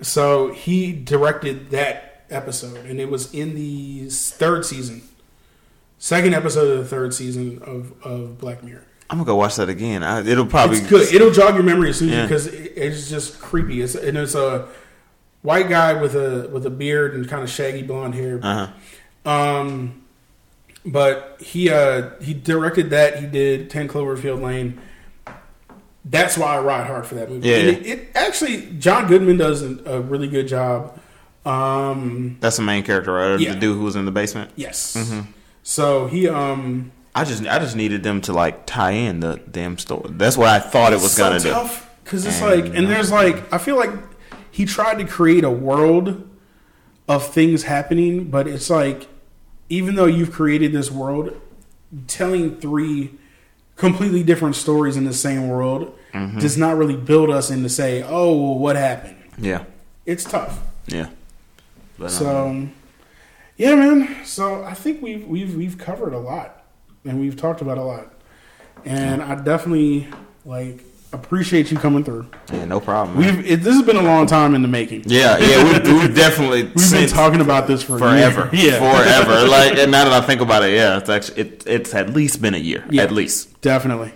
So he directed that episode, and it was in the third season, second episode of the third season of, of Black Mirror. I'm gonna go watch that again. I, it'll probably It's good. It'll jog your memory as soon Yeah. because it, it's just creepy. It's and it's a white guy with a with a beard and kind of shaggy blonde hair. Uh huh. Um, but he uh he directed that. He did Ten Cloverfield Lane. That's why I ride hard for that movie. Yeah. And it, it actually John Goodman does a, really good job. Um, That's the main character, right? Yeah. The dude who was in the basement. yes. Mm-hmm. So he um I just I just needed them to like tie in the damn story. That's what I thought it was so gonna do. tough because it's And- like and there's like I feel like he tried to create a world of things happening, but it's like even though you've created this world, telling three completely different stories in the same world Mm-hmm. does not really build us into say, oh, well, what happened? Yeah, It's tough. yeah. But, um, So, yeah, man. So I think we've we've we've covered a lot, and we've talked about a lot, and I definitely like appreciate you coming through. yeah, no problem. man. We've it, this has been a long time in the making. yeah, yeah, we, we've definitely We've been talking about this for forever. Yeah, forever. Like, and now that I think about it, yeah, it's actually it, it's at least been a year, Yeah. at least. definitely.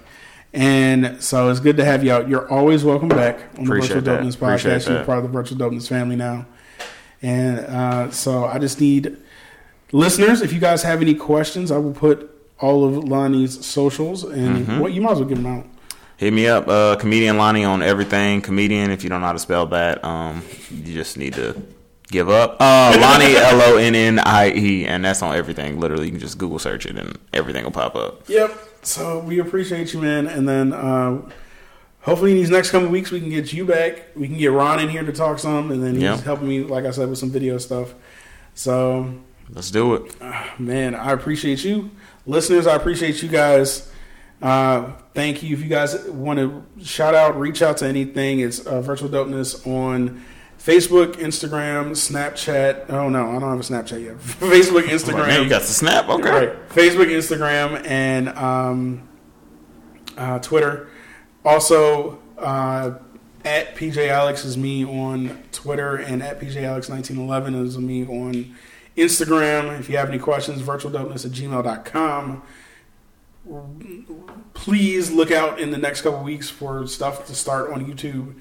And so it's good to have you out. You're always welcome back on the Virtual that. Dopeness Appreciate podcast. You're part of the Virtual Dopeness family now. And uh, so I just need listeners. If you guys have any questions, I will put all of Lonnie's socials and Mm-hmm. what you might as well give them out. Hit me up, uh, comedian Lonnie on everything. Comedian, if you don't know how to spell that, um, you just need to give up. Uh, Lonnie L O N N I E, and that's on everything. Literally, you can just Google search it, and everything will pop up. Yep. So we appreciate you, man. And then uh, hopefully in these next couple weeks we can get you back. We can get Ron in here to talk some, and then he's Yep. helping me, like I said, with some video stuff. So Let's do it. man, I appreciate you, listeners. I appreciate you guys. Uh, thank you. If you guys want to shout out, reach out to anything, it's uh, Virtual Dopeness on Facebook, Instagram, Snapchat. Oh no, I don't have a Snapchat yet. Facebook, Instagram. Man, you got the snap. Okay. Right. Facebook, Instagram, and um, uh, Twitter. Also, uh, at PJ Alex is me on Twitter, and at PJ Alex 1911 is me on Instagram. If you have any questions, virtualdopeness at gmail.com. Please look out in the next couple weeks for stuff to start on YouTube.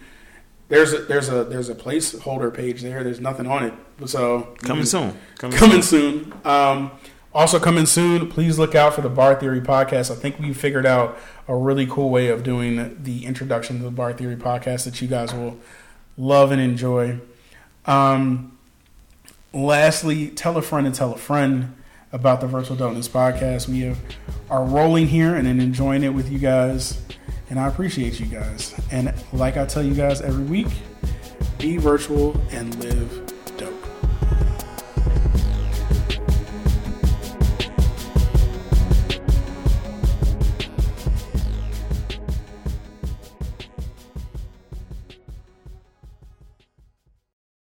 There's a there's a there's a placeholder page there. There's nothing on it, so Coming soon. Coming, coming soon. soon. Um, also coming soon. Please look out for the Bar Theory podcast. I think we figured out a really cool way of doing the introduction to the Bar Theory podcast that you guys will love and enjoy. Um, lastly, tell a friend and tell a friend about the Virtual Dopeness podcast. We have, are rolling here and enjoying it with you guys, and I appreciate you guys. And like I tell you guys every week, be virtual and live